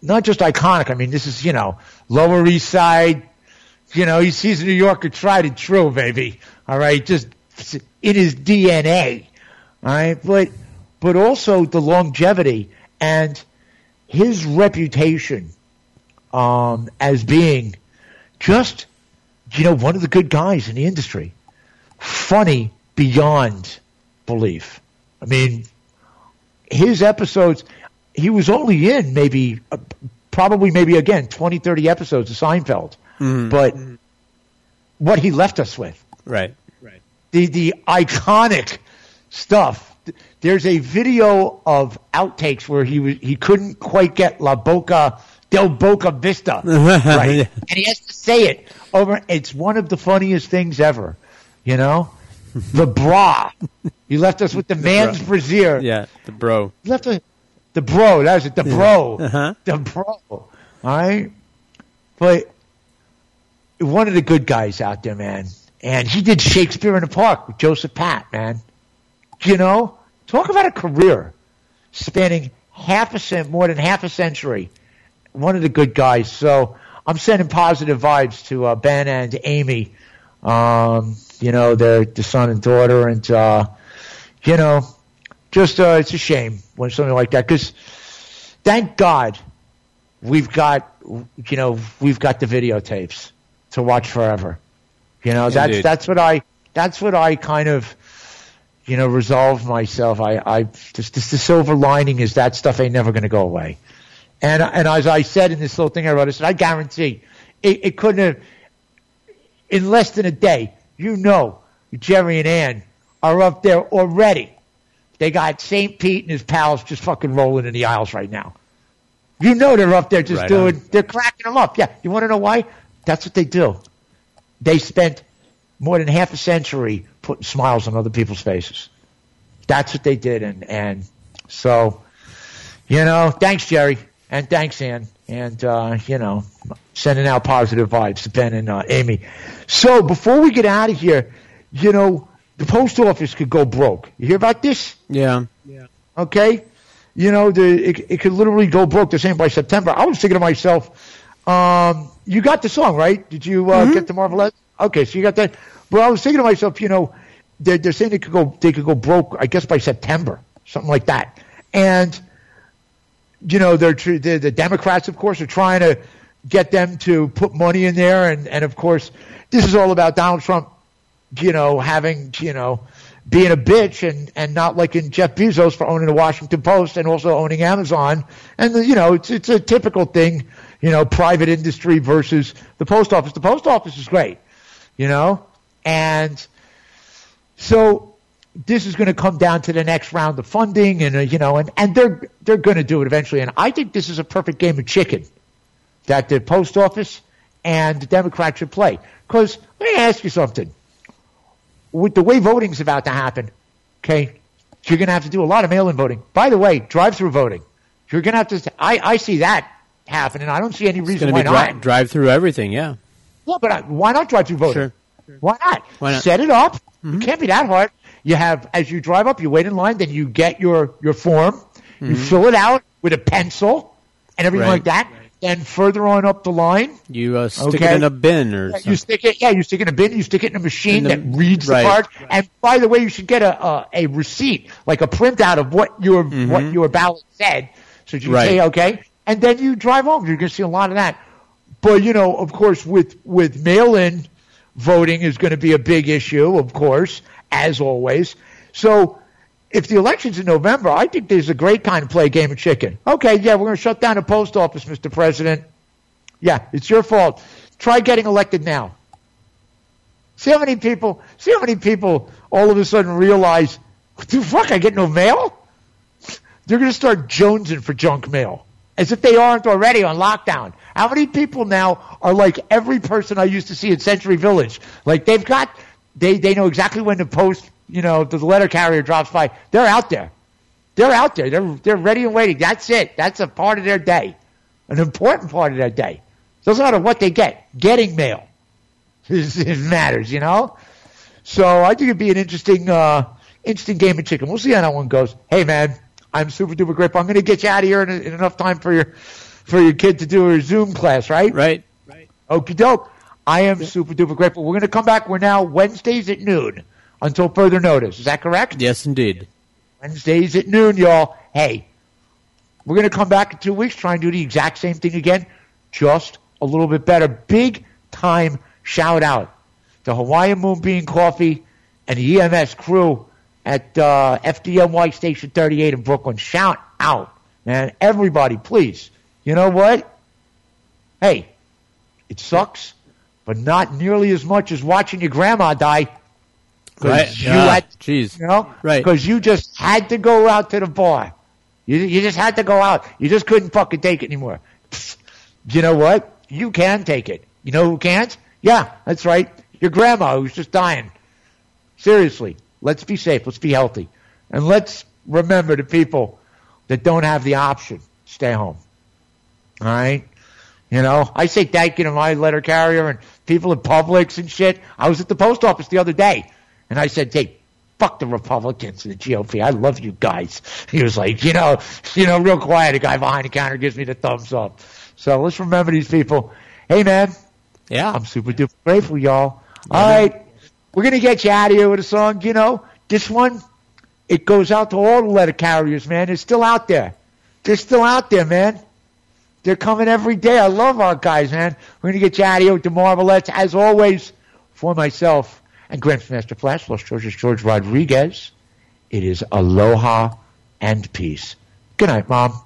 not just iconic. I mean, this is, you know, Lower East Side, you know, he's, he's a New Yorker tried and true, baby. All right. Just in his DNA. All right. But, but also the longevity and his reputation, um, as being just, you know, one of the good guys in the industry. Funny beyond belief. I mean, his episodes, he was only in maybe, uh, probably maybe again, 20, 30 episodes of Seinfeld. Mhm. But what he left us with, Right. Right. The, the iconic stuff. There's a video of outtakes where he was, he couldn't quite get La Boca, Del Boca Vista right. Yeah. And he has to say it over. It's one of the funniest things ever, you know? The bra. You left us with the man's brazier. Yeah, the bro. You left us, the bro, that was it, the bro. Uh-huh. The bro. All right? But one of the good guys out there, man. And he did Shakespeare in the Park with Joseph Papp, man. You know? Talk about a career spanning half a cent, more than half a century. One of the good guys. So I'm sending positive vibes to uh, Ben and Amy. Um, you know, their the son and daughter, and uh, you know, just uh, it's a shame when something like that. Because thank God we've got you know we've got the videotapes to watch forever. You know, that's that's what I that's what I kind of you know resolve myself. I I just, just the silver lining is that stuff ain't never going to go away. And and as I said in this little thing I wrote, I said I guarantee it, it couldn't have in less than a day. You know, Jerry and Anne are up there already. They got St. Pete and his pals just fucking rolling in the aisles right now. You know they're up there just Right doing, on. they're cracking them up. Yeah. You want to know why? That's what they do. They spent more than half a century putting smiles on other people's faces. That's what they did, and and so, you know, thanks Jerry, and thanks Anne, and uh, you know, sending out positive vibes to Ben and uh, Amy. So before we get out of here, you know, the post office could go broke. You hear about this? Yeah. Yeah. Okay, you know, the it, it could literally go broke the same by September. I was thinking to myself, um, you got the song right? Did you uh, get the Marvelette? Okay, so you got that. But I was thinking to myself, you know, they're, they're saying they could go they could go broke, I guess by September, something like that, and you know, they're tr- the, the Democrats, of course, are trying to get them to put money in there, and and of course, this is all about Donald Trump, you know, having you know being a bitch and and not liking Jeff Bezos for owning the Washington Post and also owning Amazon, and the, you know, it's it's a typical thing, you know, private industry versus the post office. The post office is great, you know, and so this is going to come down to the next round of funding, and uh, you know, and and they're they're going to do it eventually. And I think this is a perfect game of chicken that the post office and the Democrats should play. Because let me ask you something: with the way voting's about to happen, okay, you're going to have to do a lot of mail-in voting. By the way, drive-through voting. You're going to have to. I I see that happening. I don't see any reason going to why be not. drive through everything. Yeah. Yeah, but I, why not drive through voting? Sure. Why not? Why not? Set it up. It can't be that hard. You have as you drive up, you wait in line, then you get your your form, you Mhm. fill it out with a pencil and everything Right. like that. Then further on up the line, You uh, stick Okay. it in a bin or yeah, you stick it. Yeah, you stick it in a bin. You stick it in a machine In the- that reads right. the card. And by the way, you should get a a, a receipt, like a printout of what your what your ballot said, so you can Mm-hmm. Right. say okay, and then you drive home. You're going to see a lot of that. But you know, of course, with with mail-in voting is going to be a big issue, of course, as always. So. If the election's in November, I think there's a great time to play game of chicken. Okay, yeah, we're going to shut down the post office, Mr. President. Yeah, it's your fault. Try getting elected now. See how many people, see how many people all of a sudden realize, what the fuck, I get no mail? They're going to start jonesing for junk mail. As if they aren't already on lockdown. How many people now are like every person I used to see in Century Village? Like they've got, they, they know exactly when the post, you know, the letter carrier drops by. They're out there. They're out there. They're, they're ready and waiting. That's it. That's a part of their day. An important part of their day. Doesn't matter what they get. Getting mail. is- it matters, you know? So I think it'd be an interesting, uh, interesting game of chicken. We'll see how that one goes. Hey man, I'm super duper grateful. I'm going to get you out of here in, in enough time for your, for your kid to do her Zoom class, right? Right. Right. Okie doke. I am super duper grateful. We're going to come back. We're now Wednesdays at noon until further notice. Is that correct? Yes, indeed. Wednesdays at noon, y'all. Hey, we're going to come back in two weeks, try and do the exact same thing again, just a little bit better. Big time shout out to Hawaiian Moonbeam Coffee and the EMS crew at uh, FDNY Station 38 in Brooklyn. Shout out, man. Everybody, please. You know what? Hey, it sucks, but not nearly as much as watching your grandma die. Right. You Yeah. had, Jeez. you know, Right. Because you just had to go out to the bar. You you just had to go out. You just couldn't fucking take it anymore. You know what? You can take it. You know who can't? Yeah, that's right. Your grandma who's just dying. Seriously, let's be safe. Let's be healthy, and let's remember the people that don't have the option. Stay home. All right. You know, I say thank you to my letter carrier and people at Publix and shit. I was at the post office the other day, and I said, "Hey, fuck the Republicans and the GOP. I love you guys." He was like, you know, you know, real quiet. A guy behind the counter gives me the thumbs up. So let's remember these people. Hey, man. Yeah. I'm super duper grateful, y'all. All right, we're gonna get you out of here with a song. You know, this one, it goes out to all the letter carriers, man. They're still out there. They're still out there, man. They're coming every day. I love our guys, man. We're going to get you out of here with the Marvelettes. As always, for myself and Gramps Master Flash, Los Georges George Rodriguez, it is aloha and peace. Good night, Mom.